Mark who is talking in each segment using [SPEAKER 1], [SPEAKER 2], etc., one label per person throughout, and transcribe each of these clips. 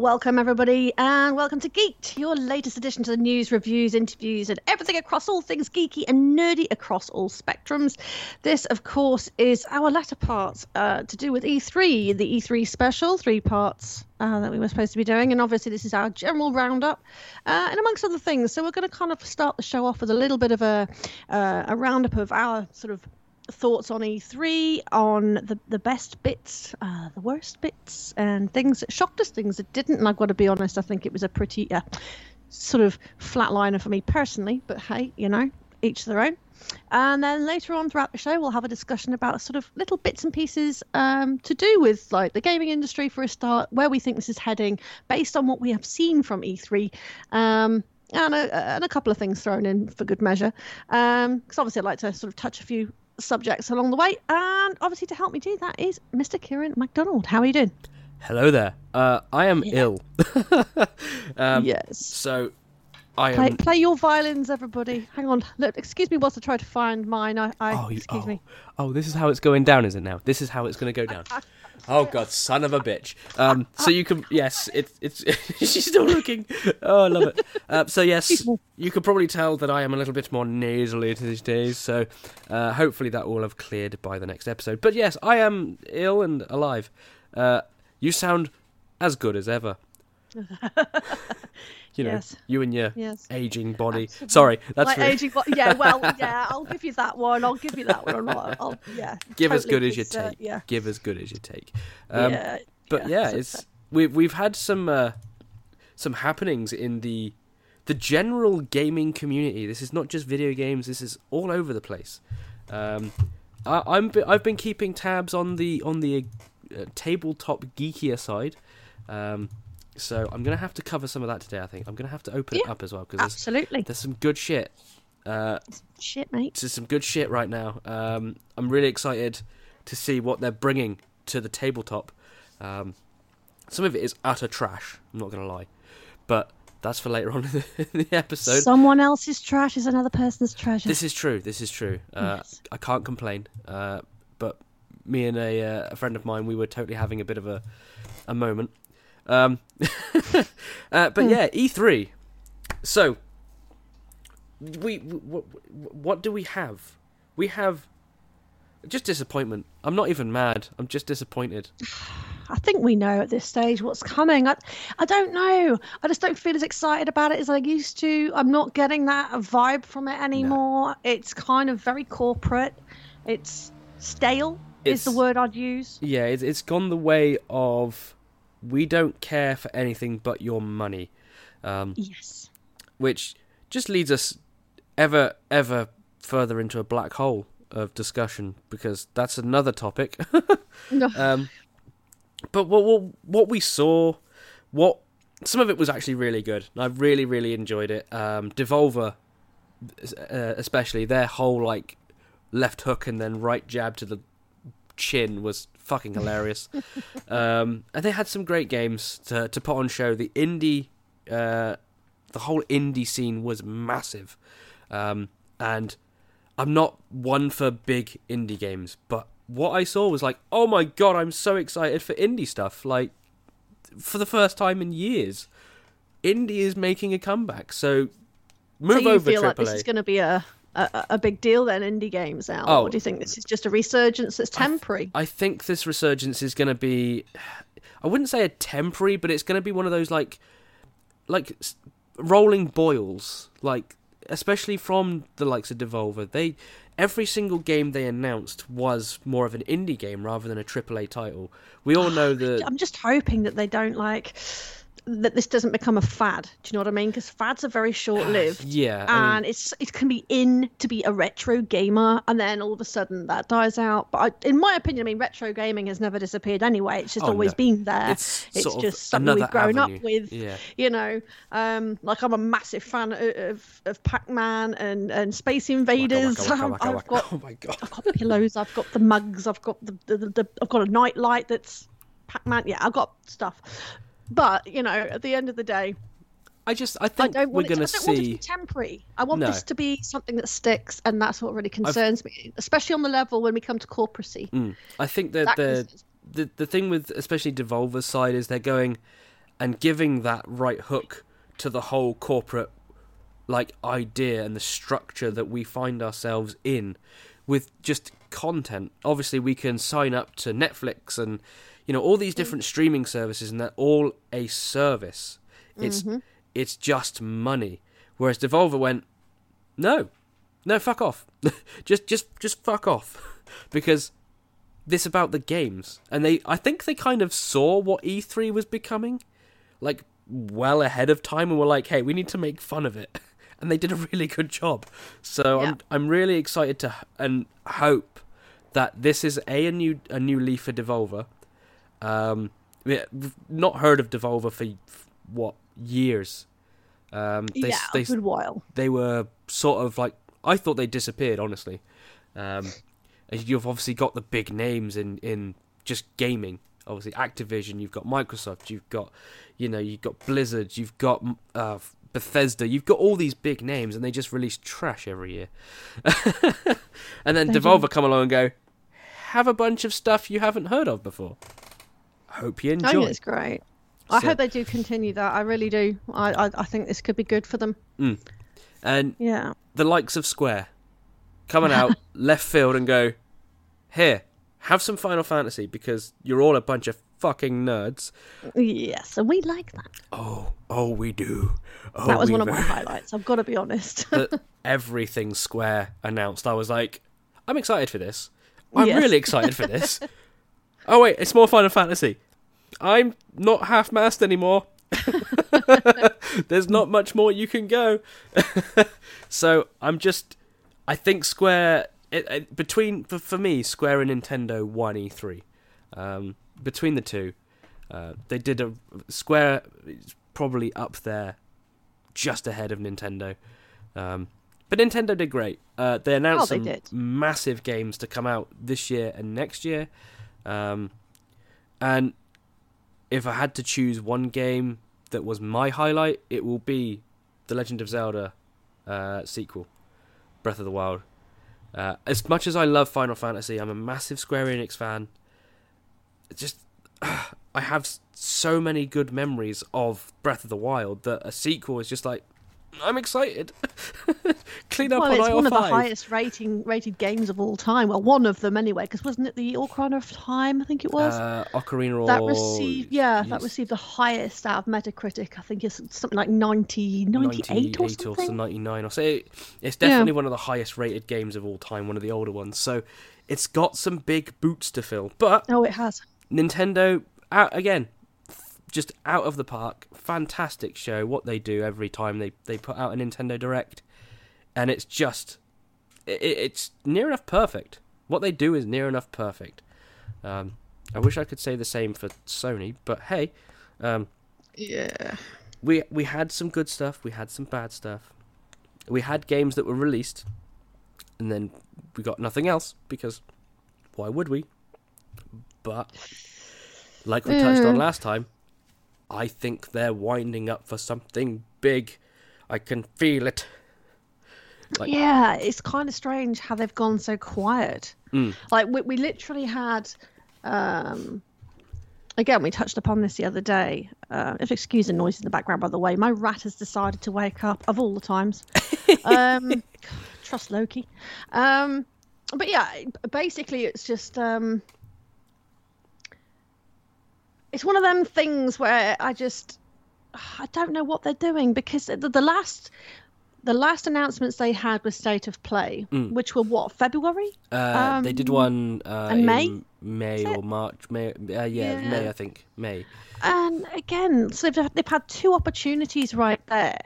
[SPEAKER 1] Welcome, everybody, and welcome to Geekt, your latest addition to the news, reviews, interviews, and everything across all things geeky and nerdy across all spectrums. This, of course, is our latter part uh, to do with E3, the E3 special, three parts uh, that we were supposed to be doing. And obviously, this is our general roundup, uh, and amongst other things. So, we're going to kind of start the show off with a little bit of a, uh, a roundup of our sort of thoughts on E3, on the, the best bits, uh, the worst bits, and things that shocked us, things that didn't. And I've got to be honest, I think it was a pretty uh, sort of flatliner for me personally, but hey, you know, each their own. And then later on throughout the show, we'll have a discussion about sort of little bits and pieces um, to do with like the gaming industry for a start, where we think this is heading based on what we have seen from E3. Um, and a, and a couple of things thrown in for good measure. Because um, obviously, I'd like to sort of touch a few subjects along the way. And obviously, to help me do that is Mr. Kieran MacDonald. How are you doing?
[SPEAKER 2] Hello there. Uh, I am
[SPEAKER 1] Yeah.
[SPEAKER 2] ill. um,
[SPEAKER 1] yes.
[SPEAKER 2] So, I
[SPEAKER 1] Play,
[SPEAKER 2] am.
[SPEAKER 1] play your violins, everybody. Hang on. Look, excuse me whilst I try to find mine. I, I
[SPEAKER 2] Oh, you,
[SPEAKER 1] excuse
[SPEAKER 2] oh,
[SPEAKER 1] me.
[SPEAKER 2] oh, this is how it's going down, is it now? This is how it's going to go down. Oh God, son of a bitch. Um, so you can yes, it's it's she's still looking. Oh, I love it. Uh, so yes, you could probably tell that I am a little bit more nasally these days. So uh, hopefully that will have cleared by the next episode. But yes, I am ill and alive. Uh, you sound as good as ever. you know,
[SPEAKER 1] Yes.
[SPEAKER 2] you and your
[SPEAKER 1] Yes.
[SPEAKER 2] aging body.
[SPEAKER 1] Absolutely.
[SPEAKER 2] Sorry, that's
[SPEAKER 1] Like
[SPEAKER 2] really-
[SPEAKER 1] aging. bo- Yeah. Well. Yeah. I'll give you that one. I'll give you that one. I'll, I'll, yeah.
[SPEAKER 2] give as good as you
[SPEAKER 1] uh,
[SPEAKER 2] take.
[SPEAKER 1] yeah.
[SPEAKER 2] Give as good as you take. Um,
[SPEAKER 1] yeah.
[SPEAKER 2] but yeah,
[SPEAKER 1] so-
[SPEAKER 2] it's we've we've had some uh, some happenings in the the general gaming community. This is not just video games. This is all over the place. Um, I, I'm I've been keeping tabs on the on the uh, tabletop geekier side. Um, so I'm gonna have to cover some of that today. I think I'm gonna have to open it up as well because there's,
[SPEAKER 1] Absolutely.
[SPEAKER 2] there's some good shit. Uh,
[SPEAKER 1] Shit, mate.
[SPEAKER 2] to some good shit right now. Um, I'm really excited to see what they're bringing to the tabletop. Um, some of it is utter trash. I'm not gonna lie, but that's for later on in the, in the episode.
[SPEAKER 1] Someone else's trash is another person's treasure.
[SPEAKER 2] This is true. This is true. Uh,
[SPEAKER 1] Yes.
[SPEAKER 2] I can't complain. Uh, but me and a, uh, a friend of mine, we were totally having a bit of a a moment. Um, uh, but yeah, E3. So we, what, what do we have? We have just disappointment. I'm not even mad. I'm just disappointed.
[SPEAKER 1] I think we know at this stage what's coming. I, I don't know. I just don't feel as excited about it as I used to. I'm not getting that vibe from it anymore. It's kind of very corporate. It's stale is the word I'd use.
[SPEAKER 2] Yeah, it's, it's gone the way of we don't care for anything but your money. Um,
[SPEAKER 1] Yes.
[SPEAKER 2] which just leads us ever ever further into a black hole of discussion because that's another topic.
[SPEAKER 1] No.
[SPEAKER 2] um, but what, what what we saw, what some of it was actually really good. I really really enjoyed it. Um, Devolver, uh, especially their whole like left hook and then right jab to the chin was fucking hilarious. um, and they had some great games to to put on show. The indie, uh, the whole indie scene was massive, um, and I'm not one for big indie games, but what I saw was like, oh my god, I'm so excited for indie stuff. Like for the first time in years, indie is making a comeback. So move
[SPEAKER 1] so you
[SPEAKER 2] over
[SPEAKER 1] feel like
[SPEAKER 2] AAA.
[SPEAKER 1] this is going to be a, a a big deal then? Indie games now,
[SPEAKER 2] Oh.
[SPEAKER 1] or do you oh. think this is just a resurgence that's temporary?
[SPEAKER 2] I think this resurgence is going to be I wouldn't say a temporary, but it's going to be one of those like like rolling boils, like especially from the likes of Devolver. They every single game they announced was more of an indie game rather than a AAA title. We all ah, know that
[SPEAKER 1] I'm just hoping that they don't like that this doesn't become a fad. Do you know what I mean? Because fads are very short lived.
[SPEAKER 2] yeah, I mean-
[SPEAKER 1] and it's it can be in to be a retro gamer, and then all of a sudden that dies out. But I, in my opinion, I mean, retro gaming has never disappeared anyway. It's just
[SPEAKER 2] Oh,
[SPEAKER 1] always
[SPEAKER 2] no.
[SPEAKER 1] been there.
[SPEAKER 2] It's
[SPEAKER 1] It's, just something we've grown
[SPEAKER 2] avenue.
[SPEAKER 1] up with.
[SPEAKER 2] Yeah.
[SPEAKER 1] You know, um, like I'm a massive fan of of, of Pac-Man and and Space Invaders. Um, I've got
[SPEAKER 2] oh my god.
[SPEAKER 1] I've got pillows. I've got the mugs. I've got the, the, the, the I've got a nightlight that's Pac-Man. Yeah, I've got stuff. But you know, at the end of the day,
[SPEAKER 2] I just I
[SPEAKER 1] I
[SPEAKER 2] think
[SPEAKER 1] don't
[SPEAKER 2] we're
[SPEAKER 1] want, to,
[SPEAKER 2] gonna
[SPEAKER 1] I don't want it to
[SPEAKER 2] see.
[SPEAKER 1] be temporary. I want
[SPEAKER 2] No.
[SPEAKER 1] this to be something that sticks, and that's what really concerns me, especially on the level when we come to corporacy.
[SPEAKER 2] Mm. I think that
[SPEAKER 1] That
[SPEAKER 2] the
[SPEAKER 1] concerns
[SPEAKER 2] the the thing with especially Devolver's side is they're going and giving that right hook to the whole corporate like idea and the structure that we find ourselves in with just content. Obviously, we can sign up to Netflix and you know all these mm. different streaming services, and they're all a service. It's mm-hmm. it's just money. Whereas Devolver went, no, no, fuck off, just just just fuck off, because this about the games, and they I think they kind of saw what E3 was becoming, like well ahead of time, and were like, hey, we need to make fun of it, and they did a really good job. So
[SPEAKER 1] Yeah.
[SPEAKER 2] I'm I'm really excited to and hope that this is a a new a new leaf for Devolver. Um, we- we've not heard of Devolver for what years. Um, they,
[SPEAKER 1] yeah,
[SPEAKER 2] they
[SPEAKER 1] a good while.
[SPEAKER 2] they were sort of like I thought they disappeared honestly. Um, you've obviously got the big names in in just gaming. Obviously, Activision. You've got Microsoft. You've got you know you've got Blizzard. You've got uh, Bethesda. You've got all these big names, and they just release trash every year. and then
[SPEAKER 1] do.
[SPEAKER 2] Devolver come along and go, have a bunch of stuff you haven't heard of before. Hope you
[SPEAKER 1] I
[SPEAKER 2] enjoy.
[SPEAKER 1] think it's great. I hope they do continue that. I really do. I, I I think this could be good for them. Mm.
[SPEAKER 2] and
[SPEAKER 1] Yeah.
[SPEAKER 2] the likes of Square coming out left field and go, here, have some Final Fantasy because you're all a bunch of fucking nerds.
[SPEAKER 1] Yes, and we like that.
[SPEAKER 2] Oh, oh, we do. Oh,
[SPEAKER 1] that was one of my highlights. I've got to be honest.
[SPEAKER 2] everything Square announced. I was like, I'm excited for this. I'm
[SPEAKER 1] Yes.
[SPEAKER 2] really excited for this. oh wait, it's more Final Fantasy. I'm not half-mast anymore. There's not much more you can go. so I'm just, I think Square it, it, between for, for me Square and Nintendo won E3. Um, between the two, uh, they did a Square is probably up there, just ahead of Nintendo. Um, but Nintendo did great. Uh, they announced
[SPEAKER 1] Oh, they
[SPEAKER 2] some massive games to come out this year and next year. Um, and if I had to choose one game that was my highlight, it will be the Legend of Zelda uh, sequel, Breath of the Wild. Uh, as much as I love Final Fantasy, I'm a massive Square Enix fan. Just, I have so many good memories of Breath of the Wild that a sequel is just like, I'm excited. Clean up
[SPEAKER 1] well,
[SPEAKER 2] on
[SPEAKER 1] it's one of the highest rating rated games of all time. Well, one of them anyway, because wasn't it the Ocarina of Time? I think it was.
[SPEAKER 2] Uh, Ocarina
[SPEAKER 1] that received yeah, that received the highest out of Metacritic. I think it's something like 90, 98 or
[SPEAKER 2] 98
[SPEAKER 1] something.
[SPEAKER 2] 99 or so. It- It's definitely one of the highest rated games of all time, one of the older ones. So it's got some big boots to fill. But
[SPEAKER 1] Oh, it has.
[SPEAKER 2] Nintendo, out again, just out of the park. Fantastic show. What they do every time they, they put out a Nintendo Direct. And it's just, it, it's near enough perfect. What they do is near enough perfect. Um, I wish I could say the same for Sony, but hey, um,
[SPEAKER 1] Yeah.
[SPEAKER 2] we we had some good stuff, we had some bad stuff. We had games that were released, and then we got nothing else because why would we? But like we touched on
[SPEAKER 1] Mm.
[SPEAKER 2] last time, I think they're winding up for something big. I can feel it. Like-
[SPEAKER 1] yeah, it's kind of strange how they've gone so quiet.
[SPEAKER 2] Mm.
[SPEAKER 1] Like we, we literally had, um, again, we touched upon this the other day. Uh, if excuse the noise in the background, by the way, my rat has decided to wake up of all the times. um, trust Loki. Um, but yeah, basically, it's just um, it's one of them things where I just I don't know what they're doing because the, the last the last announcements they had was state of play,
[SPEAKER 2] Mm.
[SPEAKER 1] which were what February.
[SPEAKER 2] Uh, they did
[SPEAKER 1] Um,
[SPEAKER 2] one uh,
[SPEAKER 1] and May?
[SPEAKER 2] May or March. May, uh, yeah,
[SPEAKER 1] Yeah.
[SPEAKER 2] May I think May.
[SPEAKER 1] And again, so they've, they've had two opportunities right there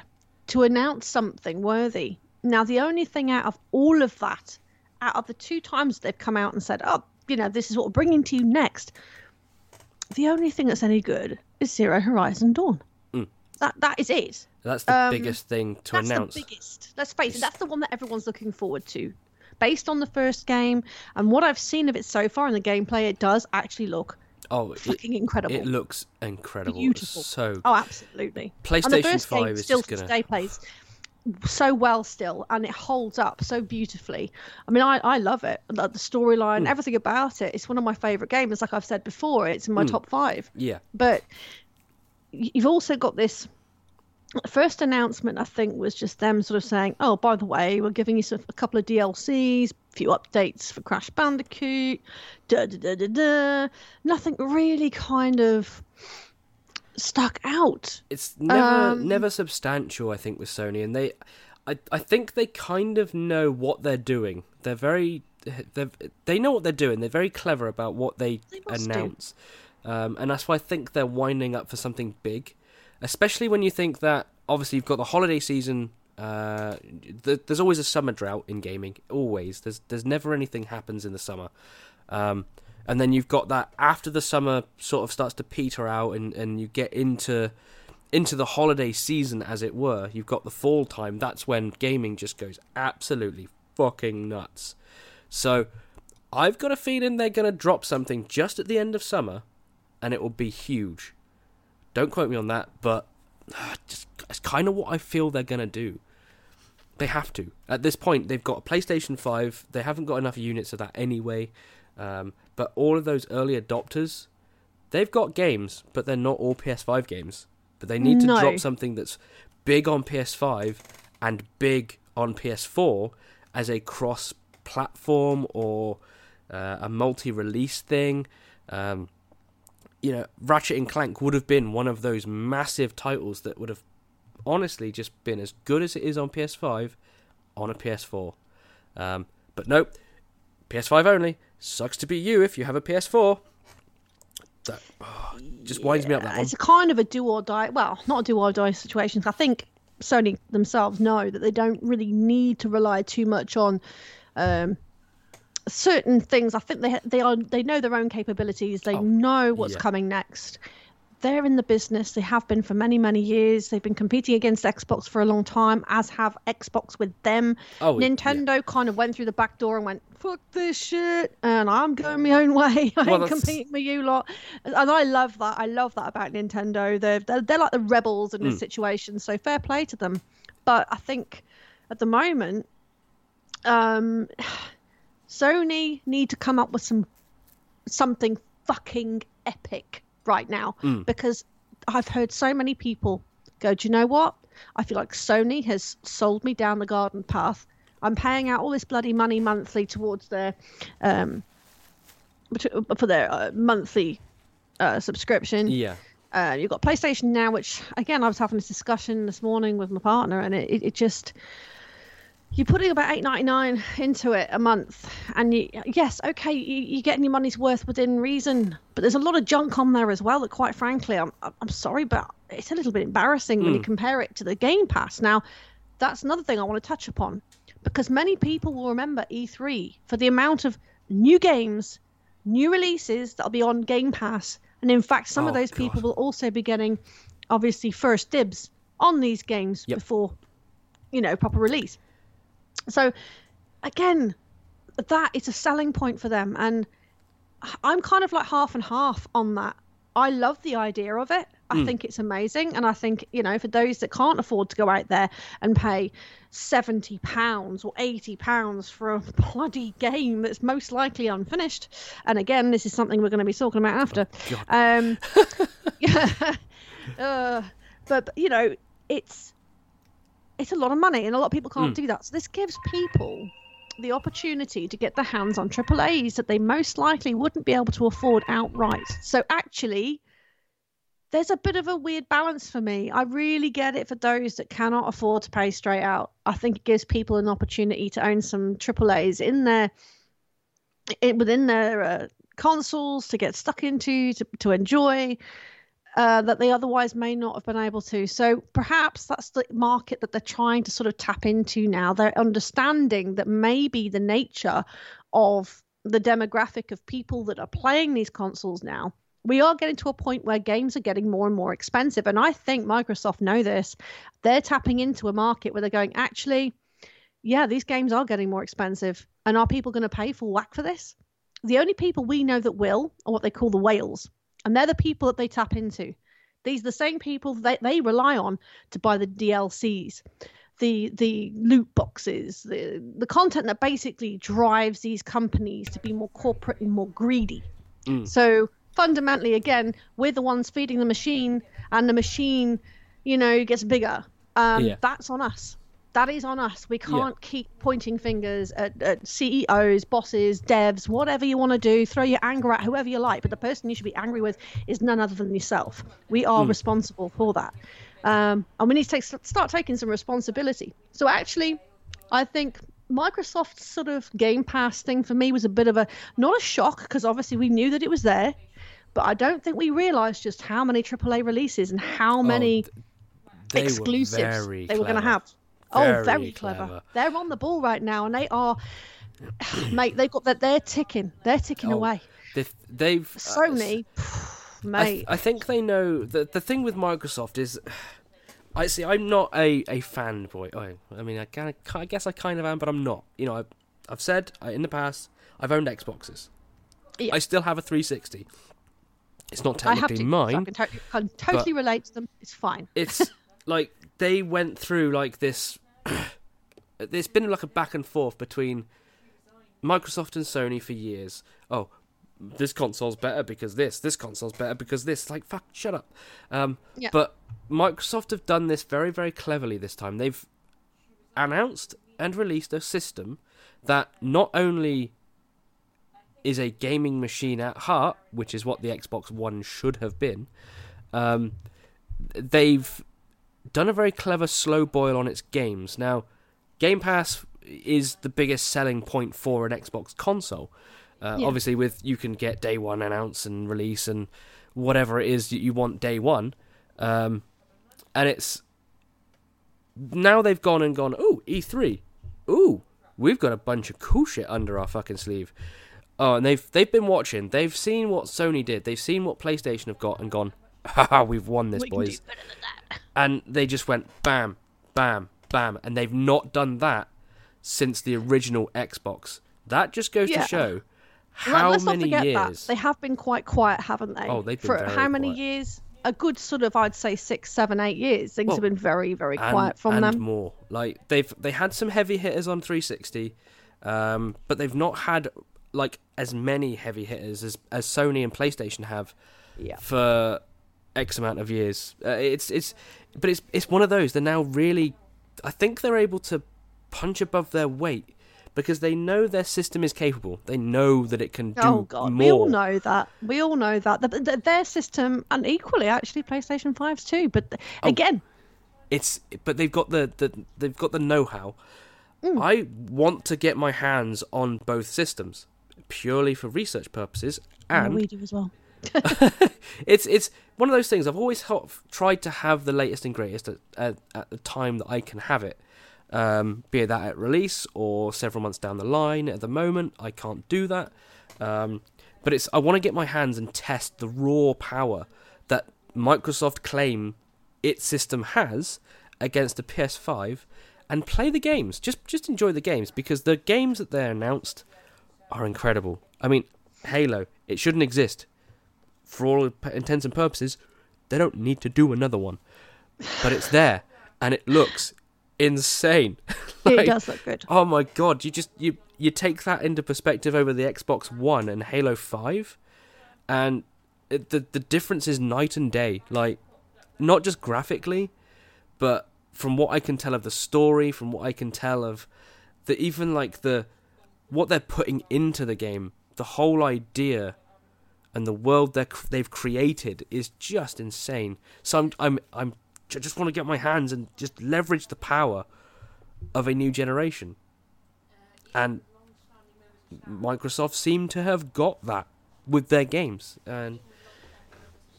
[SPEAKER 1] to announce something worthy. Now, the only thing out of all of that, out of the two times they've come out and said, oh, you know, this is what we're bringing to you next, the only thing that's any good is Zero Horizon Dawn.
[SPEAKER 2] Mm.
[SPEAKER 1] That That is it.
[SPEAKER 2] That's the
[SPEAKER 1] Um,
[SPEAKER 2] biggest thing to
[SPEAKER 1] that's
[SPEAKER 2] announce.
[SPEAKER 1] the biggest. Let's face it, that's the one that everyone's looking forward to. Based on the first game and what I've seen of it so far in the gameplay, it does actually look
[SPEAKER 2] Oh, it,
[SPEAKER 1] fucking incredible.
[SPEAKER 2] it looks incredible.
[SPEAKER 1] Beautiful.
[SPEAKER 2] So
[SPEAKER 1] oh, absolutely.
[SPEAKER 2] PlayStation Five is
[SPEAKER 1] still
[SPEAKER 2] just gonna.
[SPEAKER 1] today plays so well still, and it holds up so beautifully. I mean, I, I love it. Like the storyline,
[SPEAKER 2] Hmm.
[SPEAKER 1] everything about it. It's one of my favorite games. Like I've said before, it's in my
[SPEAKER 2] Mm.
[SPEAKER 1] top five.
[SPEAKER 2] Yeah,
[SPEAKER 1] But you've also got this first announcement. I think was just them sort of saying, "Oh, by the way, we're giving you some, a couple of DLCs, a few updates for Crash Bandicoot." Da da da da da. Nothing really kind of stuck out.
[SPEAKER 2] it's never
[SPEAKER 1] Um,
[SPEAKER 2] never substantial. I think with Sony, and they, I I think they kind of know what they're doing. They're very, they they know what they're doing. They're very clever about what they,
[SPEAKER 1] They
[SPEAKER 2] announce, um, and that's why I think they're winding up for something big. Especially when you think that obviously you've got the holiday season. Uh, th- there's always a summer drought in gaming. Always, there's there's never anything happens in the summer. Um, and then you've got that after the summer sort of starts to peter out and, and you get into into the holiday season as it were you've got the fall time that's when gaming just goes absolutely fucking nuts. So i've got a feeling they're going to drop something just at the end of summer and it will be huge. Don't quote me on that but ah, just it's kind of what i feel they're going to do. They have to. At this point they've got a playstation 5 they haven't got enough units of that anyway um, but all of those early adopters, they've got games, but they're not all PS5 games. But they need to
[SPEAKER 1] No.
[SPEAKER 2] drop something that's big on PS5 and big on PS4 as a cross-platform or uh, a multi-release thing. Um, you know, Ratchet and Clank would have been one of those massive titles that would have honestly just been as good as it is on PS5 on a PS4. Um, but nope, PS5 only. Sucks to be you if you have a PS4. That oh, just winds me up that one.
[SPEAKER 1] It's a kind of a do or die. Well, not a do or die situation. I think Sony themselves know that they don't really need to rely too much on um, certain things. I think they they are they know their own capabilities. They
[SPEAKER 2] Oh,
[SPEAKER 1] know what's
[SPEAKER 2] yeah.
[SPEAKER 1] coming next. They're in the business. They have been for many many years. They've been competing against Xbox for a long time, as have Xbox with them.
[SPEAKER 2] Oh, yeah.
[SPEAKER 1] Nintendo kind of went through the back door and went, "Fuck this shit," and I'm going my own way. I
[SPEAKER 2] Well,
[SPEAKER 1] ain't
[SPEAKER 2] that's-
[SPEAKER 1] competing with you lot. And I love that. I love that about Nintendo. They're they're, they're like the rebels in
[SPEAKER 2] Hmm.
[SPEAKER 1] this situation. So fair play to them. But I think at the moment, um, Sony need to come up with some something fucking epic right now
[SPEAKER 2] Mm.
[SPEAKER 1] because I've heard so many people go, Do you know what? I feel like Sony has sold me down the garden path. I'm paying out all this bloody money monthly towards their um for their uh, monthly uh, subscription.
[SPEAKER 2] Yeah.
[SPEAKER 1] Uh, you've got PlayStation now, which again I was having this discussion this morning with my partner, and it, it, it just you're putting about eight ninety nine into it a month, and you, yes, okay, you, you're getting your money's worth within reason, but there's a lot of junk on there as well. That quite frankly, I'm I'm sorry, but it's a little bit embarrassing when you hmm. compare it to the Game Pass. Now, that's another thing I want to touch upon because many people will remember E3 for the amount of new games, new releases that'll be on Game Pass, and in fact, some of
[SPEAKER 2] Oh,
[SPEAKER 1] those people will also be getting obviously first dibs on these games
[SPEAKER 2] Yep.
[SPEAKER 1] before you know proper release. So again, that is a selling point for them, and I'm kind of like half and half on that. I love the idea of it. I
[SPEAKER 2] Mm.
[SPEAKER 1] think it's amazing, and I think you know for those that can't afford to go out there and pay seventy pounds or eighty pounds for a bloody game that's most likely unfinished. And again, this is something we're going to be talking about after.
[SPEAKER 2] God.
[SPEAKER 1] Um, yeah, uh, but you know, it's it's a lot of money, and a lot of people can't
[SPEAKER 2] Mm.
[SPEAKER 1] do that. So this gives people the opportunity to get their hands on AAA's that they most likely wouldn't be able to afford outright. So actually, there's a bit of a weird balance for me. I really get it for those that cannot afford to pay straight out. I think it gives people an opportunity to own some AAA's in their in, within their uh, consoles to get stuck into to, to enjoy uh, that they otherwise may not have been able to. So perhaps that's the market that they're trying to sort of tap into now. They're understanding that maybe the nature of the demographic of people that are playing these consoles now. We are getting to a point where games are getting more and more expensive. And I think Microsoft know this. They're tapping into a market where they're going, actually, yeah, these games are getting more expensive. And are people going to pay full whack for this? The only people we know that will are what they call the whales. And they're the people that they tap into. These are the same people that they rely on to buy the DLCs, the the loot boxes, the the content that basically drives these companies to be more corporate and more greedy.
[SPEAKER 2] Mm.
[SPEAKER 1] So fundamentally, again, we're the ones feeding the machine, and the machine, you know, gets bigger. Um,
[SPEAKER 2] Yeah.
[SPEAKER 1] That's on us. That is on us. We can't keep pointing fingers at, at CEOs, bosses, devs, whatever you want to do. Throw your anger at whoever you like, but the person you should be angry with is none other than yourself. We are responsible for that, um, and we need to take, start taking some responsibility. So actually, I think Microsoft's sort of Game Pass thing for me was a bit of a not a shock because obviously we knew that it was there, but I don't think we realized just how many AAA releases and how many
[SPEAKER 2] Oh, They were
[SPEAKER 1] exclusives
[SPEAKER 2] very
[SPEAKER 1] they were going to have. Oh,
[SPEAKER 2] Very
[SPEAKER 1] very clever.
[SPEAKER 2] clever.
[SPEAKER 1] They're on the ball right now, and they are, mate. They've got that. They're ticking. They're ticking
[SPEAKER 2] Oh,
[SPEAKER 1] away.
[SPEAKER 2] They've, they've uh,
[SPEAKER 1] Sony,
[SPEAKER 2] I,
[SPEAKER 1] mate.
[SPEAKER 2] I think they know the the thing with Microsoft is, I see. I'm not a, a fanboy. I, I mean, I, can, I guess I kind of am, but I'm not. You know, I've, I've said uh, in the past I've owned Xboxes.
[SPEAKER 1] Yeah.
[SPEAKER 2] I still have a 360. It's not
[SPEAKER 1] I have
[SPEAKER 2] technically
[SPEAKER 1] to. so
[SPEAKER 2] mine.
[SPEAKER 1] I can, to- can totally relate to them. It's fine.
[SPEAKER 2] it's like they went through like this. There's been like a back and forth between Microsoft and Sony for years. Oh, this console's better because this. This console's better because this. Like fuck, shut up. Um,
[SPEAKER 1] Yeah.
[SPEAKER 2] But Microsoft have done this very, very cleverly this time. They've announced and released a system that not only is a gaming machine at heart, which is what the Xbox One should have been. Um, they've done a very clever slow boil on its games. Now, Game Pass is the biggest selling point for an Xbox console. Uh,
[SPEAKER 1] Yeah.
[SPEAKER 2] Obviously, with you can get day one announce and release and whatever it is that you want day one, um, and it's now they've gone and gone. Oh, E3. Ooh, we've got a bunch of cool shit under our fucking sleeve. Oh, and they've they've been watching. They've seen what Sony did. They've seen what PlayStation have got and gone. Haha, we've won this,
[SPEAKER 1] we
[SPEAKER 2] boys. And they just went bam, bam, bam, and they've not done that since the original Xbox. That just goes
[SPEAKER 1] Yeah.
[SPEAKER 2] to show how
[SPEAKER 1] Let's not
[SPEAKER 2] many
[SPEAKER 1] forget
[SPEAKER 2] years.
[SPEAKER 1] that they have been quite quiet, haven't they?
[SPEAKER 2] Oh, they've been
[SPEAKER 1] for how many
[SPEAKER 2] quiet.
[SPEAKER 1] years? A good sort of, I'd say, six, seven, eight years. Things
[SPEAKER 2] Well,
[SPEAKER 1] have been very, very
[SPEAKER 2] and,
[SPEAKER 1] quiet from
[SPEAKER 2] and
[SPEAKER 1] them.
[SPEAKER 2] more. Like they've they had some heavy hitters on 360, um, but they've not had like as many heavy hitters as as Sony and PlayStation have
[SPEAKER 1] Yeah.
[SPEAKER 2] for X amount of years. Uh, it's it's but it's it's one of those. They're now really, I think they're able to punch above their weight because they know their system is capable. They know that it can do
[SPEAKER 1] Oh God,
[SPEAKER 2] more.
[SPEAKER 1] we all know that. We all know that. The, the, their system, and equally actually PlayStation 5s too. But
[SPEAKER 2] Oh.
[SPEAKER 1] again,
[SPEAKER 2] it's but they've got the, the they've got the know-how
[SPEAKER 1] Mm.
[SPEAKER 2] i want to get my hands on both systems purely for research purposes
[SPEAKER 1] yeah,
[SPEAKER 2] and
[SPEAKER 1] we do as well.
[SPEAKER 2] it's it's one of those things i've always tried to have the latest and greatest at, at, at the time that i can have it um, be it that at release or several months down the line at the moment i can't do that um, but it's i want to get my hands and test the raw power that microsoft claim its system has against the PS5 and play the games. Just just enjoy the games because the games that they're announced are incredible. I mean, Halo, it shouldn't exist. For all intents and purposes, they don't need to do another one. But it's there and it looks insane.
[SPEAKER 1] it does look good.
[SPEAKER 2] Oh my god, you just you you take that into perspective over the Xbox One and Halo 5 and it, the the difference is night and day. Like not just graphically, but from what I can tell of the story, from what I can tell of the even like the what they're putting into the game, the whole idea and the world they they've created is just insane. So I'm I'm I'm I just want to get my hands and just leverage the power of a new generation. And Microsoft seem to have got that with their games, and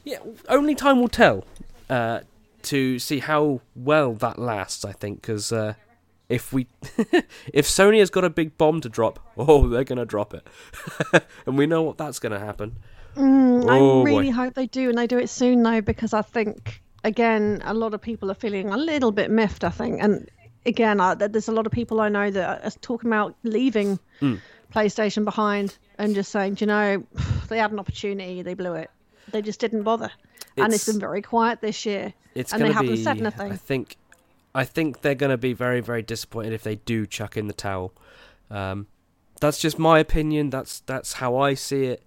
[SPEAKER 2] yeah, only time will tell uh, to see how well that lasts. I think because uh, if we if Sony has got a big bomb to drop, oh, they're gonna drop it, and we know what that's gonna happen.
[SPEAKER 1] Mm,
[SPEAKER 2] Oh,
[SPEAKER 1] I
[SPEAKER 2] boy.
[SPEAKER 1] really hope they do, and they do it soon though, because I think again a lot of people are feeling a little bit miffed. I think, and again, I, there's a lot of people I know that are talking about leaving
[SPEAKER 2] Mm.
[SPEAKER 1] PlayStation behind and just saying, "Do you know, they had an opportunity, they blew it. they just didn't bother, and it's been very quiet this year.
[SPEAKER 2] It's
[SPEAKER 1] and they haven't
[SPEAKER 2] be.
[SPEAKER 1] said nothing.
[SPEAKER 2] I think, I think they're gonna be very, very disappointed if they do chuck in the towel. Um, that's just my opinion. That's that's how I see it.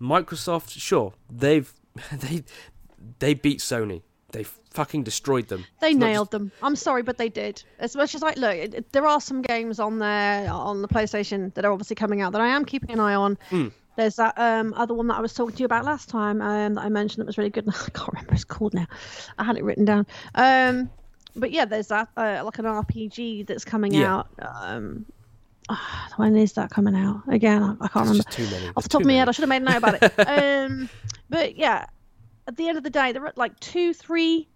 [SPEAKER 2] Microsoft, sure, they've they they beat Sony. They fucking destroyed them.
[SPEAKER 1] They
[SPEAKER 2] It's
[SPEAKER 1] nailed them. I'm sorry, but they did. As much as like, look, it- there are some games on there on the PlayStation that are obviously coming out that I am keeping an eye on.
[SPEAKER 2] Mm.
[SPEAKER 1] There's that um, other one that I was talking to you about last time um, that I mentioned that was really good. I can't remember it's called now. I had it written down. Um, but yeah, there's that uh, like an RPG that's coming
[SPEAKER 2] Yeah.
[SPEAKER 1] out. Um, ah, when is that coming out? Again, I, I can't
[SPEAKER 2] There's
[SPEAKER 1] remember
[SPEAKER 2] too many.
[SPEAKER 1] off the top of my head, I should have made a note about it. um, but yeah, at the end of the day, there are like two, three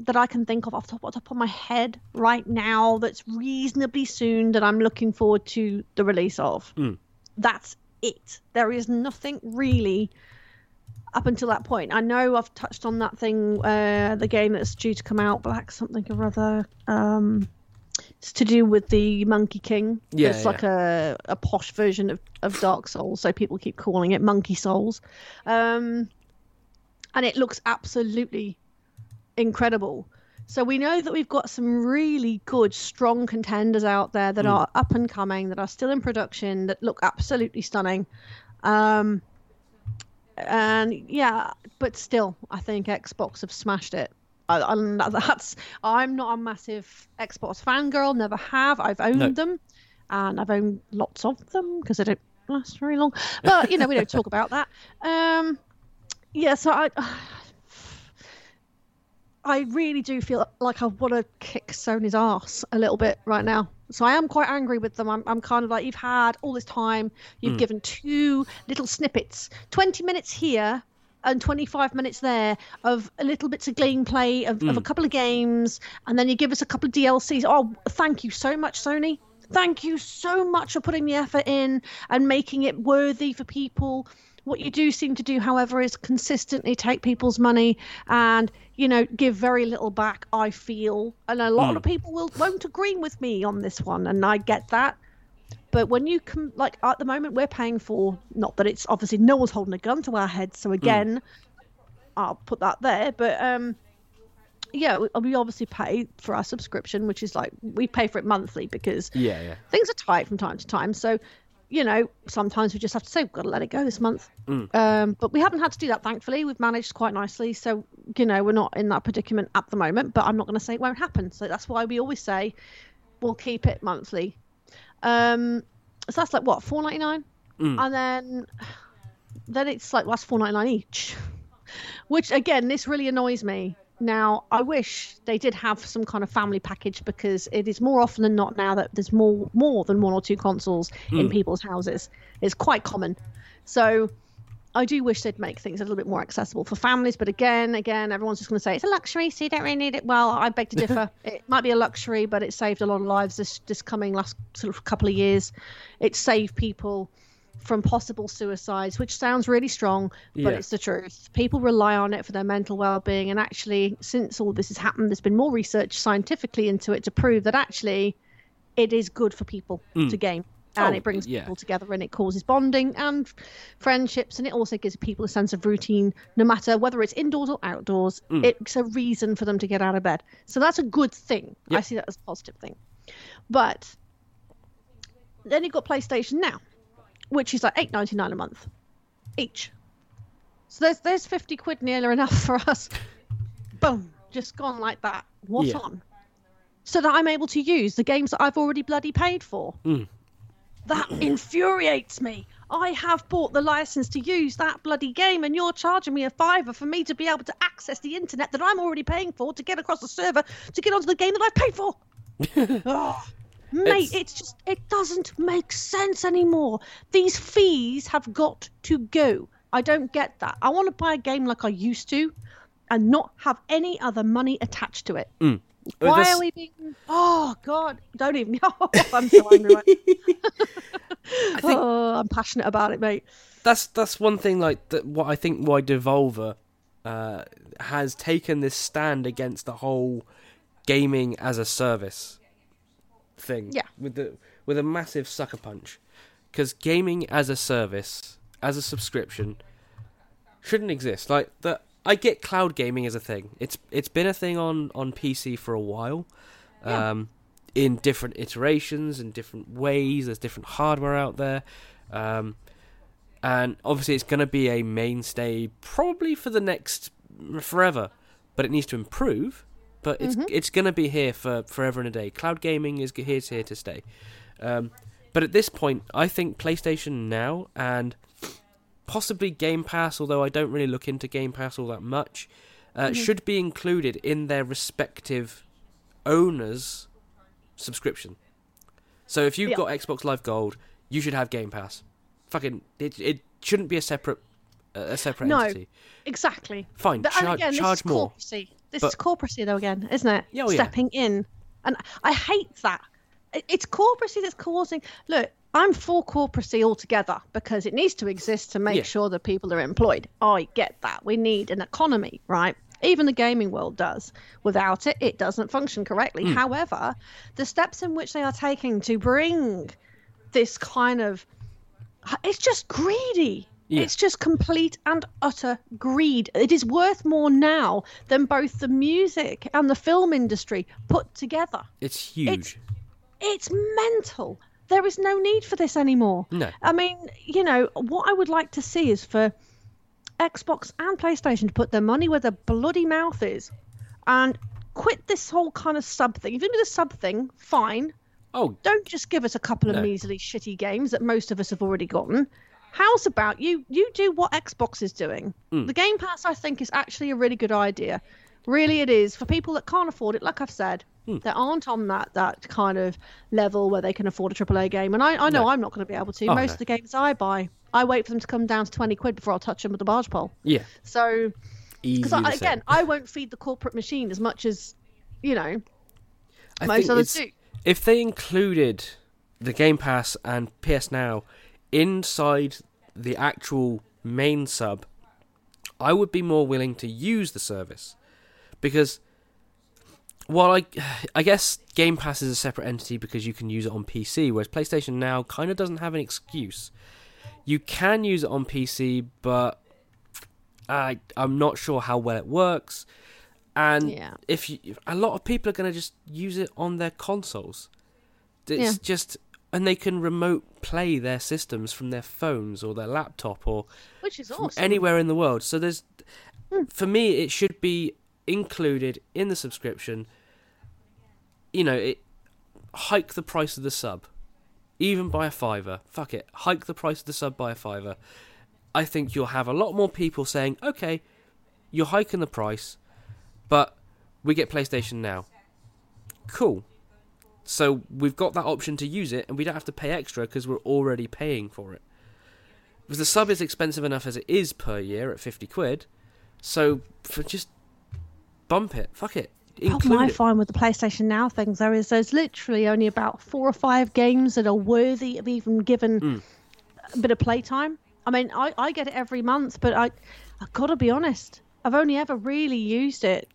[SPEAKER 1] that I can think of off the top, off the top of my head right now that's reasonably soon that I'm looking forward to the release of.
[SPEAKER 2] Mm.
[SPEAKER 1] That's it. There is nothing really up until that point. I know I've touched on that thing, uh, the game that's due to come out, Black something or other. Um, it's to do with the Monkey King.
[SPEAKER 2] Yeah,
[SPEAKER 1] it's like a, a posh version of, of Dark Souls, so people keep calling it Monkey Souls. Um, and it looks absolutely incredible. So we know that we've got some really good, strong contenders out there that are up and coming, that are still in production, that look absolutely stunning. Um, and yeah, but still, I think Xbox have smashed it. I, I'm, that's I'm not a massive Xbox fangirl, never have. I've owned
[SPEAKER 2] No.
[SPEAKER 1] them, and I've owned lots of them because they don't last very long. But you know, we don't talk about that. Um, yeah, so I. I really do feel like I want to kick Sony's ass a little bit right now. So I am quite angry with them. I'm, I'm kind of like, you've had all this time, you've given two little snippets, 20 minutes here and 25 minutes there of a little bits of gameplay of, of a hmm. couple of games, and then you give us a couple of DLCs. Oh, thank you so much, Sony. Thank you so much for putting the effort in and making it worthy for people. What you do seem to do, however, is consistently take people's money and you know give very little back. I feel, and a lot of hmm. people will won't agree with me on this one, and I get that. But when you come, like at the moment, we're paying for not that it's obviously no one's holding a gun to our heads. So again, I'll put that there. But um, yeah, we, we obviously pay for our subscription, which is like we pay for it monthly because
[SPEAKER 2] Yeah, yeah.
[SPEAKER 1] things are tight from time to time. So, you know, sometimes we just have to say we've got to let it go this month. Um, but we haven't had to do that, thankfully. We've managed quite nicely. So, you know, we're not in that predicament at the moment. But I'm not going to say it won't happen. So that's why we always say we'll keep it monthly. Um, so that's like what four ninety nine, and then then it's like well, that's four ninety nine each. Which again, this really annoys me. Now, I wish they did have some kind of family package because it is more often than not now that there's more more than one or two consoles in people's houses. It's quite common. So I do wish they'd make things a little bit more accessible for families, but again, again, everyone's just going to say it's a luxury, so you don't really need it. Well, I beg to differ. it might be a luxury, but it saved a lot of lives this this coming last sort of couple of years. It saved people from possible suicides, which sounds really strong, but
[SPEAKER 2] Yeah.
[SPEAKER 1] it's the truth. People rely on it for their mental well-being, and actually, since all this has happened, there's been more research scientifically into it to prove that actually it is good for people hmm. to game and
[SPEAKER 2] Oh,
[SPEAKER 1] it brings
[SPEAKER 2] yeah.
[SPEAKER 1] people together and it causes bonding and friendships. And it also gives people a sense of routine no matter whether it's indoors or outdoors.
[SPEAKER 2] Mm.
[SPEAKER 1] it's a reason for them to get out of bed. So that's a good thing. I see that as a positive thing. But then you've got playstation now which is like 8.99 a month each. So there's there's 50 quid nearly enough for us. Boom. Just gone like that. What
[SPEAKER 2] Yeah.
[SPEAKER 1] on? So that i'm able to use the games that i've already bloody paid for that infuriates me. I have bought the license to use that bloody game, and you're charging me a fiver for me to be able to access the internet that I'm already paying for to get across the server to get onto the game that I've paid for. oh, mate,
[SPEAKER 2] It's-
[SPEAKER 1] it's... just, it doesn't make sense anymore. These fees have got to go. I don't get that. I want to buy a game like I used to and not have any other money attached to it.
[SPEAKER 2] Well,
[SPEAKER 1] Why
[SPEAKER 2] that's-
[SPEAKER 1] are we being? Oh God! Don't even. Oh, I'm so angry. Right
[SPEAKER 2] I think
[SPEAKER 1] oh, I'm passionate about it, mate.
[SPEAKER 2] that's that's one thing like that what I think why Devolver uh, has taken this stand against the whole gaming as a service thing
[SPEAKER 1] Yeah.
[SPEAKER 2] with the with a massive sucker punch because gaming as a service as a subscription shouldn't exist. Like the I get cloud gaming as a thing. It's it's been a thing on on PC for a while.
[SPEAKER 1] Yeah.
[SPEAKER 2] Um in different iterations and different ways. There's different hardware out there. Um and obviously it's going to be a mainstay probably for the next forever, but it needs to improve. But it's
[SPEAKER 1] Mhm.
[SPEAKER 2] it's going to be here for forever and a day. Cloud gaming is here to here to stay. Um, but at this point, I think PlayStation Now and possibly Game Pass, although I don't really look into Game Pass all that much, uh,
[SPEAKER 1] Mhm.
[SPEAKER 2] should be included in their respective owners' subscription. So if you've
[SPEAKER 1] Yeah.
[SPEAKER 2] got Xbox Live Gold, you should have Game Pass. Fucking, it it shouldn't be a separate uh, a separate
[SPEAKER 1] No.
[SPEAKER 2] entity.
[SPEAKER 1] Exactly.
[SPEAKER 2] Fine,
[SPEAKER 1] But,
[SPEAKER 2] char-
[SPEAKER 1] again,
[SPEAKER 2] charge more.
[SPEAKER 1] corporacy. This
[SPEAKER 2] But-
[SPEAKER 1] is corporacy, though, again, isn't it?
[SPEAKER 2] Yeah, oh, yeah.
[SPEAKER 1] Stepping in. And I hate that. It- It's corporacy that's causing. Look, I'm for corporacy altogether because it needs to exist to make
[SPEAKER 2] Yeah.
[SPEAKER 1] sure that people are employed. I get that. We need an economy, right? Even the gaming world does. Without it, it doesn't function correctly.
[SPEAKER 2] Hmm.
[SPEAKER 1] However, the steps in which they are taking to bring this kind of. It's just greedy.
[SPEAKER 2] Yeah.
[SPEAKER 1] It's just complete and utter greed. It is worth more now than both the music and the film industry put together.
[SPEAKER 2] It's huge.
[SPEAKER 1] It's mental. There is no need for this anymore.
[SPEAKER 2] No.
[SPEAKER 1] I mean, you know, what I would like to see is for Xbox and PlayStation to put their money where their bloody mouth is and quit this whole kind of sub thing. If you do the sub thing, fine.
[SPEAKER 2] Oh,
[SPEAKER 1] Don't just give us a couple of
[SPEAKER 2] No.
[SPEAKER 1] measly shitty games that most of us have already gotten. How's about you? You do what Xbox is doing.
[SPEAKER 2] Mm.
[SPEAKER 1] The Game Pass, I think, is actually a really good idea. Really, it is for people that can't afford it. Like I've said,
[SPEAKER 2] Mm.
[SPEAKER 1] that aren't on that that kind of level where they can afford a AAA game. And I, I know
[SPEAKER 2] No.
[SPEAKER 1] I'm not going to be able to.
[SPEAKER 2] Oh,
[SPEAKER 1] Most
[SPEAKER 2] no.
[SPEAKER 1] of the games I buy, I wait for them to come down to twenty quid before I'll touch them with a barge pole.
[SPEAKER 2] yeah.
[SPEAKER 1] So, because again, I won't feed the corporate machine as much as, you know,
[SPEAKER 2] I
[SPEAKER 1] most others do.
[SPEAKER 2] if they included the Game Pass and PS Now inside the actual main sub, I would be more willing to use the service because while I I guess Game Pass is a separate entity because you can use it on PC, whereas PlayStation Now kind of doesn't have an excuse. You can use it on PC, but I I'm not sure how well it works. And
[SPEAKER 1] Yeah.
[SPEAKER 2] if you, a lot of people are going to just use it on their consoles, it's
[SPEAKER 1] Yeah.
[SPEAKER 2] just and they can remote play their systems from their phones or their laptop or
[SPEAKER 1] Which is awesome.
[SPEAKER 2] anywhere in the world. So there's,
[SPEAKER 1] Hmm.
[SPEAKER 2] for me, it should be included in the subscription. You know, it hike the price of the sub, even by a fiver. Fuck it, hike the price of the sub by a fiver. I think you'll have a lot more people saying, "Okay, you're hiking the price, but we get PlayStation now." Cool. So we've got that option to use it, and we don't have to pay extra because we're already paying for it. Because the sub is expensive enough as it is per year at fifty quid, so for just bump it, fuck it,
[SPEAKER 1] problem
[SPEAKER 2] include
[SPEAKER 1] I find with the PlayStation Now things though is there's literally only about four or five games that are worthy of even given
[SPEAKER 2] Mm.
[SPEAKER 1] a bit of playtime. I mean, I, I get it every month, but I I've got to be honest, I've only ever really used it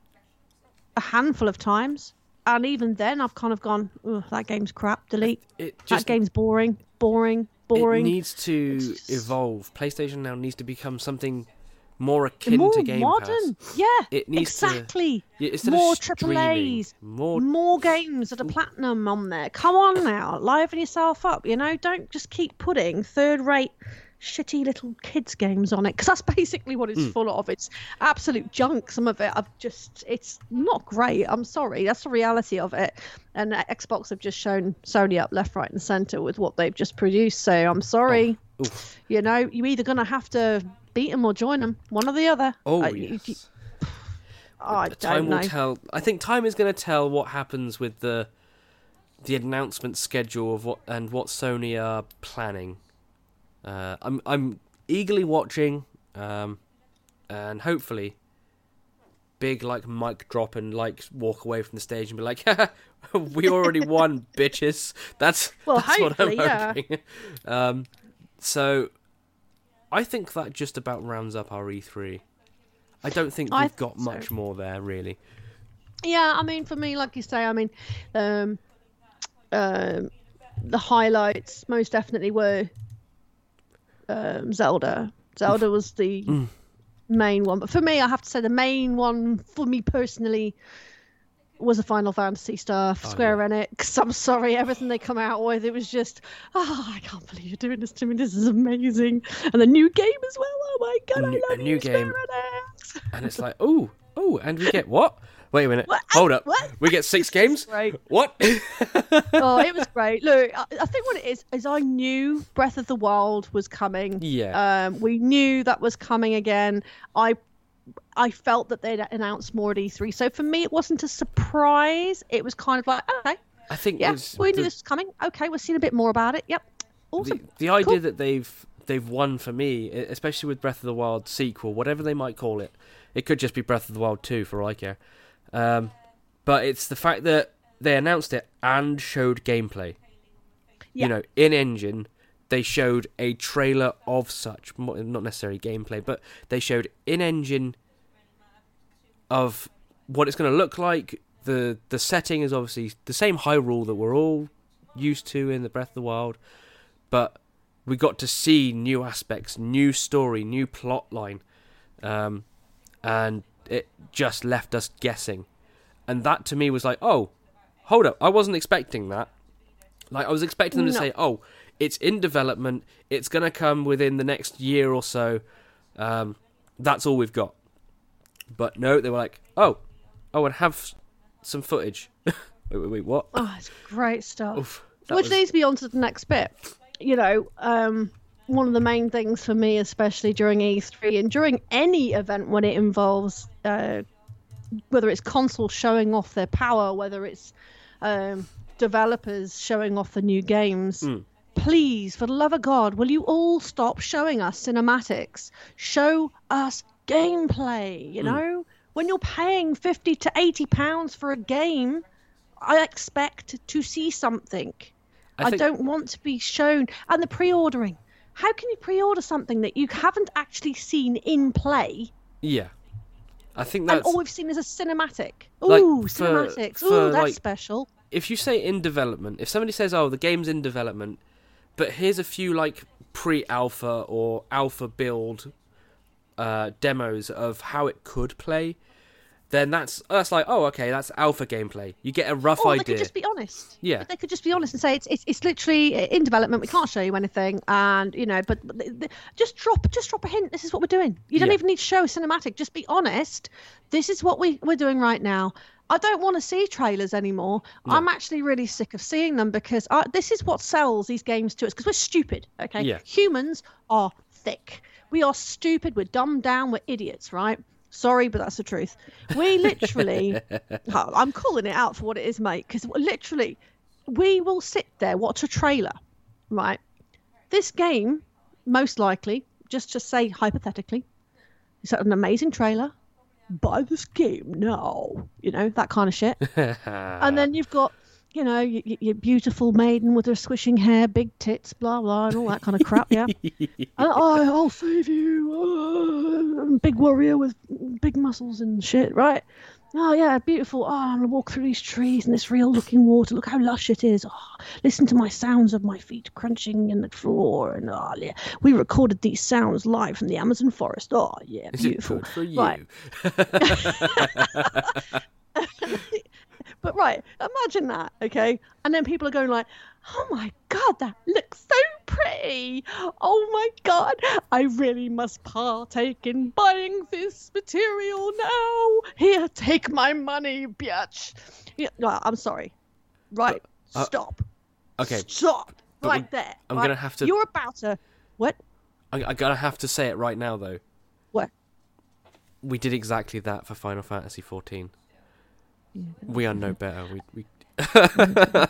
[SPEAKER 1] a handful of times, and even then I've kind of gone, that game's crap, delete.
[SPEAKER 2] It
[SPEAKER 1] that
[SPEAKER 2] just
[SPEAKER 1] game's boring, boring, boring.
[SPEAKER 2] it needs to
[SPEAKER 1] just-
[SPEAKER 2] evolve. PlayStation now needs to become something more akin
[SPEAKER 1] more
[SPEAKER 2] to Game
[SPEAKER 1] modern,
[SPEAKER 2] Pass.
[SPEAKER 1] yeah,
[SPEAKER 2] It needs to-
[SPEAKER 1] exactly.
[SPEAKER 2] Yeah, instead
[SPEAKER 1] More
[SPEAKER 2] streaming,
[SPEAKER 1] AAAs,
[SPEAKER 2] more
[SPEAKER 1] more games that are platinum on there. Come on now, liven yourself up. You know, don't just keep putting third-rate, shitty little kids games on it because that's basically what it's
[SPEAKER 2] Mm.
[SPEAKER 1] full of. It's absolute junk. Some of it, I've just, it's not great. I'm sorry, that's the reality of it. And uh, Xbox have just shown Sony up left, right, and centre with what they've just produced. So I'm sorry.
[SPEAKER 2] Oof.
[SPEAKER 1] You know, you're either gonna have to beat them or join them, one or the other.
[SPEAKER 2] Oh
[SPEAKER 1] Uh,
[SPEAKER 2] yes.
[SPEAKER 1] you- I
[SPEAKER 2] time
[SPEAKER 1] don't know.
[SPEAKER 2] will tell. I think time is going to tell what happens with the the announcement schedule of what and what Sony are planning. Uh, I'm I'm eagerly watching, um, and hopefully, big like mic drop and like walk away from the stage and be like, "We already won, bitches." That's
[SPEAKER 1] Well,
[SPEAKER 2] that's what I'm
[SPEAKER 1] yeah.
[SPEAKER 2] hoping. Um, so, I think that just about rounds up our E3. I don't think we've got
[SPEAKER 1] think so.
[SPEAKER 2] much more there, really.
[SPEAKER 1] Yeah, I mean, for me, like you say, I mean, um, um, the highlights most definitely were um, Zelda. Zelda was the
[SPEAKER 2] Mm.
[SPEAKER 1] main one. But for me, I have to say the main one for me personally was a Final Fantasy stuff, Square Enix. I'm sorry, everything they come out with, it was just, oh, I can't believe you're doing this to me. This is amazing. And the new game as well. Oh my god,
[SPEAKER 2] A
[SPEAKER 1] I
[SPEAKER 2] new-
[SPEAKER 1] love
[SPEAKER 2] a new
[SPEAKER 1] you, Square
[SPEAKER 2] game.
[SPEAKER 1] Enix.
[SPEAKER 2] And it's like, oh, oh, and we get what? Wait a minute.
[SPEAKER 1] What?
[SPEAKER 2] Hold up.
[SPEAKER 1] What?
[SPEAKER 2] We get six games?
[SPEAKER 1] Right.
[SPEAKER 2] What?
[SPEAKER 1] oh, it was great. Look, I, I think what it is is I knew Breath of the Wild was coming.
[SPEAKER 2] Yeah.
[SPEAKER 1] Um, we knew that was coming again. I I felt that they'd announced more at E3, so for me it wasn't a surprise. It was kind of like, okay,
[SPEAKER 2] I think
[SPEAKER 1] yeah, we knew
[SPEAKER 2] the-
[SPEAKER 1] this was coming. Okay, we're seeing a bit more about it. Yep, awesome.
[SPEAKER 2] the, the idea
[SPEAKER 1] Cool.
[SPEAKER 2] that they've they've won for me, especially with Breath of the Wild sequel, whatever they might call it, it could just be Breath of the Wild two for all I care. Um, but it's the fact that they announced it and showed gameplay.
[SPEAKER 1] Yeah.
[SPEAKER 2] You know, in engine, they showed a trailer of such, not necessarily gameplay, but they showed in engine of what it's going to look like. the The setting is obviously the same Hyrule that we're all used to in the Breath of the Wild, but we got to see new aspects, new story, new plot line, um, and it just left us guessing. And that to me was like, oh, hold up, I wasn't expecting that. Like I was expecting them to say, oh, it's in development, it's gonna come within the next year or so. Um, that's all we've got. But no, they were like, oh, oh, and have some footage. wait, wait, wait, what?
[SPEAKER 1] Oh, it's great stuff.
[SPEAKER 2] Oof,
[SPEAKER 1] Which
[SPEAKER 2] was-
[SPEAKER 1] leads me on to the next bit. You know, um, one of the main things for me, especially during E3 and during any event when it involves, uh, whether it's consoles showing off their power, whether it's um, developers showing off the new games.
[SPEAKER 2] Mm.
[SPEAKER 1] Please, for the love of God, will you all stop showing us cinematics? Show us gameplay.
[SPEAKER 2] Hmm.
[SPEAKER 1] You know, when you're paying fifty to eighty pounds for a game, I expect to see something.
[SPEAKER 2] I
[SPEAKER 1] I, don't want to be shown. And the pre-ordering. How can you pre-order something that you haven't actually seen in play,
[SPEAKER 2] Yeah, I think
[SPEAKER 1] and
[SPEAKER 2] that's
[SPEAKER 1] all we've seen is a cinematic?
[SPEAKER 2] Like,
[SPEAKER 1] Ooh,
[SPEAKER 2] for-
[SPEAKER 1] cinematics.
[SPEAKER 2] for,
[SPEAKER 1] Ooh, that's
[SPEAKER 2] like-
[SPEAKER 1] special.
[SPEAKER 2] if you say in development, if somebody says, "Oh, the game's in development," but here's a few like pre-alpha or alpha build uh, demos of how it could play, then that's that's like, oh, okay, that's alpha gameplay. You get a rough
[SPEAKER 1] Or they
[SPEAKER 2] idea.
[SPEAKER 1] could just be honest.
[SPEAKER 2] Yeah.
[SPEAKER 1] They could just be honest and say it's, it's it's literally in development. We can't show you anything, and you know, but, but the- the- just drop just drop a hint. This is what we're doing. You don't
[SPEAKER 2] Yeah.
[SPEAKER 1] even need to show a cinematic. Just be honest. This is what we we're doing right now. I don't want to see trailers anymore. I'm actually really sick of seeing them because I, this is what sells these games to us because we're stupid. Okay,
[SPEAKER 2] Yeah.
[SPEAKER 1] humans are thick. We are stupid. We're dumbed down. We're idiots, right? Sorry, but that's the truth. We literally, I'm calling it out for what it is, mate, because literally, we will sit there, watch a trailer, right? This game, most likely, just to say hypothetically, is that an amazing trailer. Buy this game now, you know, that kind of shit. and then you've got, you know, your, your beautiful maiden with her swishing hair, big tits, blah, blah, and all that kind of crap, yeah. And, oh, I'll save you. uh, big warrior with big muscles and shit, right? Oh yeah, beautiful. Oh, I'm gonna walk through these trees and this real-looking water. Look how lush it is. Oh, listen to my sounds of my feet crunching in the floor. And oh yeah, we recorded these sounds live from the Amazon forest. Oh yeah,
[SPEAKER 2] Is it
[SPEAKER 1] beautiful.
[SPEAKER 2] good for you?
[SPEAKER 1] Right. But right, imagine that, okay? And then people are going like, "Oh my god, that looks so pretty! Oh my god, I really must partake in buying this material now. Here, take my money, bitch." Yeah, no, I'm sorry. Right,
[SPEAKER 2] uh,
[SPEAKER 1] stop.
[SPEAKER 2] Okay,
[SPEAKER 1] Stop. right there.
[SPEAKER 2] I'm
[SPEAKER 1] right?
[SPEAKER 2] gonna have to-
[SPEAKER 1] You're about to. What?
[SPEAKER 2] I, I gotta have to say it right now though.
[SPEAKER 1] What?
[SPEAKER 2] We did exactly that for Final Fantasy XIV. We are no better. We, we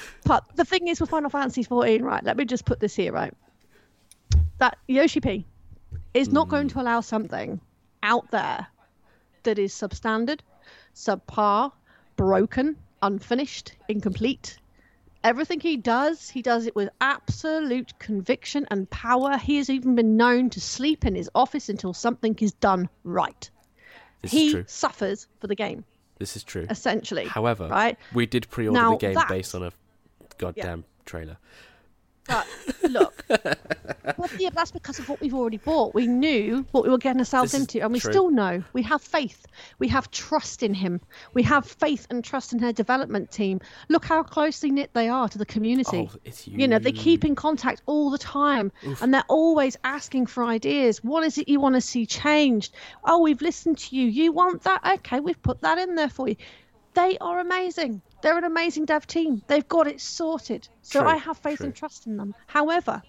[SPEAKER 1] But the thing is with Final Fantasy 14, right? Let me just put this here, right? That Yoshi P is not going mm. to allow something out there that is substandard, subpar, broken, unfinished, incomplete. Everything he does, he does it with absolute conviction and power. He has even been known to sleep in his office until something is done right.
[SPEAKER 2] this
[SPEAKER 1] he suffers for the game,
[SPEAKER 2] This is true.
[SPEAKER 1] essentially.
[SPEAKER 2] However,
[SPEAKER 1] right?
[SPEAKER 2] we did pre-order the game
[SPEAKER 1] that-
[SPEAKER 2] based on a goddamn trailer.
[SPEAKER 1] But look, but yeah, that's because of what we've already bought. We knew what we were getting ourselves
[SPEAKER 2] This
[SPEAKER 1] into, and we
[SPEAKER 2] true.
[SPEAKER 1] still know. We have faith. We have trust in him. We have faith and trust in their development team. Look how closely knit they are to the community.
[SPEAKER 2] Oh, it's
[SPEAKER 1] You know, they keep in contact all the time and they're always asking for ideas. What is it you want to see changed? Oh, we've listened to you. You want that? Okay, we've put that in there for you. They are amazing. They're an amazing dev team. They've got it sorted. So
[SPEAKER 2] True,
[SPEAKER 1] I have faith
[SPEAKER 2] true.
[SPEAKER 1] and trust in them. However,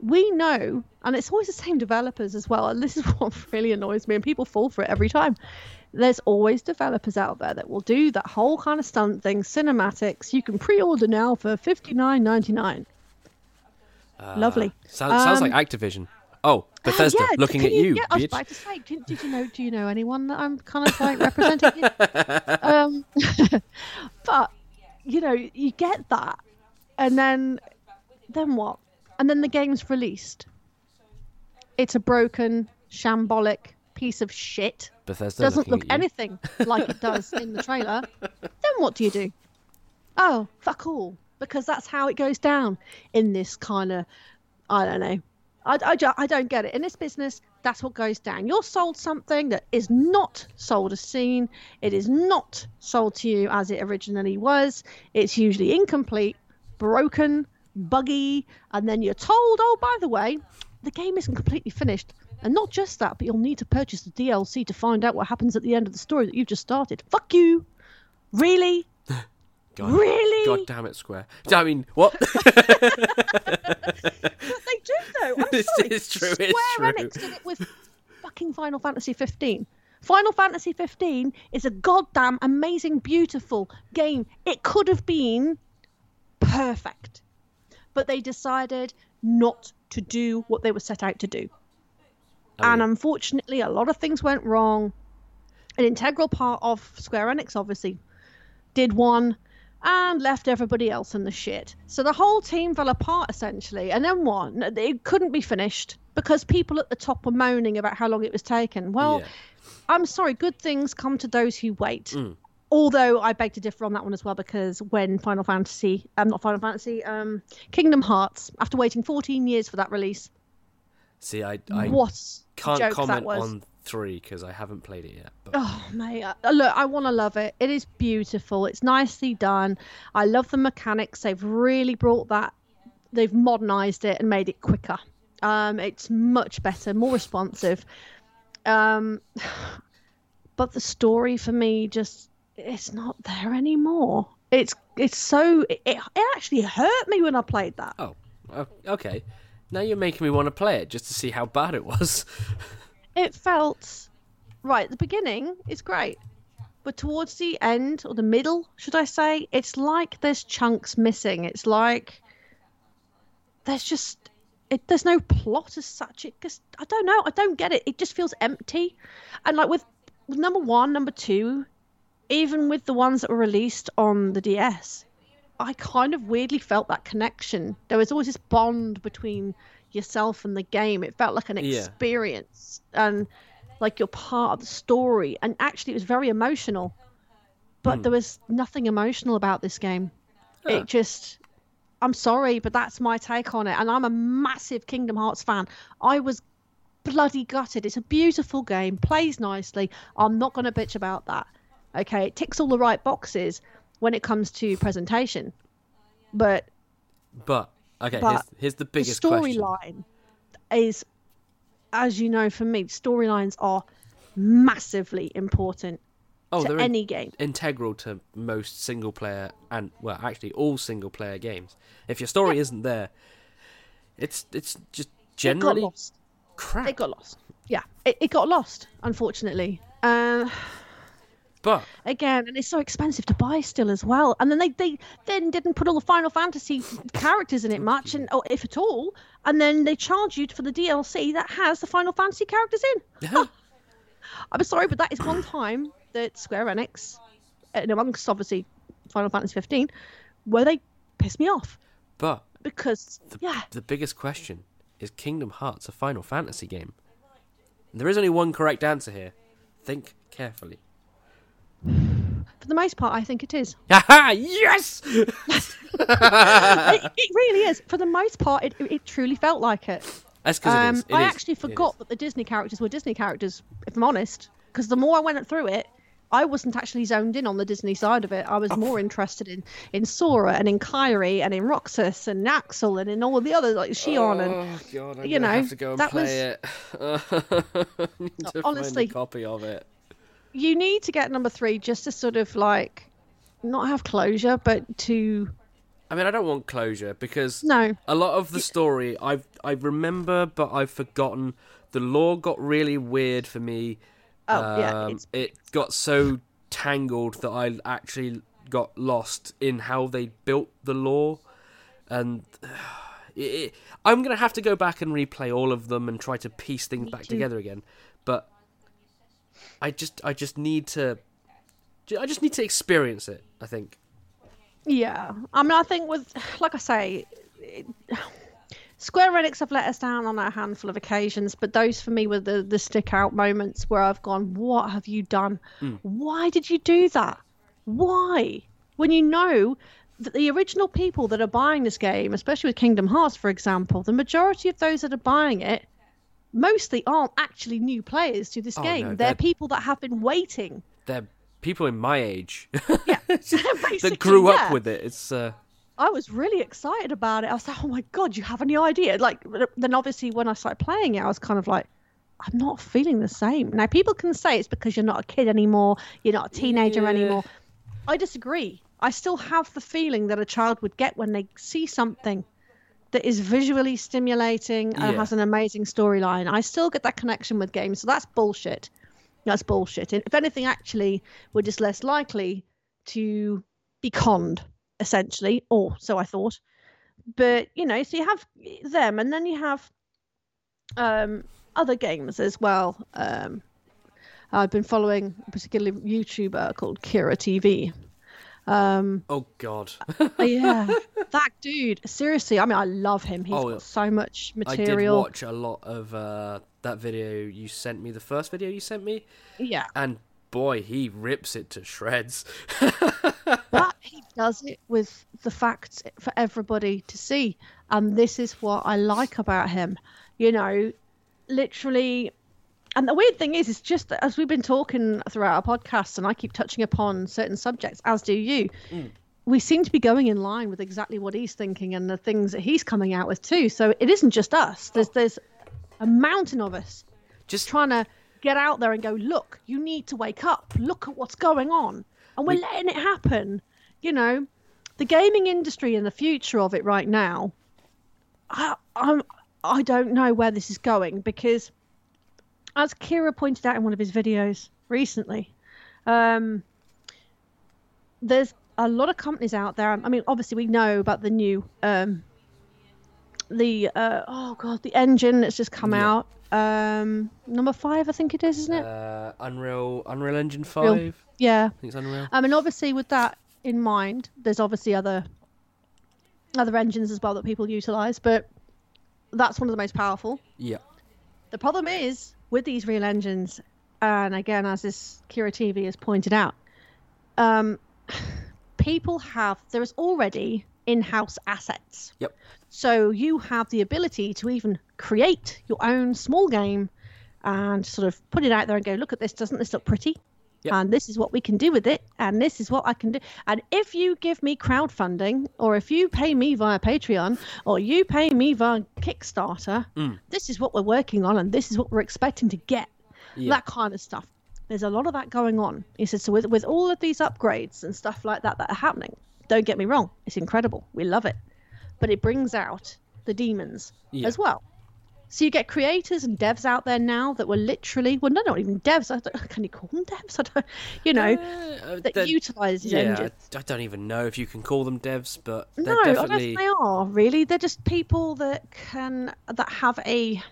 [SPEAKER 1] we know, and it's always the same developers as well, and this is what really annoys me, and people fall for it every time. There's always developers out there that will do that whole kind of stunt thing, cinematics. You can pre-order now for fifty nine ninety nine. Lovely.
[SPEAKER 2] Sounds, sounds like
[SPEAKER 1] Um,
[SPEAKER 2] Activision. Oh, Bethesda,
[SPEAKER 1] yeah,
[SPEAKER 2] looking
[SPEAKER 1] can
[SPEAKER 2] at you,
[SPEAKER 1] Yeah, I was about to say, did, did you know? Do you know anyone that I'm kind of like representing? um, but you know, you get that, and then, then what? And then the game's released. It's a broken, shambolic piece of shit.
[SPEAKER 2] Bethesda
[SPEAKER 1] Doesn't look anything like it does in the trailer. Then what do you do? Oh, fuck all. Because that's how it goes down in this kind of, I don't know. I, I, I don't get it. In this business, that's what goes down. You're sold something that is not sold as seen. It is not sold to you as it originally was. It's usually incomplete, broken, buggy, and then you're told, oh, by the way, the game isn't completely finished. And not just that, but you'll need to purchase the DLC to find out what happens at the end of the story that you've just started. Fuck you. Really?
[SPEAKER 2] God,
[SPEAKER 1] Really?
[SPEAKER 2] God damn it, Square. I mean, what?
[SPEAKER 1] But they do though. I'm
[SPEAKER 2] It's-
[SPEAKER 1] sorry.
[SPEAKER 2] it's true,
[SPEAKER 1] Square
[SPEAKER 2] it's true.
[SPEAKER 1] Enix did it with fucking Final Fantasy 15. Final Fantasy 15 is a goddamn amazing, beautiful game. It could have been perfect, but they decided not to do what they were set out to do. And unfortunately, a lot of things went wrong. An integral part of Square Enix, obviously, did one and left everybody else in the shit. So the whole team fell apart essentially. And then what? It couldn't be finished because people at the top were moaning about how long it was taken. Well,
[SPEAKER 2] yeah.
[SPEAKER 1] I'm sorry, good things come to those who wait.
[SPEAKER 2] Mm.
[SPEAKER 1] Although I beg to differ on that one as well because when Final Fantasy, um, not Final Fantasy, um, Kingdom Hearts, after waiting 14 years for that release,
[SPEAKER 2] See, I, I
[SPEAKER 1] what
[SPEAKER 2] can't comment
[SPEAKER 1] was.
[SPEAKER 2] on three because I haven't played it yet. But
[SPEAKER 1] Oh mate, uh, look, I want to love it. It is beautiful. It's nicely done. I love the mechanics. They've really brought that. They've modernized it and made it quicker. Um, it's much better, more responsive. Um, but the story for me just it's not there anymore. It's it's so it, it actually hurt me when I played that.
[SPEAKER 2] oh, okay. Now you're making me want to play it just to see how bad it was.
[SPEAKER 1] it felt right the beginning is great but towards the end or the middle should i say it's like there's chunks missing. It's like there's just it there's no plot as such. It just i don't know i don't get it. It just feels empty. And like with, with number one number two even with the ones that were released on the ds i kind of weirdly felt that connection. There was always this bond between yourself in the game. It felt like an
[SPEAKER 2] Yeah.
[SPEAKER 1] experience and like you're part of the story. And actually it was very emotional. But hmm. there was nothing emotional about this game.
[SPEAKER 2] Huh.
[SPEAKER 1] it just i'm sorry but that's my take on it. And i'm a massive kingdom hearts fan. I was bloody gutted. It's a beautiful game. Plays nicely. I'm not going to bitch about that. Okay it ticks all the right boxes when it comes to presentation. But
[SPEAKER 2] But okay,
[SPEAKER 1] But
[SPEAKER 2] here's, here's the
[SPEAKER 1] the
[SPEAKER 2] biggest question.
[SPEAKER 1] storyline is as you know for me storylines are massively important
[SPEAKER 2] Oh,
[SPEAKER 1] to
[SPEAKER 2] they're in-
[SPEAKER 1] any game
[SPEAKER 2] integral to most single player and well, actually all single player games. If your story isn't there, it's it's just
[SPEAKER 1] it got
[SPEAKER 2] generally
[SPEAKER 1] lost
[SPEAKER 2] crap.
[SPEAKER 1] it got lost yeah it, it got lost unfortunately uh,
[SPEAKER 2] But
[SPEAKER 1] again and it's so expensive to buy still as well. And then they, they then didn't put all the final fantasy characters in it much and or if at all. And then they charge you for the dlc that has the final fantasy characters in. Ah. I'm sorry but that is one time that square enix uh, and amongst obviously final fantasy 15 where they pissed me off.
[SPEAKER 2] But
[SPEAKER 1] because
[SPEAKER 2] the,
[SPEAKER 1] yeah.
[SPEAKER 2] the biggest question is Kingdom Hearts a Final Fantasy game? There is only one correct answer here. Think carefully.
[SPEAKER 1] For the most part, I think it is.
[SPEAKER 2] Yes!
[SPEAKER 1] it, it really is. For the most part, it, it truly felt like it.
[SPEAKER 2] That's because
[SPEAKER 1] Um,
[SPEAKER 2] it is.
[SPEAKER 1] I
[SPEAKER 2] is.
[SPEAKER 1] actually forgot that the Disney characters were Disney characters, if I'm honest. Because the more I went through it, I wasn't actually zoned in on the Disney side of it. I was
[SPEAKER 2] Oh.
[SPEAKER 1] more interested in in Sora and in Kairi and in Roxas and Axel and in all the other like Xion and
[SPEAKER 2] Oh god,
[SPEAKER 1] you know,
[SPEAKER 2] have to go and
[SPEAKER 1] that
[SPEAKER 2] was it. Need to
[SPEAKER 1] Honestly-
[SPEAKER 2] copy of it.
[SPEAKER 1] You need to get number three just to sort of like not have closure, but to
[SPEAKER 2] I mean, I don't want closure because
[SPEAKER 1] no,
[SPEAKER 2] a lot of the story I I remember, but I've forgotten. The lore got really weird for me.
[SPEAKER 1] Oh, yeah,
[SPEAKER 2] Um,
[SPEAKER 1] it's-
[SPEAKER 2] it got so tangled that I actually got lost in how they built the lore, and it, it, I'm gonna have to go back and replay all of them and try to piece things back
[SPEAKER 1] too.
[SPEAKER 2] together again. But I just I just need to I just need to experience it. I think.
[SPEAKER 1] Yeah, I mean, I think with, like I say, it, Square Enix have let us down on a handful of occasions, but those for me were the the stick out moments where I've gone, "What have you done? Mm. Why did you do that? Why?" When you know that the original people that are buying this game, especially with Kingdom Hearts, for example, the majority of those that are buying it mostly aren't actually new players to this
[SPEAKER 2] Oh,
[SPEAKER 1] game.
[SPEAKER 2] no,
[SPEAKER 1] they're
[SPEAKER 2] they're-
[SPEAKER 1] people that have been waiting.
[SPEAKER 2] They're people in my age
[SPEAKER 1] Yeah,
[SPEAKER 2] that grew
[SPEAKER 1] yeah.
[SPEAKER 2] up with it. It's uh,
[SPEAKER 1] I was really excited about it. I was like, "Oh my god, you have any idea?" Like, then obviously when I started playing it, I was kind of like, "I'm not feeling the same." Now people can say it's because you're not a kid anymore, you're not a teenager
[SPEAKER 2] Yeah.
[SPEAKER 1] anymore. I disagree. I still have the feeling that a child would get when they see something that is visually stimulating and
[SPEAKER 2] Yeah.
[SPEAKER 1] has an amazing storyline. I still get that connection with games, so that's bullshit. That's bullshit. If anything, actually, we're just less likely to be conned, essentially, or so I thought. But you know, so you have them, and then you have um, other games as well. Um, I've been following a particular YouTuber called Kira TV. Um,
[SPEAKER 2] oh god.
[SPEAKER 1] yeah, that dude. Seriously, I mean, I love him. He's
[SPEAKER 2] Oh,
[SPEAKER 1] got so much material.
[SPEAKER 2] I did watch a lot of uh, that video you sent me, the first video you sent me,
[SPEAKER 1] Yeah,
[SPEAKER 2] and boy, he rips it to shreds.
[SPEAKER 1] but he does it with the facts for everybody to see, and this is what I like about him. You know, literally. And the weird thing is, it's just as we've been talking throughout our podcast, and I keep touching upon certain subjects, as do you, mm. we seem to be going in line with exactly what he's thinking and the things that he's coming out with too. So it isn't just us. There's there's a mountain of us
[SPEAKER 2] Just
[SPEAKER 1] trying to get out there and go, look, you need to wake up. Look at what's going on. And we're
[SPEAKER 2] We-
[SPEAKER 1] letting it happen. You know, the gaming industry and the future of it right now, I, I'm, I don't know where this is going because, as Kira pointed out in one of his videos recently, um, there's a lot of companies out there. I mean, obviously, we know about the new. Um, the uh, oh god, the engine that's just come
[SPEAKER 2] Yeah.
[SPEAKER 1] out. Um, number five, I think it is, isn't it?
[SPEAKER 2] uh, Unreal, Unreal Engine
[SPEAKER 1] Real-
[SPEAKER 2] Five.
[SPEAKER 1] yeah.
[SPEAKER 2] I think it's Unreal.
[SPEAKER 1] I mean, obviously, with that in mind, there's obviously other other engines as well that people utilize, but that's one of the most powerful.
[SPEAKER 2] Yeah.
[SPEAKER 1] The problem is with these real engines, and again, as this Kira TV has pointed out, um, people have there is already in-house assets.
[SPEAKER 2] Yep.
[SPEAKER 1] So you have the ability to even create your own small game and sort of put it out there and go, look at this, doesn't this look pretty?
[SPEAKER 2] Yep.
[SPEAKER 1] And this is what we can do with it, and this is what I can do. And if you give me crowdfunding, or if you pay me via Patreon, or you pay me via Kickstarter,
[SPEAKER 2] Mm.
[SPEAKER 1] this is what we're working on, and this is what we're expecting to get. That kind of stuff. There's a lot of that going on. He said, so with, with all of these upgrades and stuff like that that are happening, don't get me wrong, it's incredible. We love it. But it brings out the demons
[SPEAKER 2] Yeah.
[SPEAKER 1] as well. So you get creators and devs out there now that were literally, well, no, not even devs. I don't, can you call them devs? I don't, you know,
[SPEAKER 2] Uh,
[SPEAKER 1] that utilize these
[SPEAKER 2] yeah,
[SPEAKER 1] engines.
[SPEAKER 2] I, I don't even know if you can call them devs, but they're
[SPEAKER 1] No, I don't
[SPEAKER 2] definitely
[SPEAKER 1] think they are really. They're just people that can that have a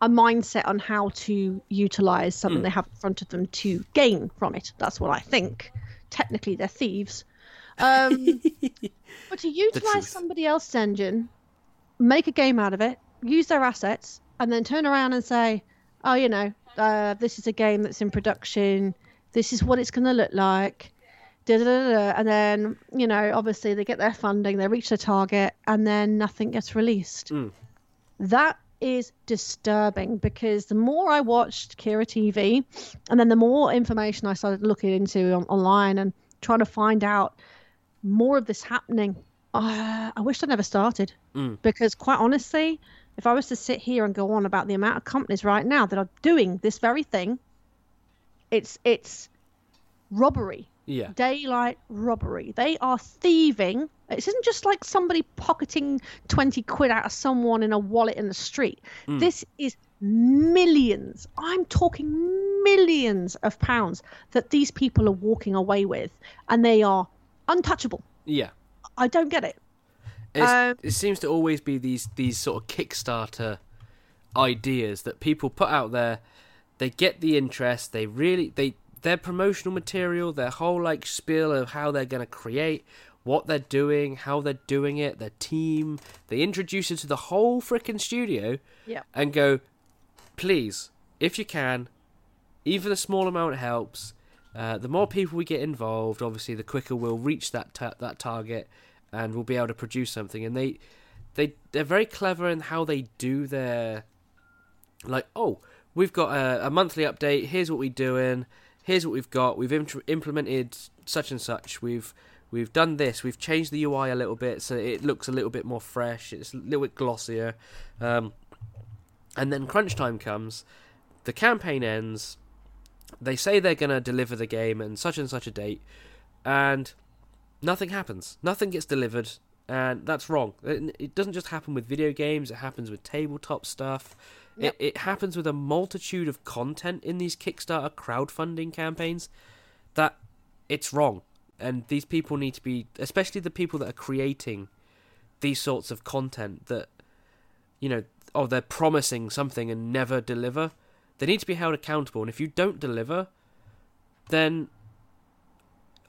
[SPEAKER 1] a mindset on how to utilize something
[SPEAKER 2] Hmm.
[SPEAKER 1] they have in front of them to gain from it. That's what I think. Technically, they're thieves. Um, but to utilize somebody else's engine, make a game out of it, use their assets, and then turn around and say, "Oh, you know, uh, this is a game that's in production. This is what it's going to look like. Da, da, da. And then, you know, obviously they get their funding, they reach their target, and then nothing gets released.
[SPEAKER 2] Mm.
[SPEAKER 1] That is disturbing because the more I watched Kira TV, and then the more information I started looking into on, online and trying to find out more of this happening, uh, I wish I never started.
[SPEAKER 2] Mm.
[SPEAKER 1] Because quite honestly, if I was to sit here and go on about the amount of companies right now that are doing this very thing, it's it's robbery
[SPEAKER 2] Yeah.
[SPEAKER 1] daylight robbery. They are thieving. It isn't just like somebody pocketing 20 quid out of someone in a wallet in the street. This is millions. I'm talking millions of pounds that these people are walking away with, and they are untouchable.
[SPEAKER 2] Yeah.
[SPEAKER 1] I don't get it. Um,
[SPEAKER 2] it seems to always be these these sort of Kickstarter ideas that people put out there. They get the interest. They really they their promotional material, their whole like spiel of how they're going to create, what they're doing, how they're doing it, their team. They introduce it to the whole freaking studio
[SPEAKER 1] Yeah.
[SPEAKER 2] and go, please, if you can, even a small amount helps. Uh, the more people we get involved, obviously, the quicker we'll reach that ta- that target, and we'll be able to produce something. And they they they're very clever in how they do their like. Oh, we've got a, a monthly update. Here's what we're doing. Here's what we've got. We've int- implemented such and such. We've we've done this. We've changed the UI a little bit so it looks a little bit more fresh. It's a little bit glossier. Um, and then crunch time comes, the campaign ends, they say they're going to deliver the game and such and such a date, and nothing happens. Nothing gets delivered, and that's wrong. It, doesn't just happen with video games, it happens with tabletop stuff.
[SPEAKER 1] Yep.
[SPEAKER 2] It, it happens with a multitude of content in these Kickstarter crowdfunding campaigns that it's wrong. And these people need to be, especially the people that are creating these sorts of content that, you know, oh, they're promising something and never deliver. They need to be held accountable. And if you don't deliver, then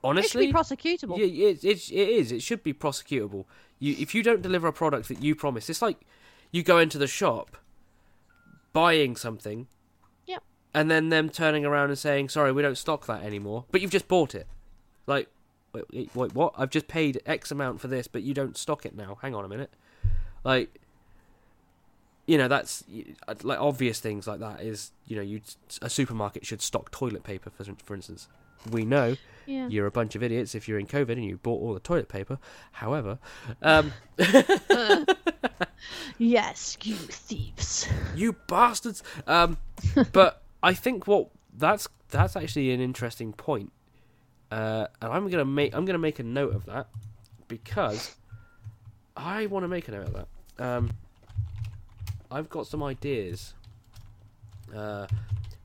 [SPEAKER 2] honestly,
[SPEAKER 1] it should be prosecutable.
[SPEAKER 2] yeah, it, it, it is. It should be prosecutable. You, if you don't deliver a product that you promise, it's like you go into the shop, buying something,
[SPEAKER 1] Yep.
[SPEAKER 2] and then them turning around and saying, "Sorry, we don't stock that anymore," but you've just bought it. Like, wait, wait, wait, what? I've just paid X amount for this, but you don't stock it now. Hang on a minute. Like, you know, that's like obvious things like that. Is you know, you a supermarket should stock toilet paper, for for instance. We know
[SPEAKER 1] Yeah.
[SPEAKER 2] you're a bunch of idiots if you're in COVID and you bought all the toilet paper. However, um,
[SPEAKER 1] Yes, you thieves.
[SPEAKER 2] you bastards. Um, but I think what that's that's actually an interesting point, uh, and I'm gonna make I'm gonna make a note of that because I want to make a note of that. Um, I've got some ideas uh,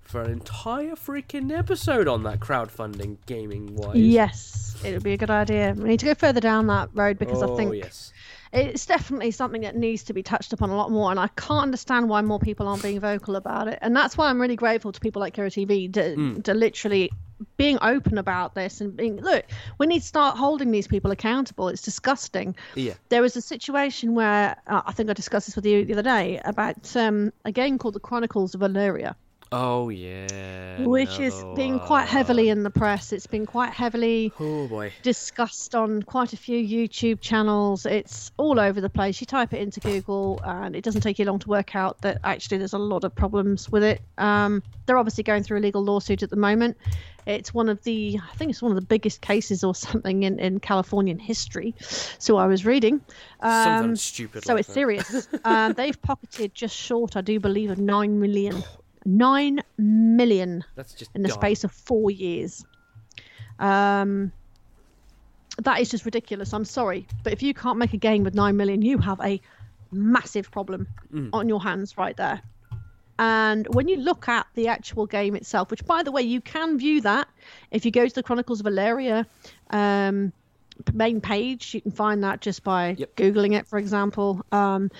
[SPEAKER 2] for an entire freaking episode on that crowdfunding gaming wise.
[SPEAKER 1] Yes, it would be a good idea. We need to go further down that road because
[SPEAKER 2] oh,
[SPEAKER 1] I think
[SPEAKER 2] yes.
[SPEAKER 1] It's definitely something that needs to be touched upon a lot more. And I can't understand why more people aren't being vocal about it. And that's why I'm really grateful to people like Kira TV to,
[SPEAKER 2] Hmm.
[SPEAKER 1] to literally being open about this and being look. We need to start holding these people accountable. It's disgusting.
[SPEAKER 2] Yeah.
[SPEAKER 1] There was a situation where uh, I think I discussed this with you the other day about um, a game called The Chronicles of Elyria.
[SPEAKER 2] Oh yeah.
[SPEAKER 1] which is
[SPEAKER 2] another
[SPEAKER 1] being quite heavily in the press. It's been quite heavily
[SPEAKER 2] Oh boy.
[SPEAKER 1] discussed on quite a few YouTube channels. It's all over the place. You type it into Google, and it doesn't take you long to work out that actually there's a lot of problems with it. Um, they're obviously going through a legal lawsuit at the moment. It's one of the, I think it's one of the biggest cases or something in, in Californian history. So I was reading.
[SPEAKER 2] Something
[SPEAKER 1] Um,
[SPEAKER 2] stupid.
[SPEAKER 1] so
[SPEAKER 2] like
[SPEAKER 1] it's
[SPEAKER 2] that.
[SPEAKER 1] serious. um, they've pocketed just short, I do believe, of nine million. Nine million
[SPEAKER 2] That's just
[SPEAKER 1] in the
[SPEAKER 2] dumb.
[SPEAKER 1] space of four years. Um, that is just ridiculous. I'm sorry, but if you can't make a game with nine million, you have a massive problem
[SPEAKER 2] Mm.
[SPEAKER 1] on your hands right there. And when you look at the actual game itself, which by the way, you can view that if you go to the Chronicles of Valeria um, main page, you can find that just by
[SPEAKER 2] Yep.
[SPEAKER 1] googling it, for example. Um,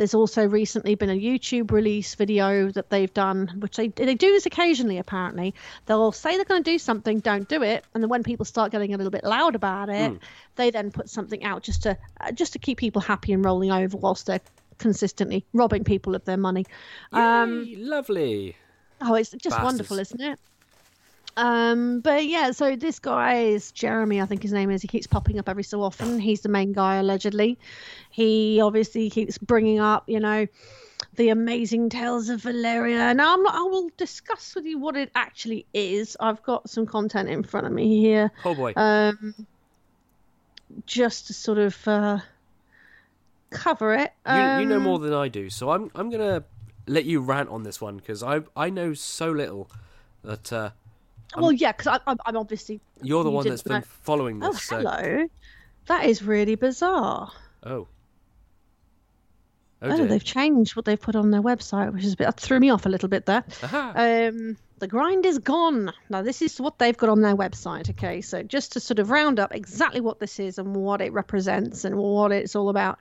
[SPEAKER 1] there's also recently been a YouTube release video that they've done, which they they do this occasionally. Apparently, they'll say they're going to do something, don't do it, and then when people start getting a little bit loud about it, they then put something out just to uh, just to keep people happy and rolling over whilst they're consistently robbing people of their money. Um,
[SPEAKER 2] lovely.
[SPEAKER 1] Oh, it's just
[SPEAKER 2] Bastards.
[SPEAKER 1] wonderful, isn't it? Um, but yeah, so this guy is Jeremy, I think his name is. He keeps popping up every so often. He's the main guy, allegedly. He obviously keeps bringing up, you know, the amazing tales of Valeria. Now, I'm not, I will discuss with you what it actually is. I've got some content in front of me here.
[SPEAKER 2] Oh boy.
[SPEAKER 1] Um, just to sort of uh, cover it.
[SPEAKER 2] you, you know
[SPEAKER 1] Um,
[SPEAKER 2] more than I do, so I'm I'm gonna let you rant on this one because I I know so little that uh,
[SPEAKER 1] Well, yeah, because I'm, I'm obviously.
[SPEAKER 2] you're the one that's been following
[SPEAKER 1] Oh,
[SPEAKER 2] this. so-
[SPEAKER 1] hello. That is really bizarre.
[SPEAKER 2] Oh.
[SPEAKER 1] Oh,
[SPEAKER 2] Oh
[SPEAKER 1] they've changed what they've put on their website, which is a bit that threw me off a little bit there.
[SPEAKER 2] Aha.
[SPEAKER 1] Um, the grind is gone. Now, this is what they've got on their website. Okay, so just to sort of round up exactly what this is and what it represents and what it's all about.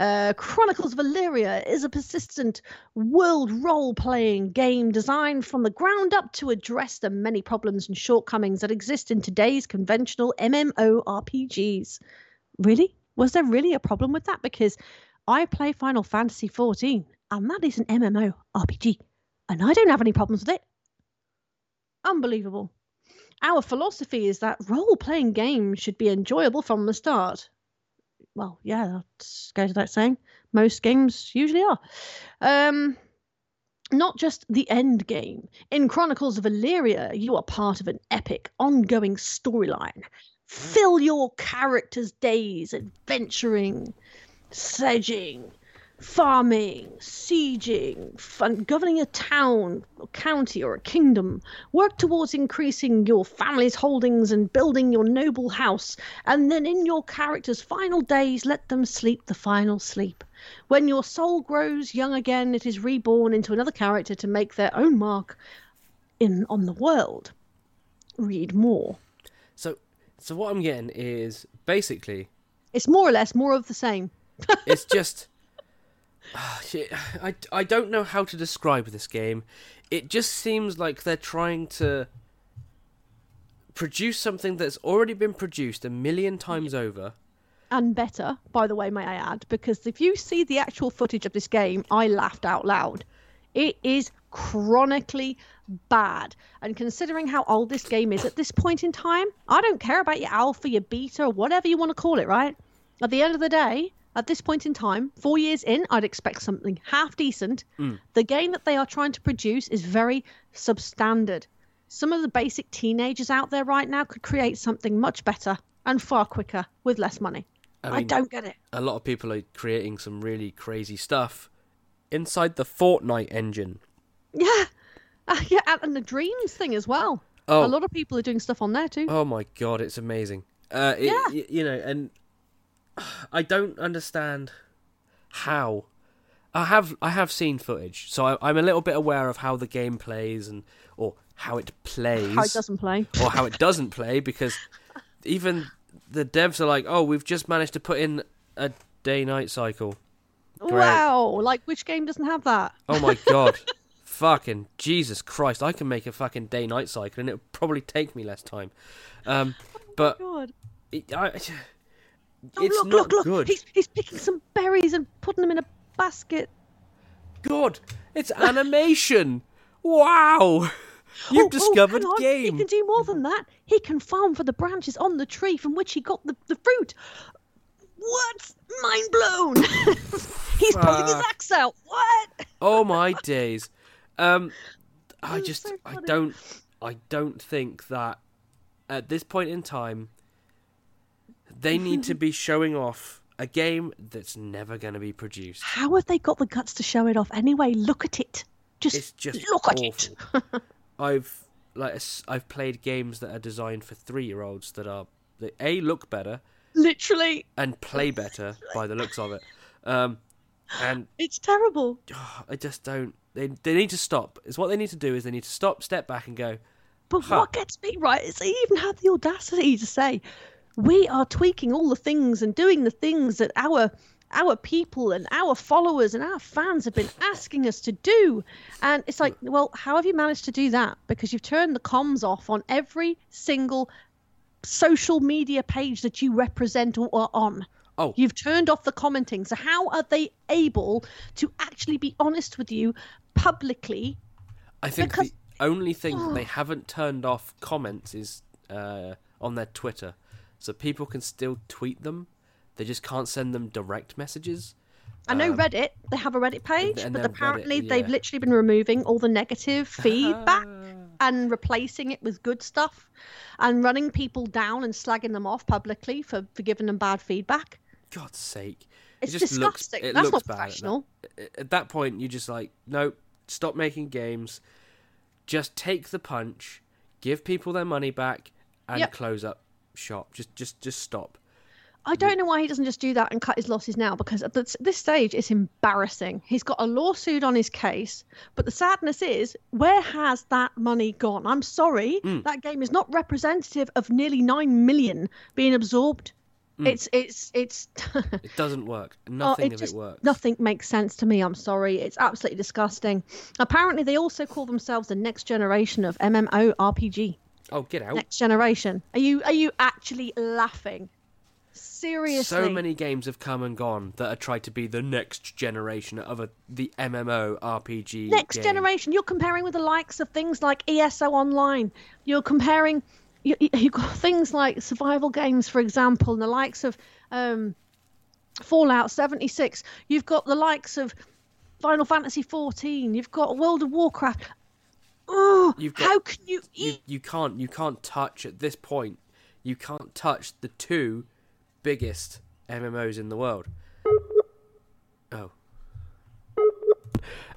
[SPEAKER 1] Uh, Chronicles of Elyria is a persistent world role playing game designed from the ground up to address the many problems and shortcomings that exist in today's conventional MMORPGs. Really? Was there really a problem with that? Because I play Final Fantasy XIV, and that is an MMORPG, and I don't have any problems with it. Unbelievable. Our philosophy is that role playing games should be enjoyable from the start. Well, yeah, that goes without saying. Most games usually are. Um, not just the end game. In Chronicles of Elyria, you are part of an epic, ongoing storyline. Fill your character's days adventuring, sledging, farming, sieging, fun, governing a town, or county, or a kingdom. Work towards increasing your family's holdings and building your noble house. And then in your character's final days, let them sleep the final sleep. When your soul grows young again, it is reborn into another character to make their own mark in on the world. Read more.
[SPEAKER 2] So so what I'm getting is basically
[SPEAKER 1] It's more or less more of the same.
[SPEAKER 2] it's just Ah, I, I don't know how to describe this game. It just seems like they're trying to produce something that's already been produced a million times over.
[SPEAKER 1] and better, by the way, may I add, because if you see the actual footage of this game, I laughed out loud. It is chronically bad. And considering how old this game is at this point in time, I don't care about your alpha, your beta, or whatever you want to call it, right? At the end of the day, at this point in time, four years in, I'd expect something half decent. The game that they are trying to produce is very substandard. Some of the basic teenagers out there right now could create something much better and far quicker with less money. I,
[SPEAKER 2] mean-
[SPEAKER 1] don't get it.
[SPEAKER 2] A lot of people are creating some really crazy stuff inside the Fortnite engine.
[SPEAKER 1] Yeah. Uh, yeah, and- the dreams thing as well.
[SPEAKER 2] Oh.
[SPEAKER 1] A lot of people are doing stuff on there too.
[SPEAKER 2] Oh my god, it's amazing. Uh, it,
[SPEAKER 1] Yeah.
[SPEAKER 2] y- you know, and I don't understand how. I have I have seen footage, so I, I'm a little bit aware of how the game plays and or how it plays
[SPEAKER 1] How it doesn't play.
[SPEAKER 2] or how it doesn't play because even the devs are like, oh, we've just managed to put in a day-night cycle. Great.
[SPEAKER 1] Wow. Like, which game doesn't have that?
[SPEAKER 2] Oh my god. fucking Jesus Christ. I can make a fucking day night cycle and it'll probably take me less time. Um, but
[SPEAKER 1] God.
[SPEAKER 2] it, I,
[SPEAKER 1] Oh,
[SPEAKER 2] it's
[SPEAKER 1] look,
[SPEAKER 2] not
[SPEAKER 1] look, look.
[SPEAKER 2] good.
[SPEAKER 1] He's, he's picking some berries and putting them in a basket.
[SPEAKER 2] Good. It's animation. wow. You've
[SPEAKER 1] Oh, oh,
[SPEAKER 2] discovered
[SPEAKER 1] on.
[SPEAKER 2] game.
[SPEAKER 1] He can do more than that. He can farm for the branches on the tree from which he got the, the fruit. What? Mind blown. He's pulling his axe out. What?
[SPEAKER 2] Oh my days. Um, I just
[SPEAKER 1] so
[SPEAKER 2] I don't I don't think that at this point in time they need to be showing off a game that's never going to be produced.
[SPEAKER 1] How have they got the guts to show it off anyway? Look at it. Just,
[SPEAKER 2] It's just
[SPEAKER 1] look at it.
[SPEAKER 2] I've like I've played games that are designed for three year olds that are that a look better
[SPEAKER 1] Literally,
[SPEAKER 2] and play better by the looks of it. Um, and
[SPEAKER 1] it's terrible.
[SPEAKER 2] oh, I just don't. They they need to stop. Is what they need to do is they need to stop, step back, and go.
[SPEAKER 1] But
[SPEAKER 2] Huh.
[SPEAKER 1] what gets me right is they even have the audacity to say, "We are tweaking all the things and doing the things that our our people and our followers and our fans have been asking us to do." And it's like, well, how have you managed to do that? Because you've turned the comms off on every single social media page that you represent or are on.
[SPEAKER 2] Oh.
[SPEAKER 1] You've turned off the commenting. So how are they able to actually be honest with you publicly
[SPEAKER 2] I think
[SPEAKER 1] because
[SPEAKER 2] the, only thing that they haven't turned off comments is uh, on their Twitter, so people can still tweet them. They just can't send them direct messages.
[SPEAKER 1] I know
[SPEAKER 2] Um,
[SPEAKER 1] Reddit. They have a Reddit page, but
[SPEAKER 2] then Reddit,
[SPEAKER 1] apparently they've literally been removing all the negative feedback and replacing it with good stuff, and running people down and slagging them off publicly for, for giving them bad feedback.
[SPEAKER 2] God's sake!
[SPEAKER 1] It's
[SPEAKER 2] it just looks-
[SPEAKER 1] disgusting.
[SPEAKER 2] it
[SPEAKER 1] That's
[SPEAKER 2] looks
[SPEAKER 1] not
[SPEAKER 2] bad at that.
[SPEAKER 1] professional.
[SPEAKER 2] At that point, you're just like, no, stop making games. Just take the punch, give people their money back, and
[SPEAKER 1] Yep.
[SPEAKER 2] close up shop. Just, just, just stop.
[SPEAKER 1] I don't know why he doesn't just do that and cut his losses now because at this, stage it's embarrassing. He's got a lawsuit on his case, but the sadness is, where has that money gone? I'm sorry,
[SPEAKER 2] Mm.
[SPEAKER 1] that game is not representative of nearly nine million being absorbed.
[SPEAKER 2] Mm.
[SPEAKER 1] It's it's it's
[SPEAKER 2] It doesn't work.
[SPEAKER 1] Oh,
[SPEAKER 2] Nothing
[SPEAKER 1] it
[SPEAKER 2] of
[SPEAKER 1] just-
[SPEAKER 2] it works.
[SPEAKER 1] Nothing makes sense to me. I'm sorry. It's absolutely disgusting. Apparently, they also call themselves the next generation of MMORPG.
[SPEAKER 2] Oh, get out!
[SPEAKER 1] Next generation. Are you are you actually laughing? Seriously.
[SPEAKER 2] So many games have come and gone that are tried to be the next generation of a, the MMO RPG.
[SPEAKER 1] Next
[SPEAKER 2] game.
[SPEAKER 1] generation. You're comparing with the likes of things like ESO Online. You're comparing. You, you've got things like survival games, for example, and the likes of um, Fallout 76. You've got the likes of Final Fantasy 14. You've got World of Warcraft. Oh,
[SPEAKER 2] got-
[SPEAKER 1] how can you
[SPEAKER 2] You, you can't you can't touch at this point. You can't touch the two biggest MMOs in the world. Oh.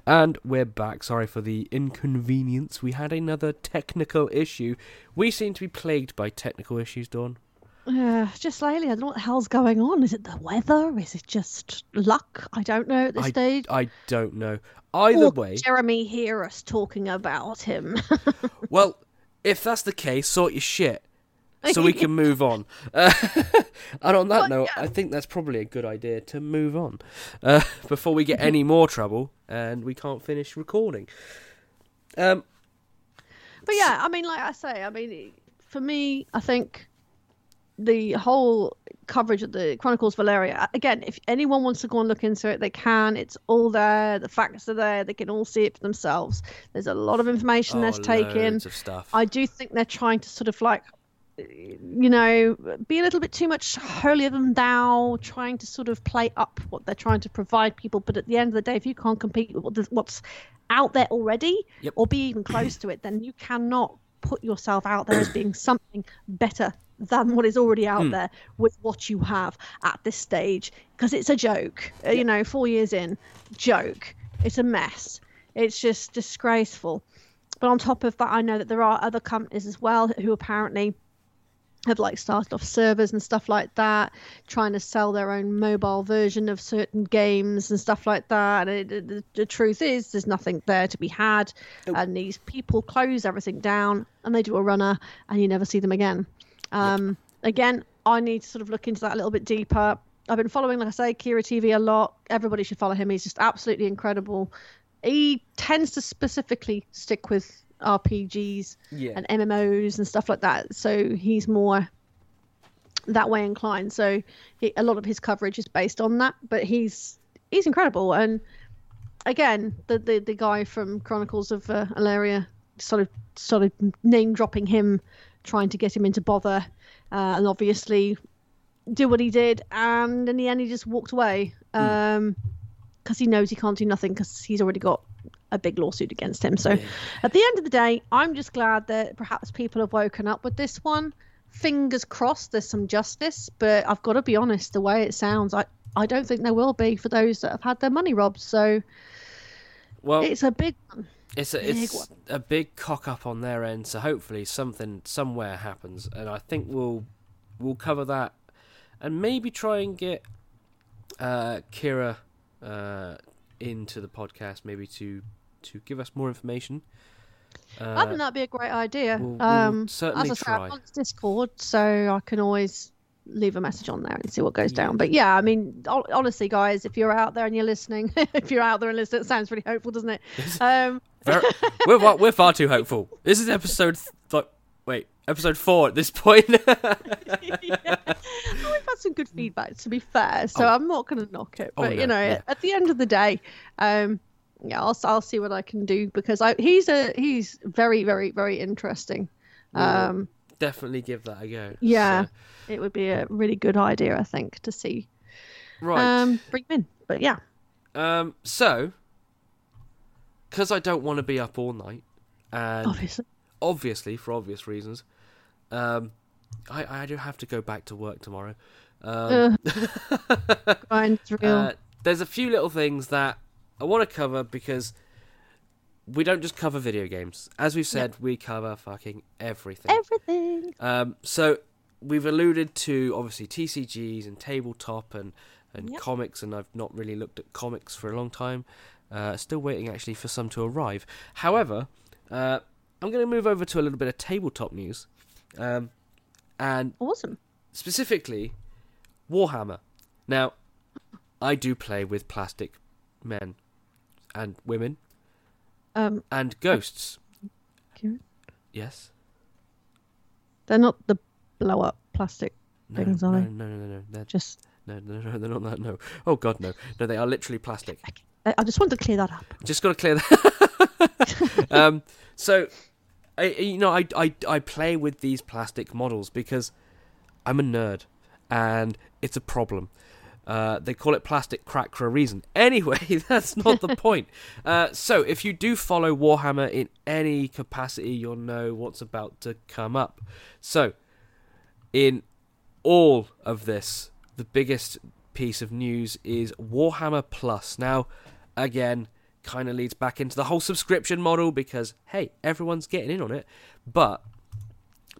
[SPEAKER 2] And we're back. Sorry for the inconvenience. We had another technical issue. We seem to be plagued by technical issues, Dawn.
[SPEAKER 1] Uh, just lately, I don't know what the hell's going on. Is it the weather? Is it just luck? I don't know at this
[SPEAKER 2] I,
[SPEAKER 1] stage.
[SPEAKER 2] I don't know. Either
[SPEAKER 1] Or
[SPEAKER 2] way,
[SPEAKER 1] Jeremy hear us talking about him.
[SPEAKER 2] well, if that's the case, sort your shit so we can move on. Uh, and on that
[SPEAKER 1] But,
[SPEAKER 2] note,
[SPEAKER 1] yeah.
[SPEAKER 2] I think that's probably a good idea to move on uh, before we get any more trouble and we can't finish recording. Um,
[SPEAKER 1] But yeah, I mean, like I say, I mean, for me, I think the whole coverage of the Chronicles Valeria, again, if anyone wants to go and look into it, they can. It's all there. The facts are there. They can all see it for themselves. There's a lot of information
[SPEAKER 2] oh,
[SPEAKER 1] that's taken. I do think they're trying to sort of like, you know, be a little bit too much holier than thou, trying to sort of play up what they're trying to provide people. But at the end of the day, if you can't compete with what's out there already,
[SPEAKER 2] Yep.
[SPEAKER 1] or be even close to it, then you cannot put yourself out there as being something better than what is already out there with what you have at this stage. Because it's a joke Uh, you know four years in joke. It's a mess. It's just disgraceful. But on top of that i know that there are other companies as well who apparently have like started off servers and stuff like that, trying to sell their own mobile version of certain games and stuff like that. And it, the, the truth is, there's nothing there to be had, and these people close everything down and they do a runner, and you never see them again. Um, Again, I need to sort of look into that a little bit deeper. I've been following, like I say, Kira TV a lot. Everybody should follow him. He's just absolutely incredible. He tends to specifically stick with RPGs
[SPEAKER 2] Yeah.
[SPEAKER 1] and MMOs and stuff like that. So he's more that way inclined. So he, a lot of his coverage is based on that. But he's he's incredible. And again, the the, the guy from Chronicles of uh, Elyria sort of sort of name dropping him, trying to get him into bother, uh, and obviously do what he did. And in the end, he just walked away because he knows he can't do nothing because he's already got a big lawsuit against him. So at the end of the day, I'm just glad that perhaps people have woken up with this one. Fingers crossed there's some justice, but I've got to be honest, the way it sounds, I, I don't think there will be for those that have had their money robbed. So
[SPEAKER 2] Well,
[SPEAKER 1] it's a big one.
[SPEAKER 2] It's a,
[SPEAKER 1] Big
[SPEAKER 2] it's a big cock up on their end, so hopefully something somewhere happens, and I think we'll we'll cover that, and maybe try and get uh, Kira uh, into the podcast, maybe to to give us more information.
[SPEAKER 1] I
[SPEAKER 2] Uh,
[SPEAKER 1] think that'd be a great idea.
[SPEAKER 2] we'll- we'll
[SPEAKER 1] um,
[SPEAKER 2] certainly
[SPEAKER 1] as I say. I'm on Discord, so I can always leave a message on there and see what goes down. But yeah, I mean, hon- honestly, guys, if you're out there and you're listening, if you're out there and listening, it sounds really hopeful, does't it? Um,
[SPEAKER 2] we're we're far too hopeful. This is episode th- wait episode four at this point.
[SPEAKER 1] yeah. Oh, we've had some good feedback, to be fair, so
[SPEAKER 2] Oh.
[SPEAKER 1] I'm not going to knock it.
[SPEAKER 2] Oh,
[SPEAKER 1] But
[SPEAKER 2] no,
[SPEAKER 1] you know,
[SPEAKER 2] yeah.
[SPEAKER 1] at the end of the day, um, yeah, I'll I'll see what I can do because I he's a he's very very very interesting. Um,
[SPEAKER 2] Definitely give that a go.
[SPEAKER 1] yeah,
[SPEAKER 2] So,
[SPEAKER 1] it would be a really good idea, I think, to see
[SPEAKER 2] right.
[SPEAKER 1] um bring him in. But yeah,
[SPEAKER 2] Um, so, because I don't want to be up all night, and
[SPEAKER 1] obviously.
[SPEAKER 2] obviously for obvious reasons, um, I I do have to go back to work tomorrow. Um, uh, there's a few little things that I want to cover because we don't just cover video games. As we've said, we cover fucking everything.
[SPEAKER 1] Everything.
[SPEAKER 2] Um, so we've alluded to obviously TCGs and tabletop and and
[SPEAKER 1] Yep.
[SPEAKER 2] comics, and I've not really looked at comics for a long time. Uh, still waiting actually for some to arrive. However, uh, I'm going to move over to a little bit of tabletop news, um, and
[SPEAKER 1] Awesome.
[SPEAKER 2] specifically Warhammer. Now, I do play with plastic men and women
[SPEAKER 1] Um,
[SPEAKER 2] and ghosts.
[SPEAKER 1] Kieran?
[SPEAKER 2] Yes.
[SPEAKER 1] they're not the blow up plastic
[SPEAKER 2] No,
[SPEAKER 1] Things,
[SPEAKER 2] no,
[SPEAKER 1] are
[SPEAKER 2] no,
[SPEAKER 1] they?
[SPEAKER 2] no, no, no, they're
[SPEAKER 1] just
[SPEAKER 2] No, no, no, they're not that. No. Oh God, no, no. They are literally plastic.
[SPEAKER 1] I I just wanted to clear that up.
[SPEAKER 2] Just got to clear that. um, so, I, you know, I, I, I play with these plastic models because I'm a nerd, and it's a problem. Uh, they call it plastic crack for a reason. Anyway, that's not the point. Uh, so, if you do follow Warhammer in any capacity, you'll know what's about to come up. So, in all of this, the biggest piece of news is Warhammer Plus. Now, again, kind of leads back into the whole subscription model because, hey, everyone's getting in on it. But,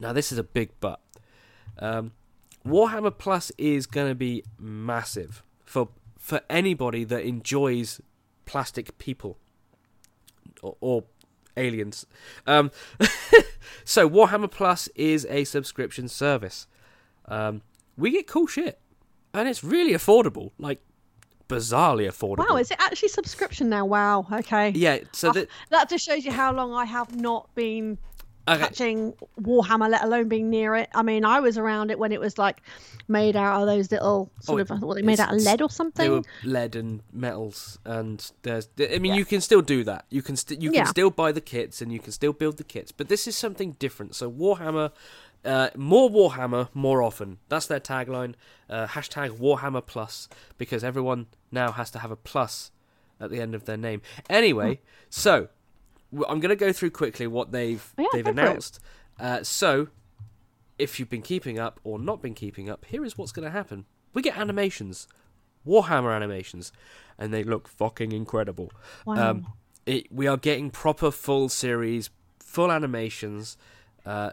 [SPEAKER 2] now this is a big but. Um, Warhammer Plus is going to be massive for for anybody that enjoys plastic people or, or aliens. Um, so Warhammer Plus is a subscription service. Um, we get cool shit, and it's really affordable, like bizarrely affordable.
[SPEAKER 1] Wow, is it actually subscription now? Wow. Okay.
[SPEAKER 2] yeah. So
[SPEAKER 1] Oh,
[SPEAKER 2] that
[SPEAKER 1] That just shows you how long I have not been
[SPEAKER 2] okay,
[SPEAKER 1] touching Warhammer, let alone being near it. I mean, I was around it when it was like made out of those little sort
[SPEAKER 2] Oh,
[SPEAKER 1] of what they made out of lead or
[SPEAKER 2] they
[SPEAKER 1] something.
[SPEAKER 2] were lead and metals, and there's. I mean, you can still do that. You can st- you can
[SPEAKER 1] Yeah.
[SPEAKER 2] still buy the kits, and you can still build the kits. But this is something different. So Warhammer. Uh, more Warhammer, more often. That's their tagline. Uh, hashtag Warhammer Plus, because everyone now has to have a plus at the end of their name. Anyway, so w- I'm going to go through quickly what they've
[SPEAKER 1] Yeah,
[SPEAKER 2] they've
[SPEAKER 1] go for it.
[SPEAKER 2] announced. Uh, so, if you've been keeping up or not been keeping up, here is what's going to happen. We get animations, Warhammer animations, and they look fucking incredible.
[SPEAKER 1] wow.
[SPEAKER 2] Um, it, we are getting proper full series, full animations. Uh,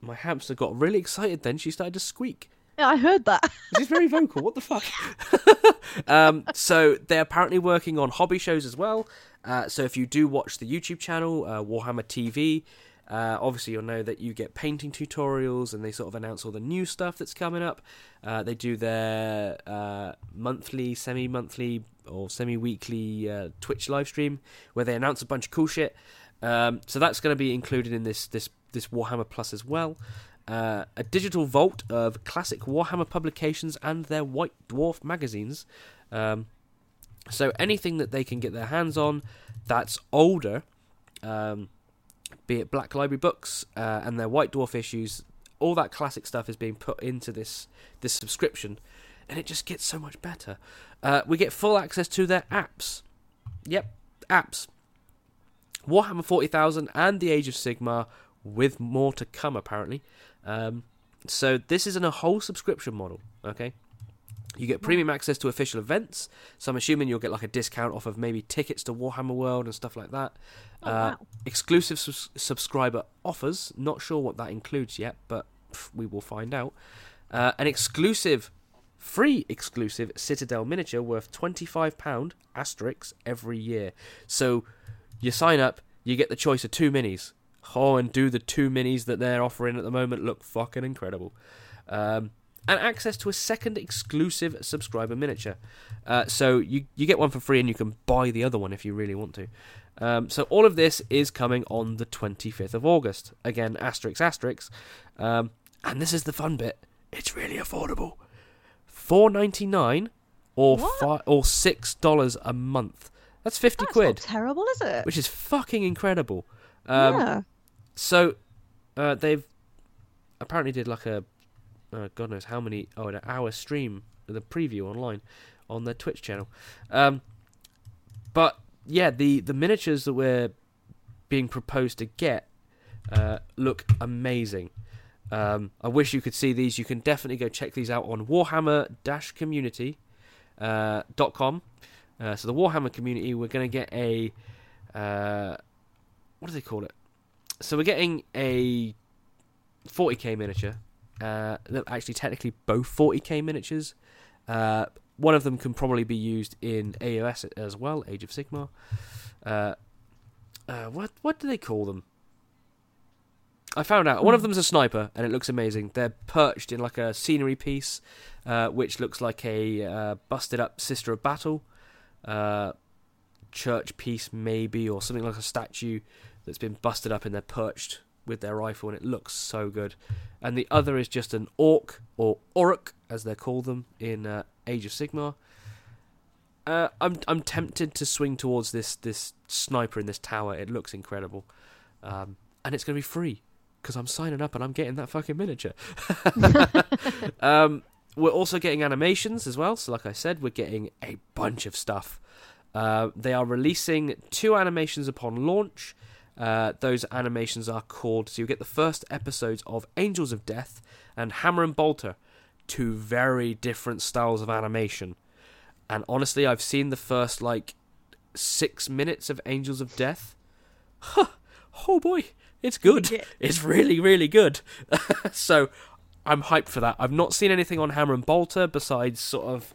[SPEAKER 2] my hamster got really excited. Then she started to squeak.
[SPEAKER 1] yeah, I heard that.
[SPEAKER 2] She's very vocal. What the fuck? um, so they're apparently working on hobby shows as well. Uh, so if you do watch the YouTube channel uh, Warhammer TV, uh, obviously you'll know that you get painting tutorials, and they sort of announce all the new stuff that's coming up. Uh, they do their uh, monthly, semi-monthly, or semi-weekly uh, Twitch live stream where they announce a bunch of cool shit. Um, so that's going to be included in this this this Warhammer Plus as well. Uh, a digital vault of classic Warhammer publications and their White Dwarf magazines. Um, so anything that they can get their hands on that's older, um, be it Black Library books uh, and their White Dwarf issues, all that classic stuff is being put into this this subscription, and it just gets so much better. Uh, we get full access to their apps. Yep, apps. Warhammer 40,000 and the Age of Sigmar, with more to come apparently. Um, so this isn't a whole subscription model, okay? You get premium access to official events, so I'm assuming you'll get like a discount off of maybe tickets to Warhammer World and stuff like that.
[SPEAKER 1] Oh,
[SPEAKER 2] uh,
[SPEAKER 1] wow.
[SPEAKER 2] Exclusive sus- subscriber offers, not sure what that includes yet, but pff, we will find out. Uh, an exclusive, free exclusive Citadel miniature worth £25 asterisk every year. So you sign up, you get the choice of two minis. Oh, and do the two minis that they're offering at the moment look fucking incredible. Um, and access to a second exclusive subscriber miniature. Uh, so you you get one for free, and you can buy the other one if you really want to. Um, so all of this is coming on the 25th of August. Again, asterisk asterisk. Um, and this is the fun bit. It's really affordable. Four ninety nine, or
[SPEAKER 1] What?
[SPEAKER 2] fi- or six dollars a month. That's fifty
[SPEAKER 1] That's
[SPEAKER 2] quid,
[SPEAKER 1] not terrible, is it?
[SPEAKER 2] which is fucking incredible. Um,
[SPEAKER 1] yeah.
[SPEAKER 2] So uh, they've apparently did like a uh, God knows how many oh an hour stream the preview online on their Twitch channel. Um, but yeah, the the miniatures that we're being proposed to get uh, look amazing. Um, I wish you could see these. You can definitely go check these out on Warhammer-community uh, dot com. Uh, so the Warhammer community, we're going to get a uh, what do they call it? So we're getting a 40k miniature. Uh, they're actually technically both 40k miniatures. Uh, one of them can probably be used in AOS as well, Age of Sigmar. Uh, uh, what what do they call them? I found out one of them's a sniper, and it looks amazing. They're perched in like a scenery piece, uh, which looks like a uh, busted up Sister of Battle uh, church piece, maybe, or something like a statue that's been busted up and they're perched with their rifle, and it looks so good. And the other is just an orc or orc, as they call them in uh, Age of Sigmar. Uh, I'm I'm tempted to swing towards this this sniper in this tower. It looks incredible, um, and it's going to be free because I'm signing up and I'm getting that fucking miniature. um, we're also getting animations as well. So, like I said, we're getting a bunch of stuff. Uh, they are releasing two animations upon launch. Uh, those animations are called. So you get the first episodes of Angels of Death and Hammer and Bolter, two very different styles of animation. And honestly, I've seen the first like six minutes of Angels of Death. Huh. Oh boy, it's good.
[SPEAKER 1] Yeah.
[SPEAKER 2] It's really, really good. so I'm hyped for that. I've not seen anything on Hammer and Bolter besides sort of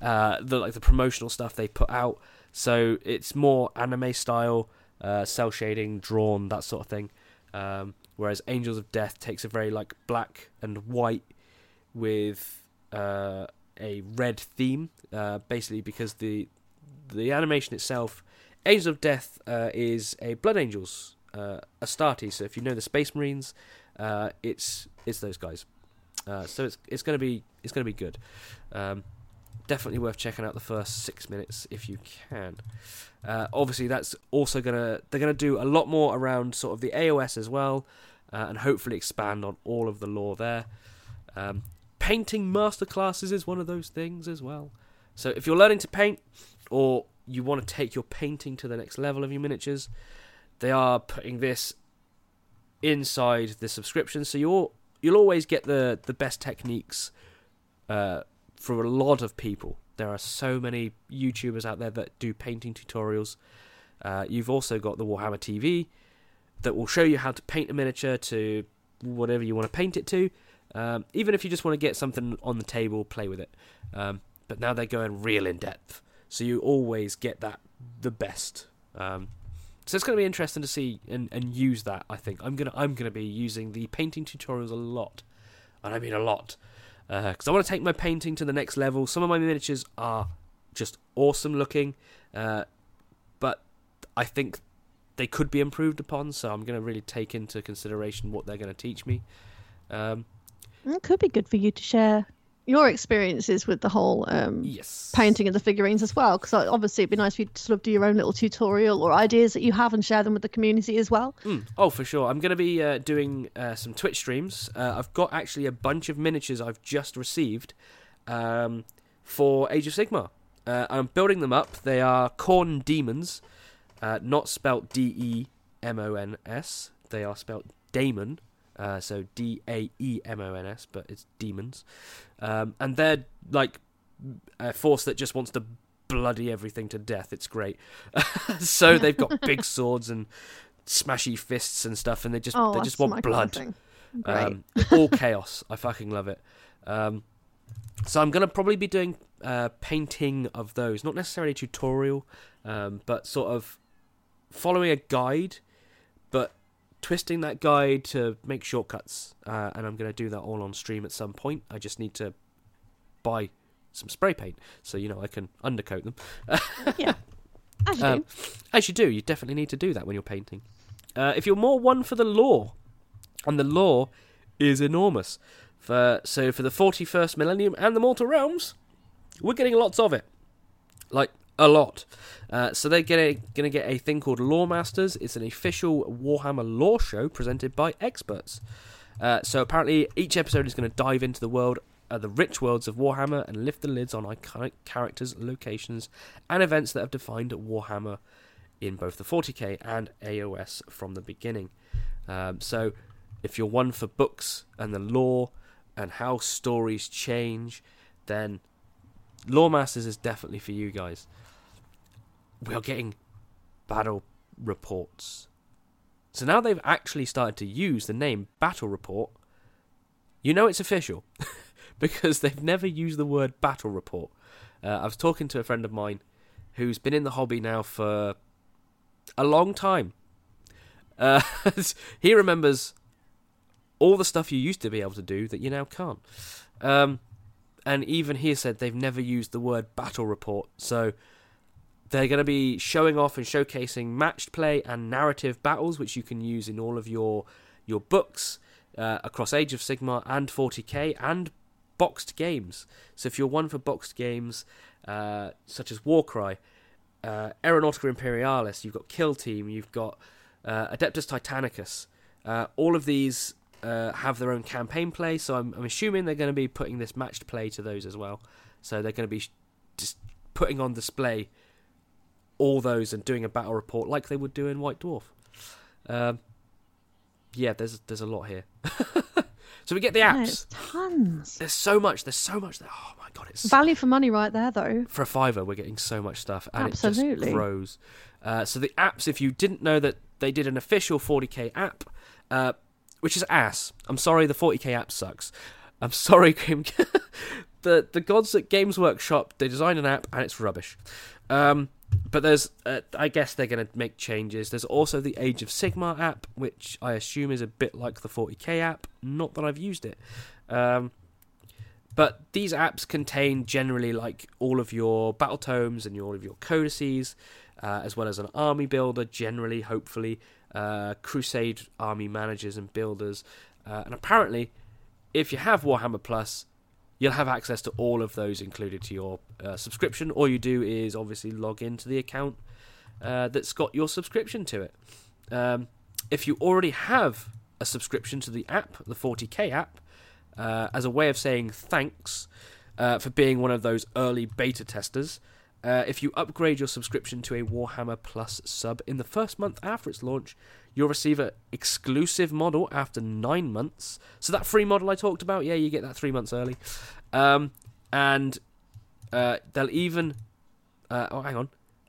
[SPEAKER 2] uh, the like the promotional stuff they put out. So it's more anime style, uh, cell shading, drawn, that sort of thing. Um, whereas Angels of Death takes a very like black and white with uh, a red theme, uh, basically because the the animation itself, Angels of Death uh, is a Blood Angels uh, Astarte. So if you know the Space Marines, uh, it's it's those guys. So it's it's gonna be it's gonna be good. Um, definitely worth checking out the first six minutes if you can. Uh, obviously, that's also gonna they're gonna do a lot more around sort of the AOS as well, uh, and hopefully expand on all of the lore there. Um, painting masterclasses is one of those things as well. So if you're learning to paint, or you want to take your painting to the next level of your miniatures, they are putting this inside the subscription. So you'll you'll always get the the best techniques uh, for a lot of people. There are so many YouTubers out there that do painting tutorials. Uh, you've also got the Warhammer TV that will show you how to paint a miniature to whatever you want to paint it to. Um, even if you just want to get something on the table, play with it. Um, but now they're going real in depth, so you always get that the best. Um, so it's going to be interesting to see and, and use that. I think I'm gonna I'm gonna be using the painting tutorials a lot, and I mean a lot, because I want to take my painting to the next level. Some of my miniatures are just awesome looking, uh, but I think they could be improved upon. So I'm going to really take into consideration what they're going to teach me. Um,
[SPEAKER 1] It could be good for you to share your experiences with the whole um,
[SPEAKER 2] yes,
[SPEAKER 1] painting of the figurines as well, because obviously it'd be nice if you sort of do your own little tutorial or ideas that you have and share them with the community as well.
[SPEAKER 2] Mm. Oh, for sure. I'm going to be uh, doing uh, some Twitch streams. Uh, I've got actually a bunch of miniatures I've just received um, for Age of Sigmar. Uh, I'm building them up. They are Khorne Demons, uh, not spelt D E M O N S. They are spelt Daemon, uh, so D A E M O N S, but it's demons. Um, and they're like a force that just wants to bloody everything to death. It's great. so they've got big swords and smashy fists and stuff, and they just
[SPEAKER 1] oh,
[SPEAKER 2] they just want blood. Um, all chaos. I fucking love it. Um, so I'm gonna probably be doing uh, painting of those, not necessarily tutorial, um, but sort of following a guide, but twisting that guide to make shortcuts. Uh, and I'm gonna do that all on stream at some point. I just need to buy some spray paint so you know I can undercoat them.
[SPEAKER 1] yeah, as you
[SPEAKER 2] Um,
[SPEAKER 1] do.
[SPEAKER 2] As you do, you definitely need to do that when you're painting. Uh, if you're more one for the lore, and the lore is enormous. For so for the 41st millennium and the Mortal Realms, we're getting lots of it. Like a lot. Uh, so they're gonna gonna get a thing called Lore Masters. It's an official Warhammer lore show presented by experts. Uh, so apparently, each episode is going to dive into the world, uh, the rich worlds of Warhammer, and lift the lids on iconic characters, locations, and events that have defined Warhammer in both the 40k and AOS from the beginning. Um, so, if you're one for books and the lore and how stories change, then Lore Masters is definitely for you guys. We are getting battle reports. So now they've actually started to use the name Battle Report. You know it's official because they've never used the word Battle Report. Uh, I was talking to a friend of mine who's been in the hobby now for a long time. Uh, he remembers all the stuff you used to be able to do that you now can't. Um, and even he said they've never used the word battle report. So they're going to be showing off and showcasing matched play and narrative battles, which you can use in all of your your books uh, across Age of Sigmar and 40k and boxed games. So if you're one for boxed games uh, such as Warcry, uh, Aeronautica Imperialis, you've got Kill Team, you've got uh, Adeptus Titanicus. Uh, all of these uh, have their own campaign play, so I'm, I'm assuming they're going to be putting this matched play to those as well. So they're going to be just putting on display all those and doing a battle report like they would do in White Dwarf. Um, yeah, there's there's a lot here. so we get the apps.
[SPEAKER 1] tons.
[SPEAKER 2] There's so much. There's so much. There. Oh my god, it's
[SPEAKER 1] value for money right there, though.
[SPEAKER 2] For a fiver, we're getting so much stuff, and
[SPEAKER 1] Absolutely.
[SPEAKER 2] it just grows. Uh, so the apps, if you didn't know that they did an official 40k app, uh, which is ass. I'm sorry, the 40k app sucks. I'm sorry, Game. the the gods at Games Workshop they designed an app and it's rubbish. Um, but there's, uh, I guess they're going to make changes. There's also the Age of Sigmar app, which I assume is a bit like the 40k app. Not that I've used it. Um, but these apps contain generally like all of your battle tomes and all of your codices, uh, as well as an army builder. Generally, hopefully, uh, Crusade army managers and builders. Uh, and apparently, if you have Warhammer Plus, you'll have access to all of those included to your uh, subscription. All you do is obviously log into the account uh, that's got your subscription to it. Um, if you already have a subscription to the app, the 40k app, uh, as a way of saying thanks uh, for being one of those early beta testers, uh, if you upgrade your subscription to a Warhammer Plus sub in the first month after its launch, you'll receive an exclusive model after nine months. So that free model I talked about, yeah, you get that three months early. Um, and uh, they'll even, uh, oh, hang on.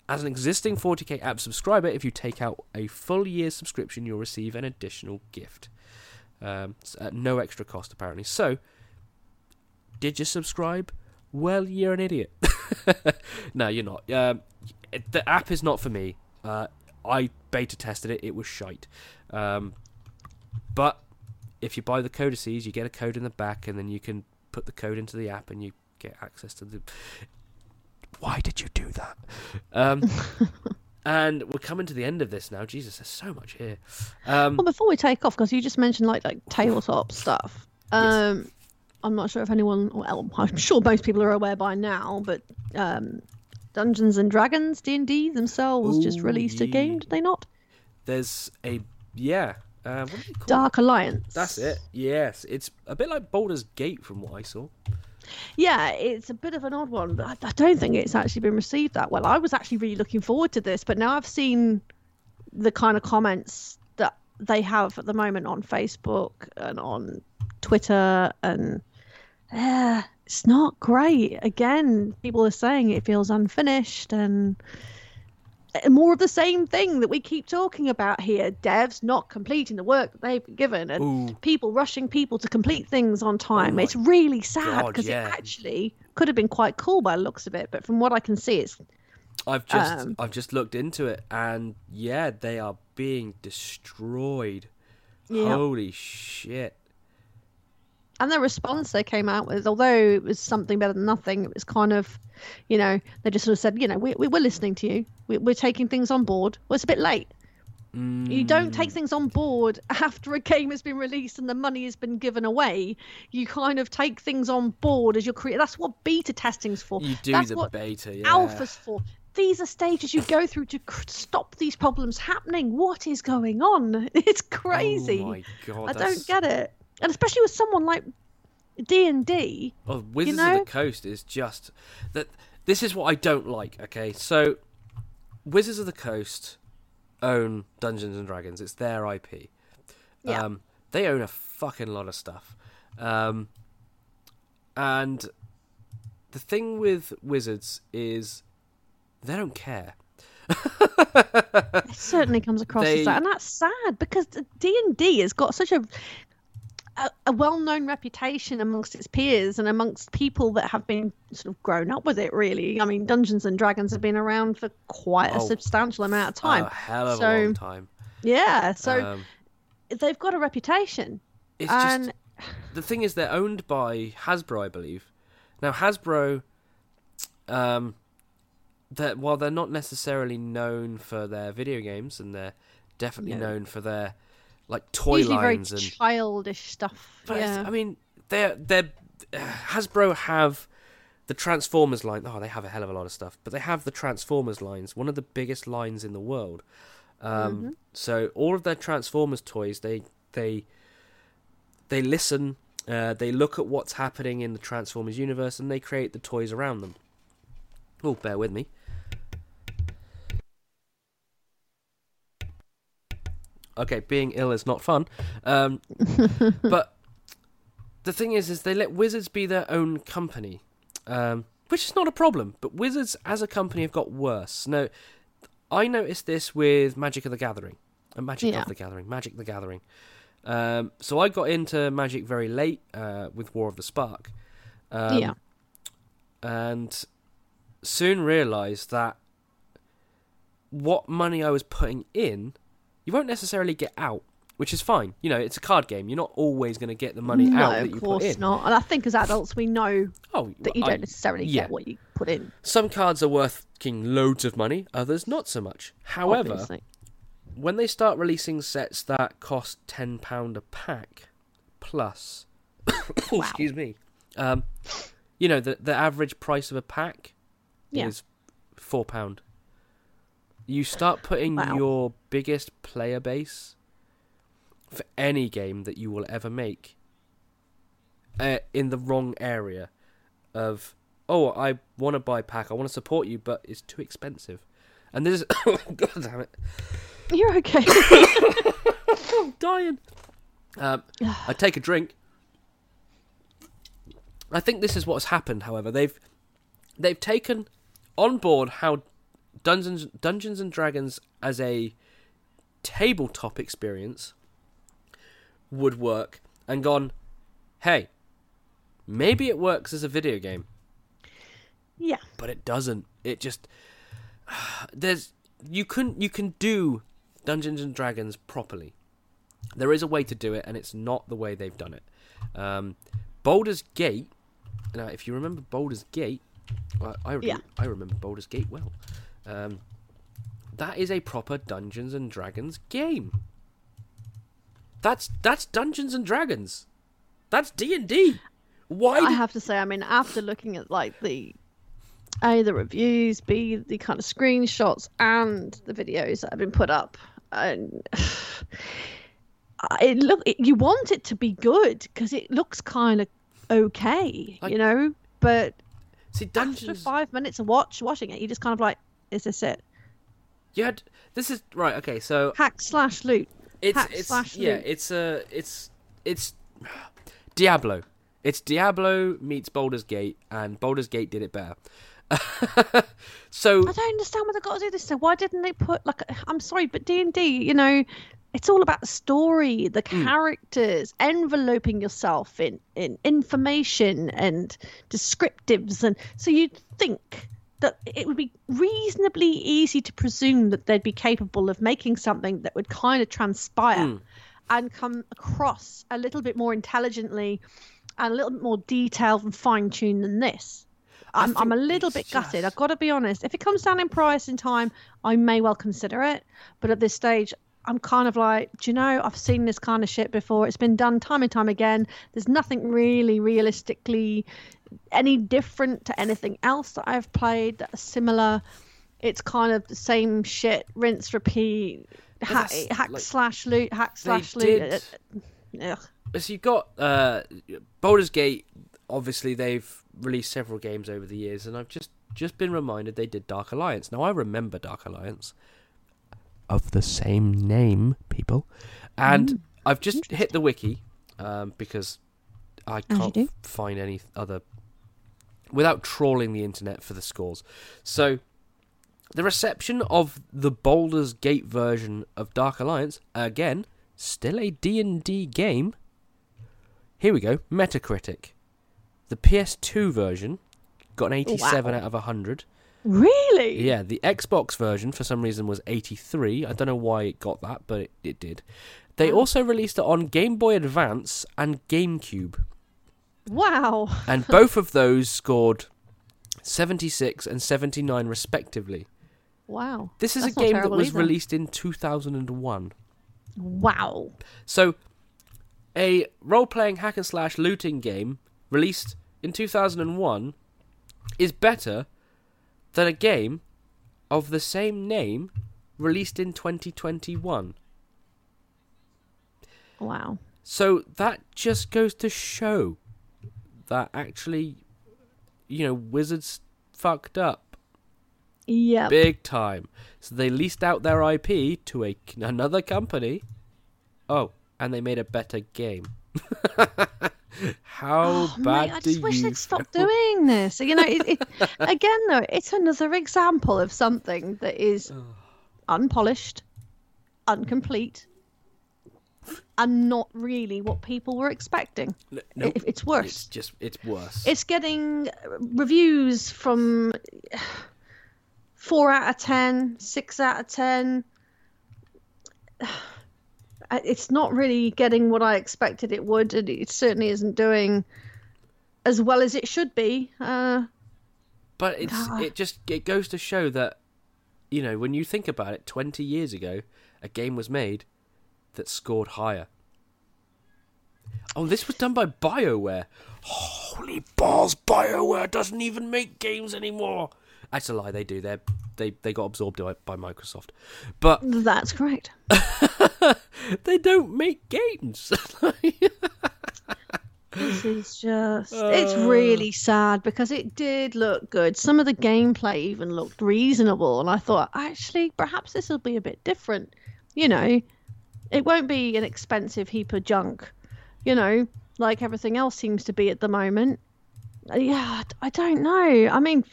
[SPEAKER 2] As an existing 40k app subscriber, if you take out a full year subscription, you'll receive an additional gift. Um, at no extra cost, apparently. So, did you subscribe? Well, you're an idiot. no, you're not. Um, the app is not for me. Uh, I beta tested it. It was shite. Um, but if you buy the codices, you get a code in the back, and then you can put the code into the app, and you get access to the. Why did you do that? Um, and we're coming to the end of this now. Jesus, there's so much here. Um,
[SPEAKER 1] well, before we take off, because you just mentioned like like tabletop stuff. Um, yes. I'm not sure if anyone, well, I'm sure most people are aware by now, but um, Dungeons and Dragons D&D themselves Ooh, just released yeah. a game, did they not?
[SPEAKER 2] There's a yeah, uh,
[SPEAKER 1] Dark
[SPEAKER 2] it?
[SPEAKER 1] Alliance.
[SPEAKER 2] That's it. Yes, it's a bit like Baldur's Gate from what I saw.
[SPEAKER 1] Yeah, it's a bit of an odd one, but I, I don't think it's actually been received that well. I was actually really looking forward to this, but now I've seen the kind of comments that they have at the moment on Facebook and on Twitter and yeah, it's not great. Again, people are saying it feels unfinished and more of the same thing that we keep talking about here devs not completing the work that they've been given and Ooh. people rushing people to complete things on time oh it's really sad because yeah. it actually could have been quite cool by the looks of it but from what i can see it's
[SPEAKER 2] i've just um, i've just looked into it and yeah they are being destroyed yeah. holy shit
[SPEAKER 1] and the response they came out with, although it was something better than nothing, it was kind of, you know, they just sort of said, you know, we, we, are listening to you. We, are taking things on board. Well, it's a bit late. Mm. You don't take mm. things on board after a game has been released and the money has been given away. You kind of take things on board as you're creating. That's what beta testing's for.
[SPEAKER 2] You do
[SPEAKER 1] That's
[SPEAKER 2] the
[SPEAKER 1] what
[SPEAKER 2] beta, yeah.
[SPEAKER 1] Alpha's for. these are stages you go through to cr- stop these problems happening. What is going on? It's crazy.
[SPEAKER 2] Oh my god!
[SPEAKER 1] I
[SPEAKER 2] that's-
[SPEAKER 1] don't get it, and especially with someone like D and D.
[SPEAKER 2] Oh, Wizards
[SPEAKER 1] know?
[SPEAKER 2] of the Coast is just that. This is what I don't like. Okay, so Wizards of the Coast own Dungeons and Dragons. It's their IP.
[SPEAKER 1] Yeah.
[SPEAKER 2] Um, they own a fucking lot of stuff. Um, and the thing with Wizards is they don't care.
[SPEAKER 1] It certainly comes across
[SPEAKER 2] They-
[SPEAKER 1] as that, and that's sad because D and D has got such a a, a well-known reputation amongst its peers and amongst people that have been sort of grown up with it. Really, I mean, Dungeons and Dragons have been around for quite a
[SPEAKER 2] Oh,
[SPEAKER 1] substantial amount of time.
[SPEAKER 2] A hell of a long time.
[SPEAKER 1] Yeah, so
[SPEAKER 2] um,
[SPEAKER 1] they've got a reputation,
[SPEAKER 2] it's
[SPEAKER 1] and
[SPEAKER 2] just the thing is they're owned by Hasbro, I believe. Now Hasbro, um, that while they're not necessarily known for their video games, and they're definitely
[SPEAKER 1] No.
[SPEAKER 2] known for their like toy
[SPEAKER 1] usually very
[SPEAKER 2] lines and
[SPEAKER 1] childish stuff.
[SPEAKER 2] But
[SPEAKER 1] yeah,
[SPEAKER 2] I mean, they're they're Hasbro have the Transformers line. Oh, they have a hell of a lot of stuff, but they have the Transformers lines, one of the biggest lines in the world. Um,
[SPEAKER 1] Mm-hmm.
[SPEAKER 2] So all of their Transformers toys, they they they listen, uh, they look at what's happening in the Transformers universe, and they create the toys around them. Oh, bear with me. Okay, being ill is not fun. Um, but the thing is, is they let Wizards be their own company, um, which is not a problem. But Wizards as a company have got worse. Now, I noticed this with Magic of the Gathering, uh, Magic
[SPEAKER 1] Yeah.
[SPEAKER 2] of the Gathering, Magic the Gathering. Um, so I got into Magic very late uh, with War of the Spark, um,
[SPEAKER 1] Yeah.
[SPEAKER 2] and soon realised that what money I was putting in, you won't necessarily get out, which is fine. You know, it's a card game. You're not always going to get the money
[SPEAKER 1] no,
[SPEAKER 2] out that you put in.
[SPEAKER 1] of course not. And I think as adults we know
[SPEAKER 2] Oh,
[SPEAKER 1] that you don't necessarily
[SPEAKER 2] yeah.
[SPEAKER 1] get what you put in.
[SPEAKER 2] some cards are worth king loads of money, others not so much. However,
[SPEAKER 1] obviously.
[SPEAKER 2] when they start releasing sets that cost ten pound a pack plus,
[SPEAKER 1] Wow.
[SPEAKER 2] excuse me, um, you know the the average price of a pack
[SPEAKER 1] Yeah.
[SPEAKER 2] is four pound. You start putting
[SPEAKER 1] Wow.
[SPEAKER 2] your biggest player base for any game that you will ever make uh, in the wrong area of oh I want to buy pack I want to support you but it's too expensive and this is god damn it
[SPEAKER 1] You're okay.
[SPEAKER 2] I'm dying. Um, I take a drink. I think this is what's happened. However, they've they've taken on board how Dungeons Dungeons and Dragons as a tabletop experience would work, and gone, hey, maybe it works as a video game,
[SPEAKER 1] yeah.
[SPEAKER 2] but it doesn't. It just there's you can you can do Dungeons and Dragons properly. There is a way to do it, and it's not the way they've done it. Um, Baldur's Gate. Now, if you remember Baldur's Gate, well, I
[SPEAKER 1] Yeah.
[SPEAKER 2] I remember Baldur's Gate well. Um, that is a proper Dungeons and Dragons game. That's that's Dungeons and Dragons. That's D and D. Why?
[SPEAKER 1] I have to say, I mean, after looking at like the a the reviews, b the kind of screenshots and the videos that have been put up, and it look it, you want it to be good because it looks kind of okay,
[SPEAKER 2] Like-
[SPEAKER 1] you know. But
[SPEAKER 2] See,
[SPEAKER 1] after five minutes of watch watching it, you just kind of like, is this it?
[SPEAKER 2] You had this is right. Okay, so
[SPEAKER 1] Hack slash loot.
[SPEAKER 2] it's
[SPEAKER 1] hack
[SPEAKER 2] it's
[SPEAKER 1] slash
[SPEAKER 2] yeah,
[SPEAKER 1] loot.
[SPEAKER 2] it's uh, it's it's Diablo. It's Diablo meets Baldur's Gate, and Baldur's Gate did it better. so
[SPEAKER 1] I don't understand why they got to do this. So why didn't they put like? I'm sorry, but D and D, you know, it's all about the story, the
[SPEAKER 2] Hmm.
[SPEAKER 1] characters, enveloping yourself in in information and descriptives, and so you'd think that it would be reasonably easy to presume that they'd be capable of making something that would kind of transpire
[SPEAKER 2] Hmm.
[SPEAKER 1] and come across a little bit more intelligently and a little bit more detailed and fine tuned than this. I'm, I'm a little bit gutted. I've got to be honest. If it comes down in price in time, I may well consider it. But at this stage, I'm kind of like, do you know, I've seen this kind of shit before. It's been done time and time again. There's nothing really realistically any different to anything else that I've played that are similar. it's kind of the same shit, rinse, repeat, hack, hack
[SPEAKER 2] like,
[SPEAKER 1] slash loot, hack slash loot.
[SPEAKER 2] did- So you've got uh, Baldur's Gate. Obviously, they've released several games over the years, and I've just just been reminded they did Dark Alliance. Now I remember Dark Alliance of the same name, people, and I've just hit the wiki um, because I can't find any other without trawling the internet for the scores. So the reception of the Baldur's Gate version of Dark Alliance again still a D&D game. Here we go, Metacritic. The PS2 version got an 87
[SPEAKER 1] Wow.
[SPEAKER 2] out of 100.
[SPEAKER 1] Really?
[SPEAKER 2] Yeah, the Xbox version for some reason was 83. I don't know why it got that, but it, it did. They
[SPEAKER 1] Wow.
[SPEAKER 2] also released it on Game Boy Advance and GameCube,
[SPEAKER 1] Wow.
[SPEAKER 2] and both of those scored 76 and 79 respectively.
[SPEAKER 1] Wow.
[SPEAKER 2] This is
[SPEAKER 1] That's
[SPEAKER 2] a game that was
[SPEAKER 1] either.
[SPEAKER 2] released in 2001.
[SPEAKER 1] Wow.
[SPEAKER 2] So, a role playing hack and slash looting game released in 2001 is better than a game of the same name released in 2021.
[SPEAKER 1] Wow.
[SPEAKER 2] So, that just goes to show that actually, you know, Wizards fucked up
[SPEAKER 1] Yep.
[SPEAKER 2] big time. So, they leased out their IP to a, another company. Oh, and they made a better game. How
[SPEAKER 1] Oh,
[SPEAKER 2] bad
[SPEAKER 1] mate, I just wish they'd stop doing this. You know, it, it, again though, it's another example of something that is unpolished, incomplete, and not really what people were expecting.
[SPEAKER 2] N- nope.
[SPEAKER 1] It- it's worse.
[SPEAKER 2] It's just it's worse.
[SPEAKER 1] It's getting reviews from four out of ten, six out of ten. It's not really getting what I expected it would, and it certainly isn't doing as well as it should be. Uh,
[SPEAKER 2] but it's
[SPEAKER 1] God.
[SPEAKER 2] it just it goes to show that you know when you think about it, twenty years ago, a game was made that scored higher. Oh, this was done by BioWare. Holy balls! BioWare doesn't even make games anymore. That's a lie. They do. They they they got absorbed by, by Microsoft, but
[SPEAKER 1] that's correct.
[SPEAKER 2] they don't make games.
[SPEAKER 1] This is just. It's really sad because it did look good. Some of the gameplay even looked reasonable, and I thought, actually, perhaps this will be a bit different. You know, it won't be an expensive heap of junk, you know, like everything else seems to be at the moment. Uh, Yeah, I don't know. I mean,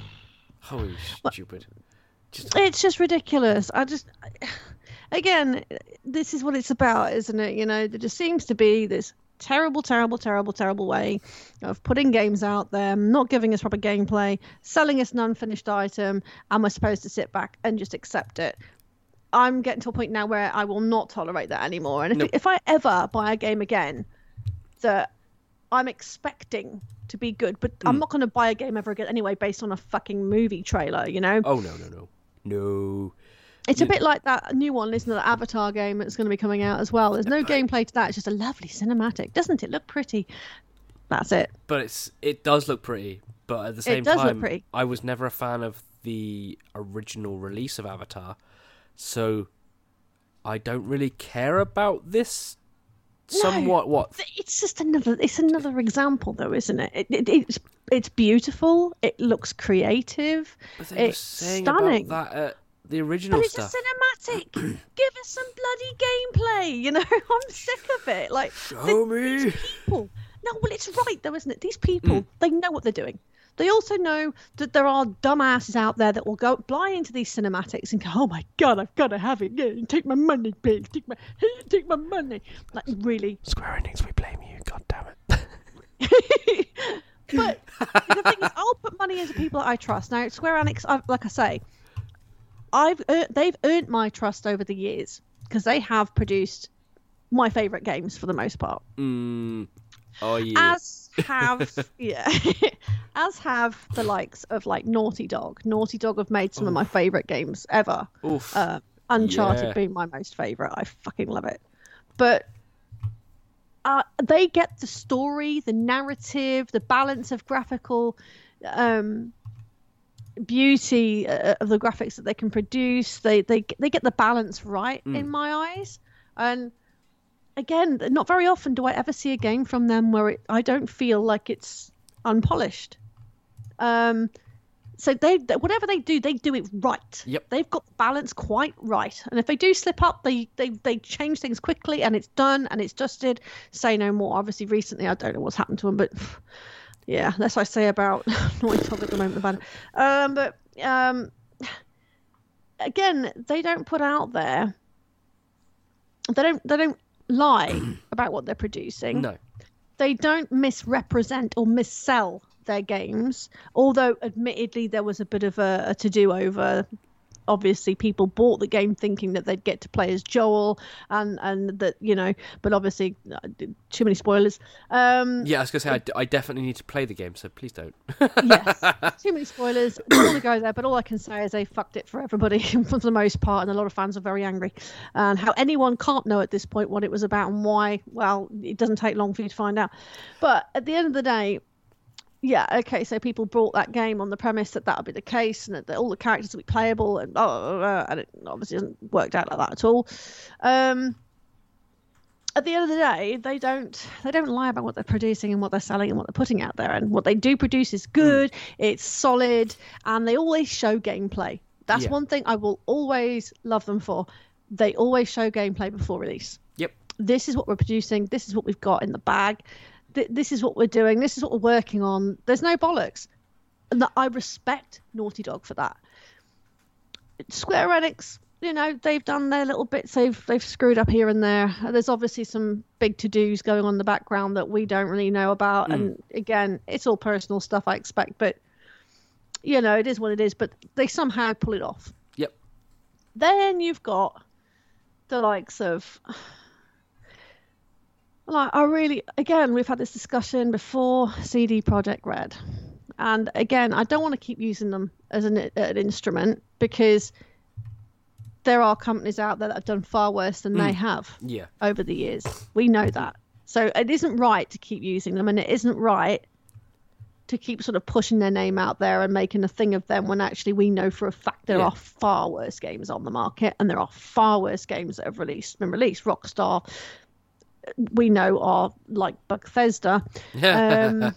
[SPEAKER 2] Holy stupid! Just
[SPEAKER 1] it's just ridiculous. I just, again, this is what it's about, isn't it? You know, there just seems to be this terrible, terrible, terrible, terrible way of putting games out there, not giving us proper gameplay, selling us an unfinished item, and we're supposed to sit back and just accept it. I'm getting to a point now where I will not tolerate that anymore. And if,
[SPEAKER 2] Nope.
[SPEAKER 1] if I ever buy a game again that I'm expecting to be good, but I'm mm. not going to buy a game ever again anyway based on a fucking movie trailer, you know?
[SPEAKER 2] oh no no no no.
[SPEAKER 1] It's a bit like that new one, isn't it? The Avatar game that's going to be coming out as well. There's no gameplay to that. It's just a lovely cinematic. Doesn't it look pretty? That's it.
[SPEAKER 2] But it's it does look pretty. But at the same
[SPEAKER 1] does look
[SPEAKER 2] time,
[SPEAKER 1] pretty.
[SPEAKER 2] I was never a fan of the original release of Avatar, so I don't really care about this. Somewhat what?
[SPEAKER 1] It's just another. It's another example, though, isn't it? it, it it's it's beautiful. It looks creative.
[SPEAKER 2] But they were
[SPEAKER 1] It's stunning.
[SPEAKER 2] that at the original
[SPEAKER 1] it's
[SPEAKER 2] stuff.
[SPEAKER 1] a cinematic. Give us some bloody gameplay. You know, I'm sick of it. Like
[SPEAKER 2] Show me.
[SPEAKER 1] people. No, well, it's right though, isn't it? These people, hmm. they know what they're doing. They also know that there are dumbasses out there that will go blind into these cinematics and go, "Oh my god, I've got to have it! Yeah, take my money, please. Take my, take my money." Like really.
[SPEAKER 2] Square Enix, we blame you. God damn it.
[SPEAKER 1] but the thing is, I'll put money into people that I trust. Now, Square Enix, I've, like I say, I've they've earned my trust over the years because they have produced my favorite games for the most part.
[SPEAKER 2] Mm. Oh yeah.
[SPEAKER 1] as have yeah as have the likes of like naughty dog naughty dog have made some of my favorite games ever
[SPEAKER 2] Oof.
[SPEAKER 1] uh, uncharted
[SPEAKER 2] Yeah.
[SPEAKER 1] being my most favorite i fucking love it but uh, they get the story the narrative the balance of graphical um beauty uh, of the graphics that they can produce. They they they get the balance right
[SPEAKER 2] Mm.
[SPEAKER 1] in my eyes. And again, not very often do I ever see a game from them where it, I don't feel like it's unpolished. Um, so they whatever they do, they do it right.
[SPEAKER 2] Yep.
[SPEAKER 1] They've got the balance quite right. And if they do slip up, they they they change things quickly, and it's done and it's dusted. Say no more. Obviously, recently I don't know what's happened to them, but yeah, that's what I say about Naughty Dog at the moment. About it. Um, but um, again, they don't put out there. They don't. They don't lie about what they're producing
[SPEAKER 2] No.
[SPEAKER 1] they don't misrepresent or missell their games. Although, admittedly, there was a bit of a, a to do over. Obviously, people bought the game thinking that they'd get to play as Joel, and and that you know, but obviously, uh, too many spoilers. Um,
[SPEAKER 2] Yeah, I was gonna say I, d- I definitely need to play the game, so please don't.
[SPEAKER 1] yes, too many spoilers. Don't want to go there, but all I can say is they fucked it for everybody for the most part, and a lot of fans are very angry. And how anyone can't know at this point what it was about and why, well, it doesn't take long for you to find out. But at the end of the day, yeah, okay, so people brought that game on the premise that that would be the case and that, all the characters would be playable, and blah, blah, blah, and it obviously hasn't worked out like that at all. Um, at the end of the day, they don't they don't lie about what they're producing and what they're selling and what they're putting out there. And what they do produce is good, it's solid, and they always show gameplay. That's
[SPEAKER 2] Yeah.
[SPEAKER 1] one thing I will always love them for. They always show gameplay before release.
[SPEAKER 2] Yep.
[SPEAKER 1] This is what we're producing. This is what we've got in the bag. Th- this is what we're doing. This is what we're working on. There's no bollocks. And that I respect Naughty Dog for that. Square Enix, you know, they've done their little bits. They've they've screwed up here and there. Uh, there's obviously some big to dos going on in the background that we don't really know about. Hmm. And again, it's all personal stuff, I expect. But you know, it is what it is. But they somehow pull it off.
[SPEAKER 2] Yep.
[SPEAKER 1] Then you've got the likes of like I really again we've had this discussion before CD Projekt Red, and again I don't want to keep using them as an, an instrument because there are companies out there that have done far worse than they mm. have
[SPEAKER 2] Yeah.
[SPEAKER 1] over the years. We know that. So it isn't right to keep using them, and it isn't right to keep sort of pushing their name out there and making a thing of them when actually we know for a fact there
[SPEAKER 2] Yeah.
[SPEAKER 1] are far worse games on the market and there are far worse games that have released been released. Rockstar, we know are like Bethesda. Um,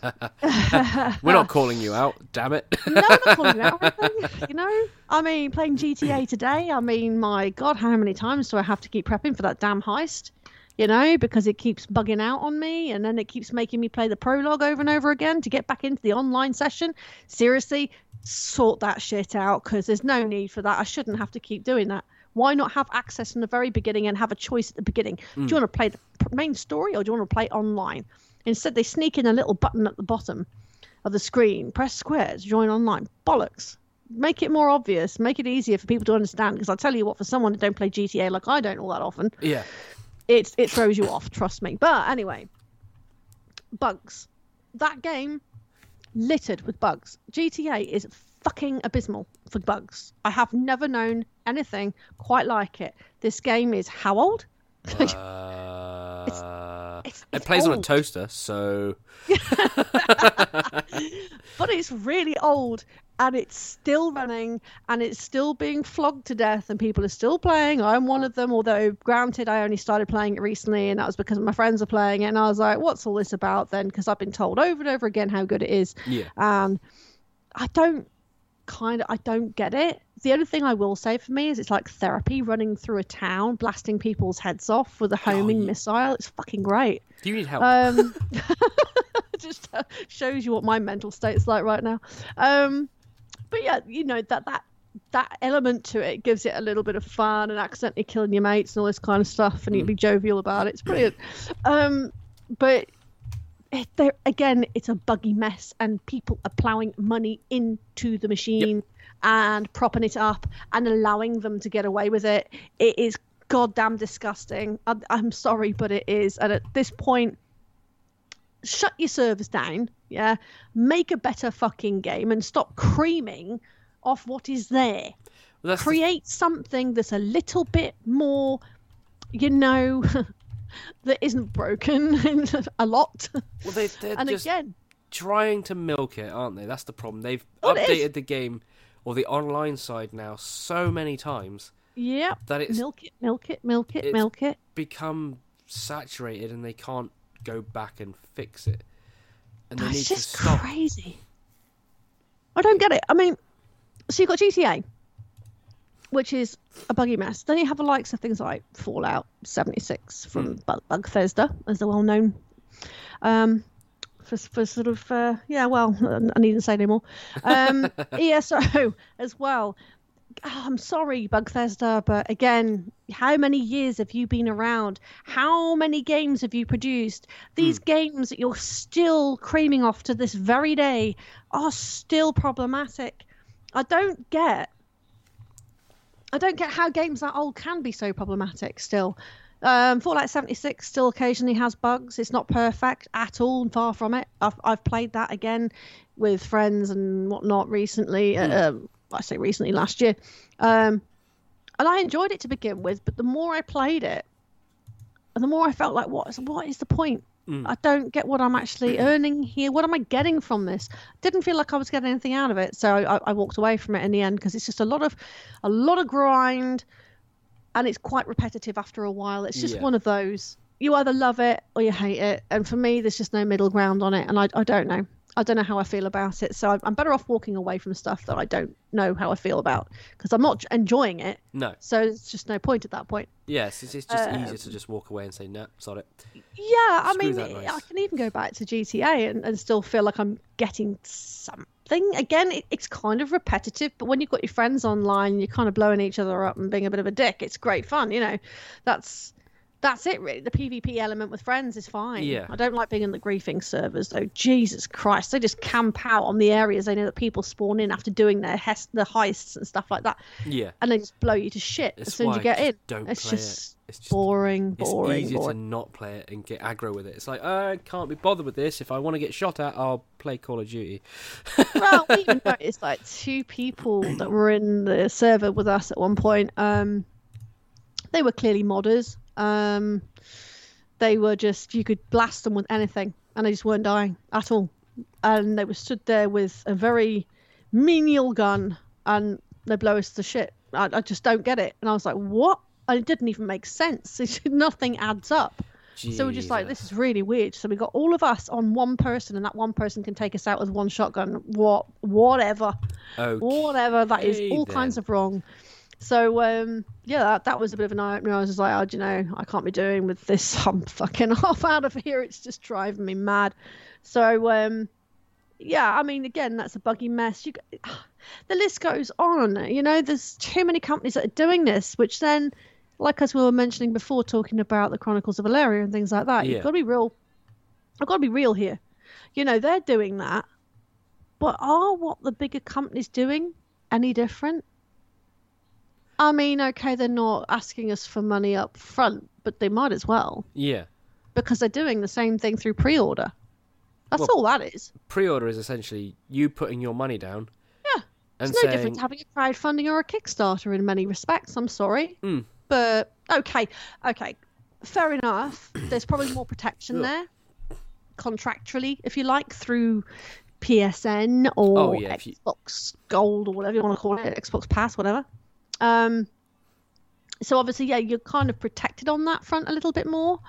[SPEAKER 2] We're not calling you out, damn it.
[SPEAKER 1] no, I'm not calling you out You know, I mean, playing GTA today. I mean, my God, how many times do I have to keep prepping for that damn heist? You know, because it keeps bugging out on me, and then it keeps making me play the prologue over and over again to get back into the online session. Seriously, sort that shit out because there's no need for that. I shouldn't have to keep doing that. Why not have access in the very beginning and have a choice at the beginning? Do you hmm. want to play the main story or do you want to play online? Instead, they sneak in a little button at the bottom of the screen. Press squares, join online. Bollocks. Make it more obvious. Make it easier for people to understand. Because I tell you what, for someone that don't play GTA like I don't all that often,
[SPEAKER 2] yeah.
[SPEAKER 1] it it throws you off. Trust me. But anyway, bugs. That game littered with bugs. GTA is fucking abysmal for bugs. I have never known anything quite like it. This game is how old?
[SPEAKER 2] Uh,
[SPEAKER 1] it's-
[SPEAKER 2] it
[SPEAKER 1] it's
[SPEAKER 2] plays on a toaster, so
[SPEAKER 1] but it's really old and it's still running and it's still being flogged to death and people are still playing i'm one of them although granted i only started playing it recently and that was because my friends are playing it and i was like what's all this about then because i've been told over and over again how good it is
[SPEAKER 2] yeah.
[SPEAKER 1] and i don't kind of i don't get it the only thing i will say for me is it's like therapy running through a town blasting people's heads off with a homing
[SPEAKER 2] yeah.
[SPEAKER 1] missile it's fucking great
[SPEAKER 2] Do you need help?
[SPEAKER 1] um, just uh, shows you what my mental state's like right now. Um, but yeah, you know that that that element to it gives it a little bit of fun and accidentally killing your mates and all this kind of stuff, and you can be jovial about it. It's brilliant. Um, but there again, it's a buggy mess, and people are ploughing money into the machine and propping it up and allowing them to get away with it. It is goddamn disgusting. I, I'm sorry, but it is. And at this point, shut your servers down. Yeah, make a better fucking game and stop creaming off what is there.
[SPEAKER 2] Well, that's the-
[SPEAKER 1] Create something that's a little bit more, you know, that isn't broken a lot.
[SPEAKER 2] well, they, they're
[SPEAKER 1] and
[SPEAKER 2] just
[SPEAKER 1] again,
[SPEAKER 2] trying to milk it, aren't they? That's the problem. They've
[SPEAKER 1] is.
[SPEAKER 2] updated the game or the online side now so many times
[SPEAKER 1] Yeah,
[SPEAKER 2] that it's
[SPEAKER 1] Milk it, milk it, milk it,
[SPEAKER 2] It's-
[SPEAKER 1] milk it.
[SPEAKER 2] become saturated and they can't go back and fix it. And they need
[SPEAKER 1] That's
[SPEAKER 2] to
[SPEAKER 1] just
[SPEAKER 2] stop.
[SPEAKER 1] crazy. I don't get it. I mean, so you've got GTA, which is a buggy mess. Then you have the likes of things like Fallout 76 from
[SPEAKER 2] Hmm.
[SPEAKER 1] Bug Bethesda, as the well known. Um, for, for sort of, uh, yeah, well, I needn't say anymore. Um, ESO as well. Oh, I'm sorry, Bug Bethesda, but again, how many years have you been around? How many games have you produced? These games that you're still creaming off to this very day are still problematic. I don't get. I don't get how games that old can be so problematic still. Um, Fallout 76 still occasionally has bugs. It's not perfect at all, and far from it. I've, I've played that again with friends and whatnot recently. uh, Um, I say recently, last year. Um, and I enjoyed it to begin with, but the more I played it, and the more I felt like, what is, what is the point? Mm. I don't get what I'm actually earning here. What am I getting from this? Didn't feel like I was getting anything out of it, so I, I walked away from it in the end because it's just a lot of, a lot of grind, and it's quite repetitive after a while. It's just
[SPEAKER 2] Yeah.
[SPEAKER 1] one of those. You either love it or you hate it, and for me, there's just no middle ground on it, and I, I don't know. I don't know how I feel about it, so I'm- I'm better off walking away from stuff that I don't know how I feel about because I'm not enjoying it.
[SPEAKER 2] No.
[SPEAKER 1] So it's just no point at that point.
[SPEAKER 2] Yes, it's, it's just
[SPEAKER 1] Um,
[SPEAKER 2] easier to just walk away and say, no, sorry.
[SPEAKER 1] Yeah, I mean. I can even go back to GTA and, and still feel like I'm getting something. Again, it, it's kind of repetitive, but when you've got your friends online, you're kind of blowing each other up and being a bit of a dick. It's great fun, you know. That's that's it, really. The PvP element with friends is fine.
[SPEAKER 2] Yeah.
[SPEAKER 1] I don't like being in the griefing servers, though. Jesus Christ, they just camp out on the areas they know that people spawn in after doing their their heists and stuff like that,
[SPEAKER 2] Yeah.
[SPEAKER 1] and they just blow you to shit
[SPEAKER 2] It's
[SPEAKER 1] as soon as you get in.
[SPEAKER 2] don't
[SPEAKER 1] it's
[SPEAKER 2] play it.
[SPEAKER 1] just
[SPEAKER 2] It's just
[SPEAKER 1] boring, boring.
[SPEAKER 2] it's easier
[SPEAKER 1] boring.
[SPEAKER 2] to not play it and get aggro with it. It's like I can't be bothered with this. If I want to get shot at, I'll play Call of Duty.
[SPEAKER 1] well, we even noticed like two people that were in the server with us at one point. Um, they were clearly modders. Um, they were just you could blast them with anything, and they just weren't dying at all. And they were stood there with a very menial gun, and they blow us to shit. I, I just don't get it. And I was like, what? And it didn't even make sense. It, nothing adds up. So we're just like, this is really weird. So we got all of us on one person, and that one person can take us out with one shotgun. What, whatever,
[SPEAKER 2] Okay.
[SPEAKER 1] whatever. That is all kinds of wrong. So um, yeah, that, that was a bit of an eye opener. I was just like, oh, do you know, I can't be doing with this. I'm fucking off out of here. It's just driving me mad. So um, yeah, I mean, again, that's a buggy mess. You, the list goes on. You know, there's too many companies that are doing this, which then, like as we were mentioning before, talking about the Chronicles of Elyria and things like that,
[SPEAKER 2] Yeah.
[SPEAKER 1] you've got to be real. I've got to be real here. You know, they're doing that, but are what the bigger companies doing any different? I mean, okay, they're not asking us for money up front, but they might as well
[SPEAKER 2] Yeah.
[SPEAKER 1] because they're doing the same thing through pre-order. That's
[SPEAKER 2] Well,
[SPEAKER 1] all that is.
[SPEAKER 2] Pre-order is essentially you putting your money down.
[SPEAKER 1] Yeah. It's no
[SPEAKER 2] saying,
[SPEAKER 1] different to having a crowdfunding or a Kickstarter in many respects. I'm sorry,
[SPEAKER 2] Mm.
[SPEAKER 1] but okay, okay, fair enough. There's probably more protection there, contractually, if you like, through PSN or
[SPEAKER 2] Oh, yeah, if you-
[SPEAKER 1] Xbox Gold or whatever you want to call it, Xbox Pass, whatever. Um, so obviously, yeah, you're kind of protected on that front a little bit more,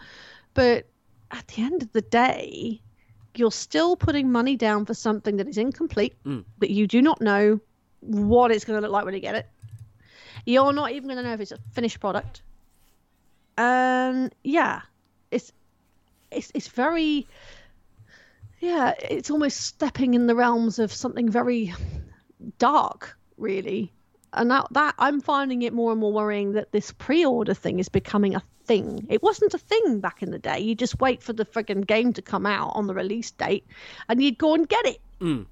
[SPEAKER 1] but at the end of the day, you're still putting money down for something that is incomplete,
[SPEAKER 2] Mm.
[SPEAKER 1] that you do not know what it's going to look like when you get it. You're not even going to know if it's a finished product. And yeah, it's it's it's very yeah, it's almost stepping in the realms of something very dark, really. And that, that I'm finding it more and more worrying that this pre-order thing is becoming a thing. It wasn't a thing back in the day. You just wait for the friggin' game to come out on the release date, and you'd go and get it.
[SPEAKER 2] Mm.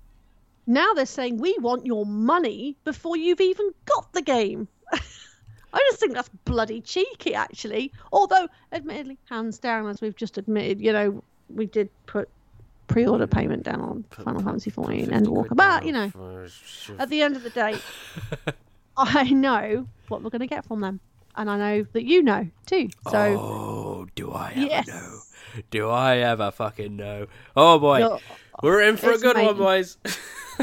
[SPEAKER 1] Now they're saying we want your money before you've even got the game. I just think that's bloody cheeky, actually. Although, admittedly, hands down, as we've just admitted, you know, we did put pre-order payment down on Final Fantasy 14 and
[SPEAKER 2] 50 quid
[SPEAKER 1] Walkabout.
[SPEAKER 2] down
[SPEAKER 1] You know, at the end of the day, I know what we're going to get from them, and I know that you know too. So,
[SPEAKER 2] oh, do I ever
[SPEAKER 1] Yes.
[SPEAKER 2] know? Do I ever fucking know? Oh boy,
[SPEAKER 1] you're-
[SPEAKER 2] we're in for a good one, boys.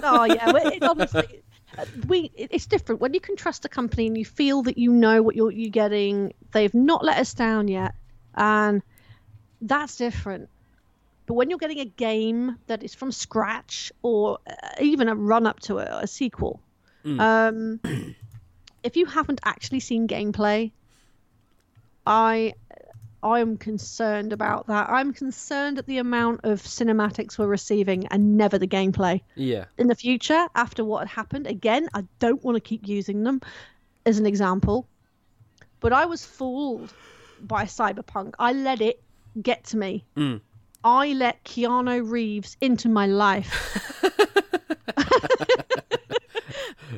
[SPEAKER 1] oh yeah, well, it, honestly, uh, we it's different when you can trust a company and you feel that you know what you're you're getting. They've not let us down yet, and that's different. But when you're getting a game that is from scratch or uh, even a run up to it, a sequel, um, if you haven't actually seen gameplay, I I'm concerned about that. I'm concerned at the amount of cinematics we're receiving and never the gameplay.
[SPEAKER 2] Yeah.
[SPEAKER 1] In the future, after what had happened, again, I don't want to keep using them as an example. But I was fooled by Cyberpunk. I let it get to me.
[SPEAKER 2] Mm.
[SPEAKER 1] I let Keanu Reeves into my life.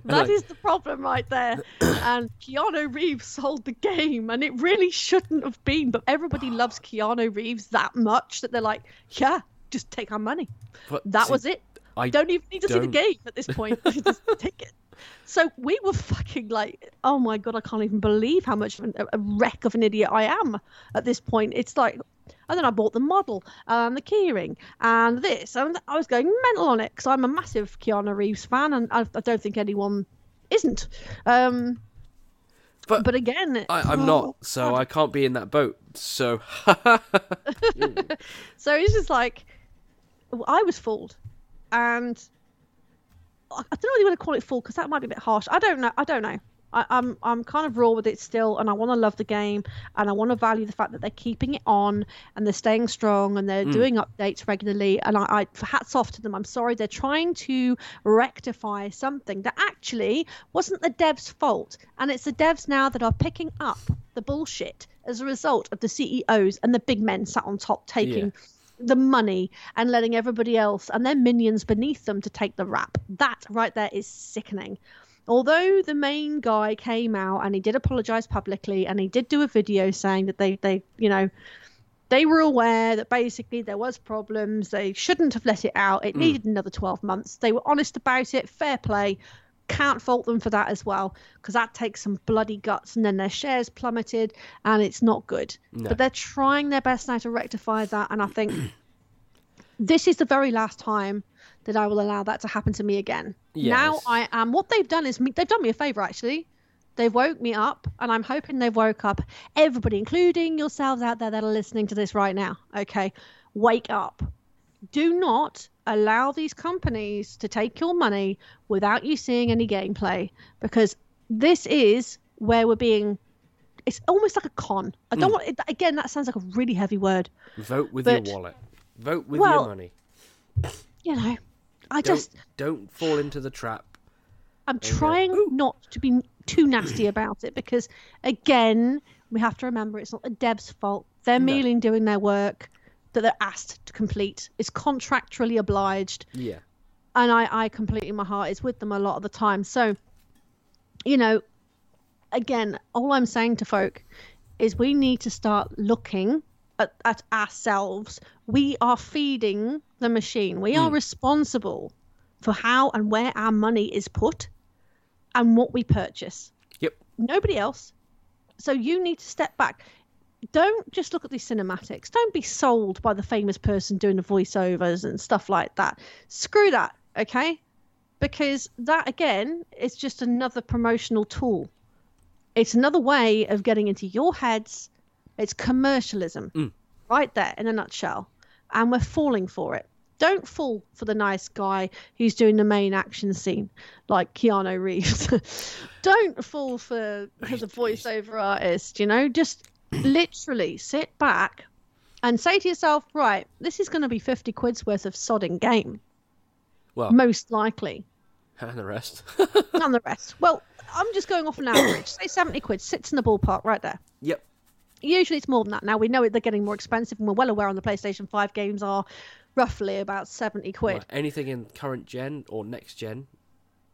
[SPEAKER 1] That is the problem right there. And Keanu Reeves sold the game, and it really shouldn't have been. But everybody loves Keanu Reeves that much that they're like, yeah, just take our money.
[SPEAKER 2] But
[SPEAKER 1] That
[SPEAKER 2] see,
[SPEAKER 1] was it.
[SPEAKER 2] I
[SPEAKER 1] Don't even need to see the game at this point. just take it. So we were fucking like, oh my god, I can't even believe how much of a wreck of an idiot I am at this point. It's like, and then I bought the model and the keyring and this, and I was going mental on it because I'm a massive Keanu Reeves fan, and I, I don't think anyone isn't. Um,
[SPEAKER 2] But
[SPEAKER 1] but again,
[SPEAKER 2] I, I'm
[SPEAKER 1] oh,
[SPEAKER 2] not, so I can't be in that boat. So
[SPEAKER 1] So it's just like I was fooled, and I don't you want to call it fool because that might be a bit harsh. I don't know. I don't know. I, I'm I'm kind of raw with it still, and I want to love the game, and I want to value the fact that they're keeping it on, and they're staying strong, and they're mm. doing updates regularly. And I, I hats off to them. I'm sorry they're trying to rectify something that actually wasn't the devs' fault, and it's the devs now that are picking up the bullshit as a result of the CEOs and the big men sat on top taking
[SPEAKER 2] Yeah.
[SPEAKER 1] the money and letting everybody else and their minions beneath them to take the rap. That right there is sickening. Although the main guy came out and he did apologize publicly and he did do a video saying that they, they you know, they were aware that basically there was problems. They shouldn't have let it out. It hmm. needed another 12 months. They were honest about it. Fair play. Can't fault them for that as well because that takes some bloody guts and then their shares plummeted and it's not good.
[SPEAKER 2] No.
[SPEAKER 1] But they're trying their best now to rectify that and I think this is the very last time that I will allow that to happen to me again. Now I am. What they've done is me- they've done me a favor actually. They've woke me up, and I'm hoping they've woke up everybody, including yourselves out there that are listening to this right now. Okay, wake up. Do not allow these companies to take your money without you seeing any gameplay, because this is where we're being. It's almost like a con. I don't hmm. want. It, again, that sounds like a really heavy word.
[SPEAKER 2] vote with
[SPEAKER 1] But-
[SPEAKER 2] your wallet. Vote with
[SPEAKER 1] Well,
[SPEAKER 2] your money.
[SPEAKER 1] You know, I
[SPEAKER 2] Don't
[SPEAKER 1] just.
[SPEAKER 2] don't fall into the trap.
[SPEAKER 1] I'm
[SPEAKER 2] There go.
[SPEAKER 1] trying not to be too nasty about it because, again, we have to remember it's not the devs' fault. They're
[SPEAKER 2] No.
[SPEAKER 1] merely doing their work that they're asked to complete. It's contractually obliged,
[SPEAKER 2] Yeah.
[SPEAKER 1] and I, I completely, my heart is with them a lot of the time. So, you know, again, all I'm saying to folk is we need to start looking at, at ourselves. We are feeding the machine. We are hmm. responsible for how and where our money is put and what we purchase.
[SPEAKER 2] Yep.
[SPEAKER 1] Nobody else. So you need to step back. Don't just look at these cinematics. Don't be sold by the famous person doing the voiceovers and stuff like that. Screw that, okay? Because that again is just another promotional tool. It's another way of getting into your heads. It's commercialism, mm. right there in a nutshell. And we're falling for it. Don't fall for the nice guy who's doing the main action scene, like Keanu Reeves. Don't fall for, for the voiceover artist, you know? Just literally sit back and say to yourself, right, this is going to be 50 quid's worth of sodding game,
[SPEAKER 2] Well,
[SPEAKER 1] most likely.
[SPEAKER 2] and the rest.
[SPEAKER 1] and the rest. Well, I'm just going off an average. Say 70 quid sits in the ballpark right there.
[SPEAKER 2] yep.
[SPEAKER 1] Usually it's more than that. Now we know it, they're getting more expensive, and we're well aware on the PlayStation 5 games are roughly about 70 quid.
[SPEAKER 2] Well, anything in current gen or next gen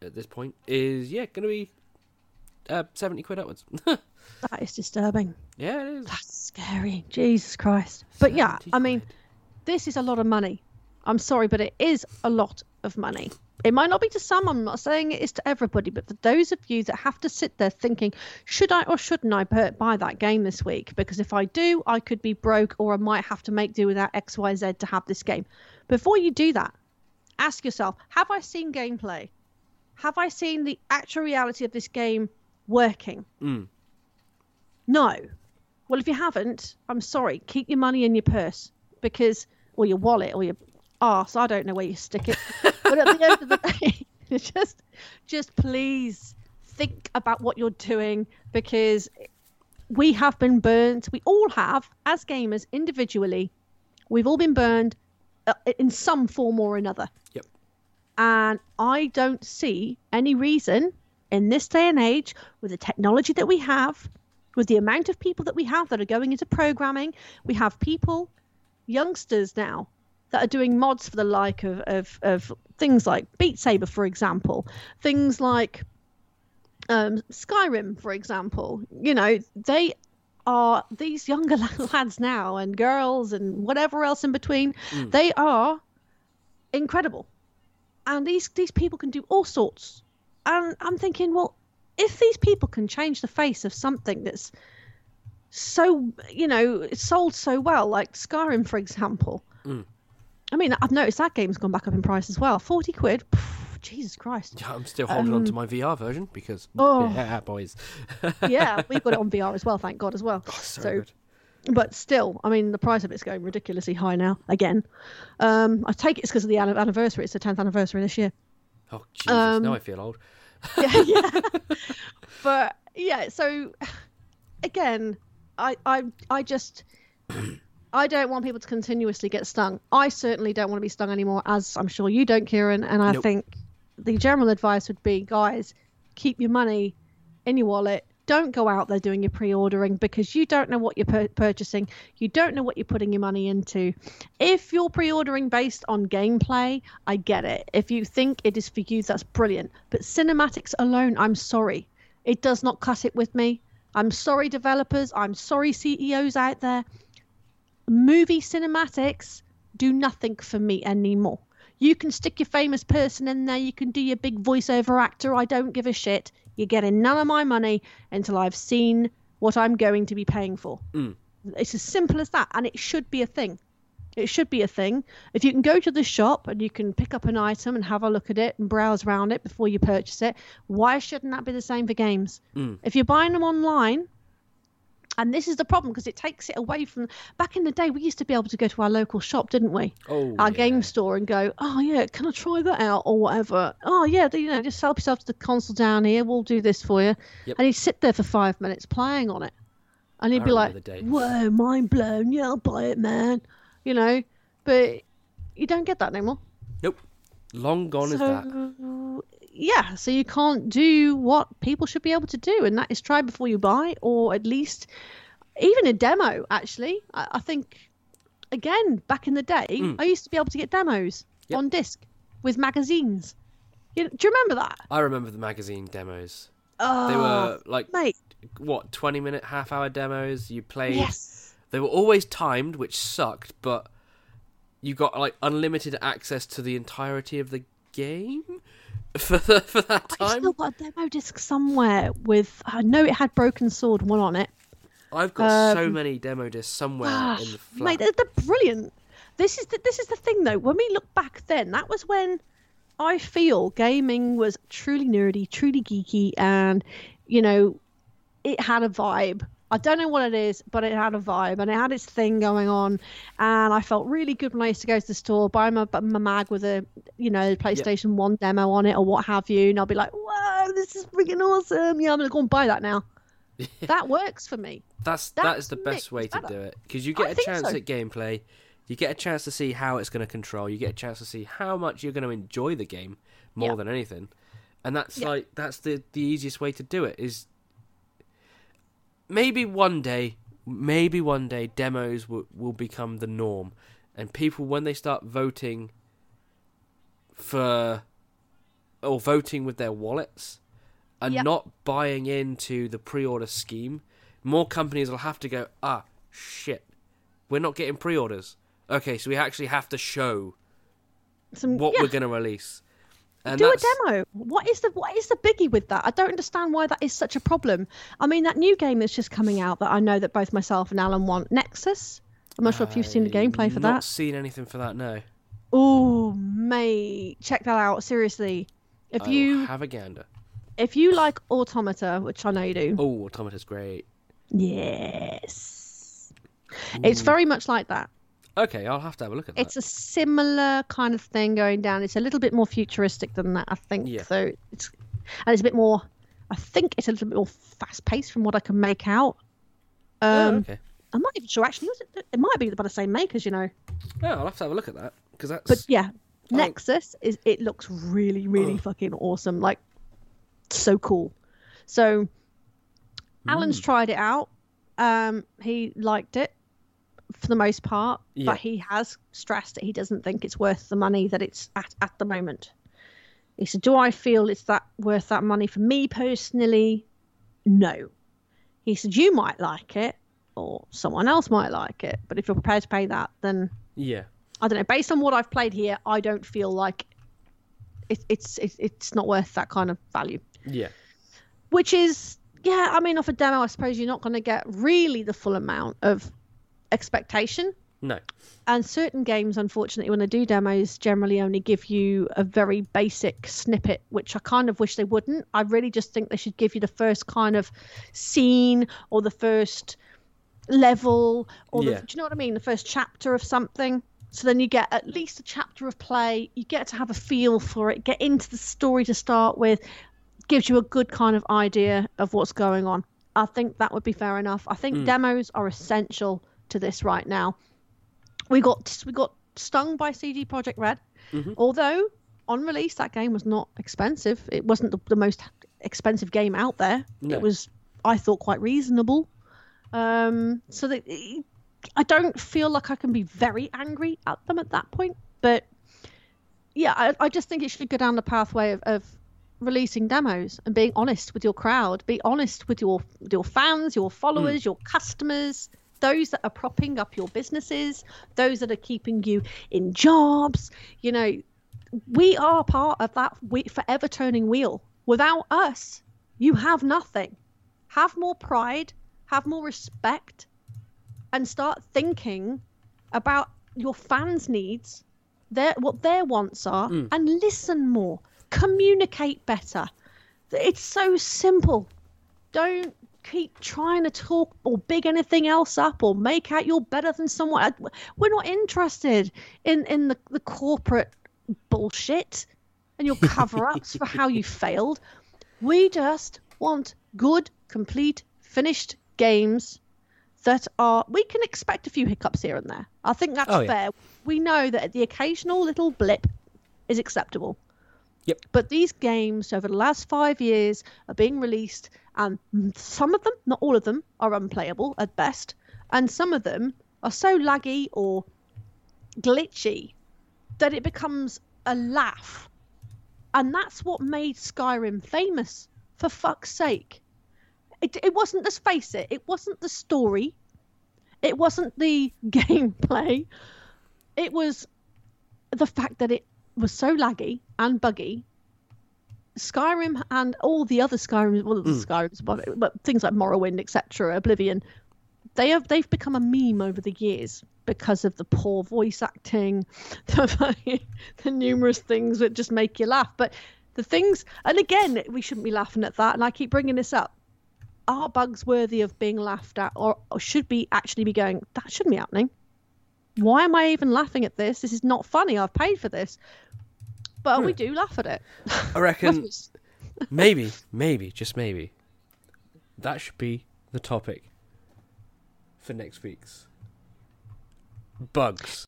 [SPEAKER 2] at this point is yeah going to be uh, seventy quid upwards.
[SPEAKER 1] That is disturbing.
[SPEAKER 2] yeah, it is.
[SPEAKER 1] That's scary. Jesus Christ. But yeah, I mean,
[SPEAKER 2] quid.
[SPEAKER 1] this is a lot of money. I'm sorry, but it is a lot of money. It might not be to some, I'm not saying it is to everybody, but for those of you that have to sit there thinking, should I or shouldn't I buy that game this week? Because if I do, I could be broke or I might have to make do without XYZ to have this game. Before you do that, ask yourself, have I seen gameplay? have I seen the actual reality of this game working?
[SPEAKER 2] Mm.
[SPEAKER 1] No. Well, if you haven't, I'm sorry. Keep your money in your purse because, or your wallet, or your arse. I don't know where you stick it. but at the end of the day, just, just please think about what you're doing because we have been burned. We all have, as gamers individually. We've all been burned uh, in some form or another.
[SPEAKER 2] Yep.
[SPEAKER 1] And I don't see any reason in this day and age, with the technology that we have, with the amount of people that we have that are going into programming, we have people, youngsters now, that are doing mods for the like of, of, of things like Beat Saber, for example, things like um, Skyrim, for example. You know, they are these younger lads now and girls and whatever else in between.
[SPEAKER 2] Mm.
[SPEAKER 1] They are incredible, and these these people can do all sorts. And I'm thinking, well, if these people can change the face of something that's so you know sold so well, like Skyrim, for example.
[SPEAKER 2] Mm.
[SPEAKER 1] I mean, I've noticed that game's gone back up in price as well. Forty quid. Pff, Jesus Christ.
[SPEAKER 2] Yeah, I'm still holding on to my VR version because
[SPEAKER 1] Oh.
[SPEAKER 2] yeah, boys.
[SPEAKER 1] yeah, we've got it on VR as well, thank God as well.
[SPEAKER 2] Oh, so,
[SPEAKER 1] So-
[SPEAKER 2] good.
[SPEAKER 1] but still, I mean, the price of it's going ridiculously high now. Again, um, I take it's because of the anniversary. It's the tenth anniversary this year.
[SPEAKER 2] Oh Jesus!
[SPEAKER 1] Um,
[SPEAKER 2] now I feel old.
[SPEAKER 1] Yeah, yeah. but yeah, so again, I, I, I just, I don't want people to continuously get stung. I certainly don't want to be stung anymore, as I'm sure you don't, Kieran. And I
[SPEAKER 2] Nope.
[SPEAKER 1] think the general advice would be, guys, keep your money in your wallet. Don't go out there doing your pre-ordering because you don't know what you're pur- purchasing. You don't know what you're putting your money into. If you're pre-ordering based on gameplay, I get it. If you think it is for you, that's brilliant. But cinematics alone, I'm sorry, it does not cut it with me. I'm sorry, developers. I'm sorry, CEOs out there. Movie cinematics do nothing for me anymore. You can stick your famous person in there. You can do your big voiceover actor. I don't give a shit. You're getting none of my money until I've seen what I'm going to be paying for.
[SPEAKER 2] Mm.
[SPEAKER 1] It's as simple as that, and it should be a thing. It should be a thing. If you can go to the shop and you can pick up an item and have a look at it and browse around it before you purchase it, why shouldn't that be the same for games?
[SPEAKER 2] Mm.
[SPEAKER 1] If you're buying them online, and this is the problem because it takes it away from. Back in the day, we used to be able to go to our local shop, didn't we?
[SPEAKER 2] Oh,
[SPEAKER 1] our
[SPEAKER 2] yeah.
[SPEAKER 1] game store and go, oh yeah, can I try that out or whatever? Oh yeah, you know, just help yourself to the console down here. We'll do this for you.
[SPEAKER 2] Yep.
[SPEAKER 1] And he'd sit there for five minutes playing on it, and he'd
[SPEAKER 2] I
[SPEAKER 1] be like,
[SPEAKER 2] remember the day.
[SPEAKER 1] whoa, mind blown. Yeah, I'll buy it, man. You know, but you don't get that anymore.
[SPEAKER 2] Nope. Long gone is that.
[SPEAKER 1] Yeah, so you can't do what people should be able to do, and that is try before you buy, or at least even a demo. Actually, I, I think again back in the day,
[SPEAKER 2] Mm.
[SPEAKER 1] I used to be able to get demos
[SPEAKER 2] Yep.
[SPEAKER 1] on disc with magazines. You, do you remember that?
[SPEAKER 2] I remember the magazine demos.
[SPEAKER 1] Oh,
[SPEAKER 2] They were like
[SPEAKER 1] mate.
[SPEAKER 2] what, twenty minute, half hour demos. You played.
[SPEAKER 1] Yes.
[SPEAKER 2] They were always timed, which sucked, but you got like unlimited access to the entirety of the game for the, for that
[SPEAKER 1] I
[SPEAKER 2] time.
[SPEAKER 1] still got a demo disc somewhere with. I know it had Broken Sword one on it.
[SPEAKER 2] I've got so
[SPEAKER 1] um,
[SPEAKER 2] many demo discs somewhere
[SPEAKER 1] Ah,
[SPEAKER 2] in the flat.
[SPEAKER 1] Mate, they're, they're brilliant. This is the, this is the thing though. When we look back then, that was when I feel gaming was truly nerdy, truly geeky, and you know, it had a vibe. I don't know what it is, but it had a vibe and it had its thing going on. And I felt really good when I used to go to the store, buy my, my mag with a, you know, PlayStation 1 demo on it or what have you. And I'll be like, whoa, this is freaking awesome. Yeah, I'm going to go and buy that now. that works for me.
[SPEAKER 2] That's that is
[SPEAKER 1] That's
[SPEAKER 2] the best way to
[SPEAKER 1] better.
[SPEAKER 2] do it because you get a chance
[SPEAKER 1] so.
[SPEAKER 2] at gameplay, you get a chance to see how it's going to control, you get a chance to see how much you're going to enjoy the game more
[SPEAKER 1] Yeah.
[SPEAKER 2] than anything, and that's
[SPEAKER 1] Yeah.
[SPEAKER 2] like that's the the easiest way to do it is maybe one day, maybe one day demos will will become the norm, and people when they start voting for or voting with their wallets and
[SPEAKER 1] Yep.
[SPEAKER 2] not buying into the pre-order scheme, more companies will have to go, ah, shit, we're not getting pre-orders. Okay, so we actually have to show
[SPEAKER 1] Some,
[SPEAKER 2] what
[SPEAKER 1] yeah.
[SPEAKER 2] we're going to release. And
[SPEAKER 1] do a demo. What is the what is the biggie with that? I don't understand why that is such a problem. I mean, that new game that's just coming out that I know that both myself and Alan want, Nexus. I'm not sure if you've seen the gameplay for
[SPEAKER 2] Not
[SPEAKER 1] that.
[SPEAKER 2] seen anything for that, no.
[SPEAKER 1] Oh, mate, check that out seriously. If
[SPEAKER 2] I
[SPEAKER 1] you
[SPEAKER 2] have a gander.
[SPEAKER 1] if you like Automata, which I know you do,
[SPEAKER 2] Oh, Automata's great.
[SPEAKER 1] yes, it's very much like that.
[SPEAKER 2] Okay, I'll have to have a look at that.
[SPEAKER 1] It's a similar kind of thing going down. It's a little bit more futuristic than that, I think.
[SPEAKER 2] Yeah.
[SPEAKER 1] So it's and it's a bit more. I think it's a little bit more fast paced from what I can make out.
[SPEAKER 2] oh,
[SPEAKER 1] Um,
[SPEAKER 2] okay.
[SPEAKER 1] I'm not even sure actually. It, it might be by the same makers, you know.
[SPEAKER 2] Oh, I'll have to have a look at that because that's.
[SPEAKER 1] But yeah,
[SPEAKER 2] Oh.
[SPEAKER 1] Nexus is it looks really really fucking awesome. Like so cool. So Alan's tried it out. Um, he liked it for the most part,
[SPEAKER 2] Yeah.
[SPEAKER 1] but he has stressed that he doesn't think it's worth the money that it's at at the moment. He said, "Do I feel it's that worth that money for me personally? No." He said, "You might like it, or someone else might like it, but if you're prepared to pay that, then
[SPEAKER 2] yeah.
[SPEAKER 1] I don't know. Based on what I've played here, I don't feel like it, it's it's it's not worth that kind of value."
[SPEAKER 2] Yeah.
[SPEAKER 1] which is yeah i mean off a demo i suppose you're not going to get really the full amount of expectation.
[SPEAKER 2] No.
[SPEAKER 1] and certain games unfortunately when they do demos generally only give you a very basic snippet which i kind of wish they wouldn't. I really just think they should give you the first kind of scene or the first level or the, do you know what i mean? The first chapter of something. So then you get at least a chapter of play. You get to have a feel for it. Get into the story to start with. Gives you a good kind of idea of what's going on. I think that would be fair enough. I think hmm. demos are essential to this right now we got we got stung by CD Projekt Red. Although on release that game was not expensive. It wasn't the, the most expensive game out there.
[SPEAKER 2] No.
[SPEAKER 1] It was I thought quite reasonable. Um, so that I don't feel like I can be very angry at them at that point. But yeah, I, I just think it should go down the pathway of, of releasing demos and being honest with your crowd. Be honest with your your fans, your followers, your customers, those that are propping up your businesses, those that are keeping you in jobs. You know, we are part of that we- forever turning wheel. Without us, you have nothing. Have more pride, have more respect, and start thinking about your fans' needs, their what their wants are, mm. and listen more. Communicate better. It's so simple. Don't keep trying to talk or big anything else up or make out you're better than someone. Uh, we're not interested in in the, the corporate bullshit and your cover ups for how you failed. We just want good, complete, finished games that are. We can expect a few hiccups here and there. I think that's
[SPEAKER 2] Oh, yeah.
[SPEAKER 1] fair. We know that the occasional little blip is acceptable.
[SPEAKER 2] Yep.
[SPEAKER 1] But these games over the last five years are being released, and some of them, not all of them, are unplayable at best, and some of them are so laggy or glitchy that it becomes a laugh. And that's what made Skyrim famous, for fuck's sake. It, it wasn't, let's face it, it wasn't the story, it wasn't the gameplay, it was the fact that it was so laggy and buggy. Skyrim and all the other Skyrims, well, the hmm. Skyrims, but, but things like Morrowind, etc., Oblivion, they have they've become a meme over the years because of the poor voice acting, the, the numerous things that just make you laugh. But the things, and again, we shouldn't be laughing at that. And I keep bringing this up. Are bugs worthy of being laughed at, or, or should be actually be going? That shouldn't be happening. Why am I even laughing at this? This is not funny. I've paid for this, but we do laugh at it.
[SPEAKER 2] I reckon maybe, maybe, just maybe, that should be the topic for next week's bugs,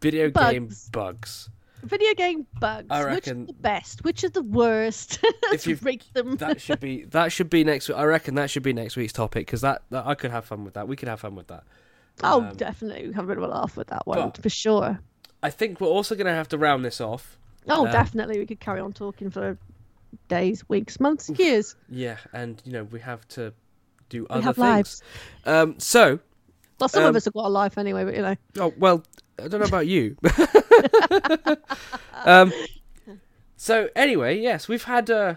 [SPEAKER 2] video game
[SPEAKER 1] Bugs.
[SPEAKER 2] bugs.
[SPEAKER 1] Video game bugs.
[SPEAKER 2] I
[SPEAKER 1] Which
[SPEAKER 2] reckon-
[SPEAKER 1] are the best? Which are the worst? Let's
[SPEAKER 2] you've-
[SPEAKER 1] rate them.
[SPEAKER 2] That should be that should be next. I reckon that should be next week's topic because that, that I could have fun with that. We could have fun with that.
[SPEAKER 1] oh,
[SPEAKER 2] um,
[SPEAKER 1] definitely. We have a bit of a laugh with that one
[SPEAKER 2] but-
[SPEAKER 1] for sure.
[SPEAKER 2] I think we're also going to have to round this off.
[SPEAKER 1] Oh,
[SPEAKER 2] um,
[SPEAKER 1] definitely. We could carry on talking for days, weeks, months, years.
[SPEAKER 2] Yeah, and you know we have to do
[SPEAKER 1] We
[SPEAKER 2] other
[SPEAKER 1] have
[SPEAKER 2] things.
[SPEAKER 1] lives.
[SPEAKER 2] Um, so,
[SPEAKER 1] Well, some
[SPEAKER 2] Um,
[SPEAKER 1] of us have got a life anyway, but you know.
[SPEAKER 2] oh well, I don't know about you. um, so anyway, yes, we've had uh,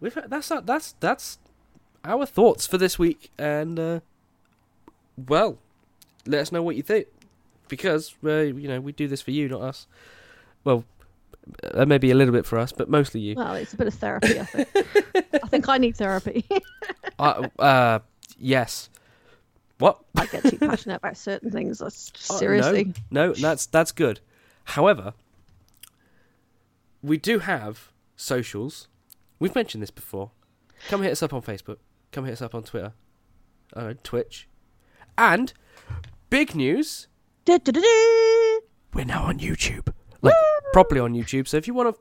[SPEAKER 2] we've had, that's that's that's our thoughts for this week, and uh, well, let us know what you think because uh, you know we do this for you, not us. Well, Uh, maybe a little bit for us, but mostly you.
[SPEAKER 1] Well, it's a bit of therapy. I think. I think I need therapy.
[SPEAKER 2] uh, uh, yes. What?
[SPEAKER 1] I get too passionate about certain things. That's
[SPEAKER 2] Oh,
[SPEAKER 1] seriously.
[SPEAKER 2] no, no, that's that's good. However, we do have socials. We've mentioned this before. Come hit us up on Facebook. Come hit us up on Twitter, uh, Twitch, and big news:
[SPEAKER 1] Du-du-du-du.
[SPEAKER 2] we're now on YouTube, like properly on YouTube. So if you want to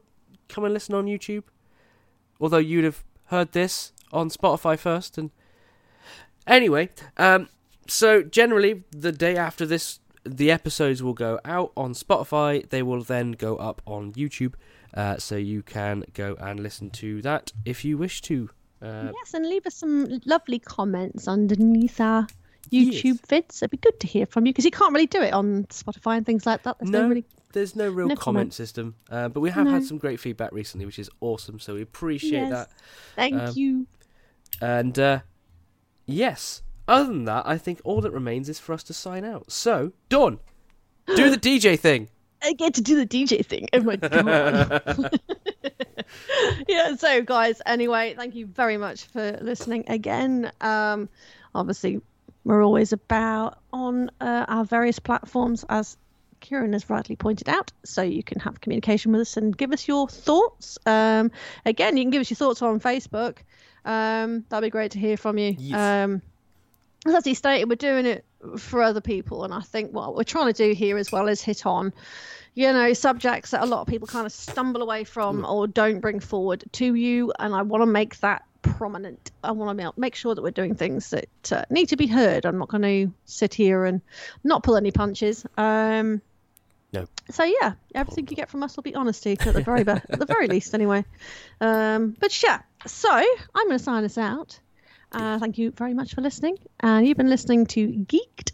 [SPEAKER 2] come and listen on YouTube, although you'd have heard this on Spotify first, and anyway, um, so generally the day after this, the episodes will go out on Spotify. They will then go up on YouTube, uh, so you can go and listen to that if you wish to. Uh,
[SPEAKER 1] yes, and leave us some lovely comments underneath our YouTube vids. It'd be good to hear from you because you can't really do it on Spotify and things like that. There's no,
[SPEAKER 2] No.
[SPEAKER 1] really.
[SPEAKER 2] There's no real comment. system, uh, but we have
[SPEAKER 1] No.
[SPEAKER 2] had some great feedback recently, which is awesome. So we appreciate
[SPEAKER 1] Yes.
[SPEAKER 2] that.
[SPEAKER 1] Thank
[SPEAKER 2] Um,
[SPEAKER 1] you.
[SPEAKER 2] And uh, yes, other than that, I think all that remains is for us to sign out. So, Dawn, do the DJ thing.
[SPEAKER 1] I get to do the DJ thing. Oh my god. yeah, so guys, anyway, thank you very much for listening again. Um obviously we're always about on uh, our various platforms as Kieran has rightly pointed out, so you can have communication with us and give us your thoughts. Um, again, you can give us your thoughts on Facebook. Um, that'd be great to hear from you.
[SPEAKER 2] Yes.
[SPEAKER 1] Um, as he stated, we're doing it for other people, and I think what we're trying to do here as well is hit on, you know, subjects that a lot of people kind of stumble away from or don't bring forward to you, and I want to make that prominent. I want to make sure that we're doing things that uh, need to be heard. I'm not going to sit here and not pull any punches. Um,
[SPEAKER 2] No.
[SPEAKER 1] So yeah, everything you get from us will be honesty at the very best, at the very least, anyway. Um, but yeah, so I'm going to sign us out. Uh, thank you very much for listening. And you've been listening to Geekt.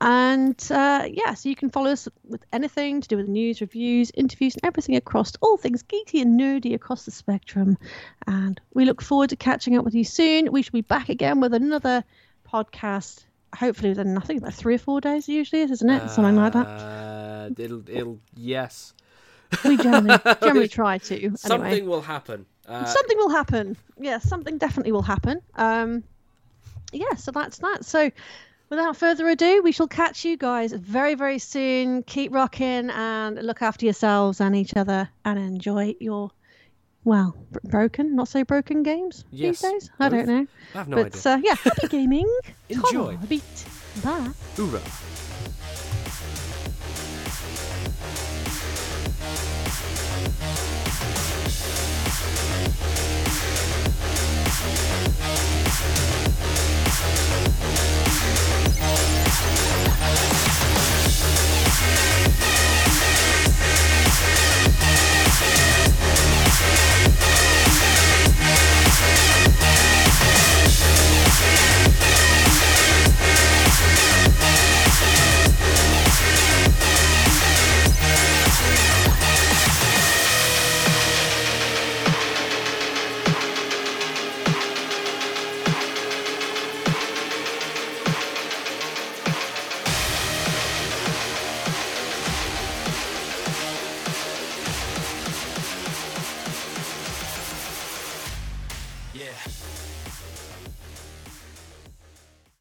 [SPEAKER 1] And uh, yeah, so you can follow us with anything to do with news, reviews, interviews, and everything across all things geeky and nerdy across the spectrum. And we look forward to catching up with you soon. We shall be back again with another podcast. Hopefully within nothing like three or four days. It usually is, isn't it? Something like that.
[SPEAKER 2] Uh, it'll, it'll, yes.
[SPEAKER 1] We generally, generally try to. Anyway.
[SPEAKER 2] Something will happen. Uh,
[SPEAKER 1] something will happen. Yeah, something definitely will happen. Um, yeah, so that's that. So, without further ado, we shall catch you guys very, very soon. Keep rocking and look after yourselves and each other and enjoy your, well, broken, not so broken games
[SPEAKER 2] yes,
[SPEAKER 1] these days. I don't know.
[SPEAKER 2] I have no
[SPEAKER 1] but,
[SPEAKER 2] idea.
[SPEAKER 1] But uh, yeah, happy gaming.
[SPEAKER 2] Enjoy.
[SPEAKER 1] Come beat. Bye.
[SPEAKER 2] Hoorah. Yeah. Yeah.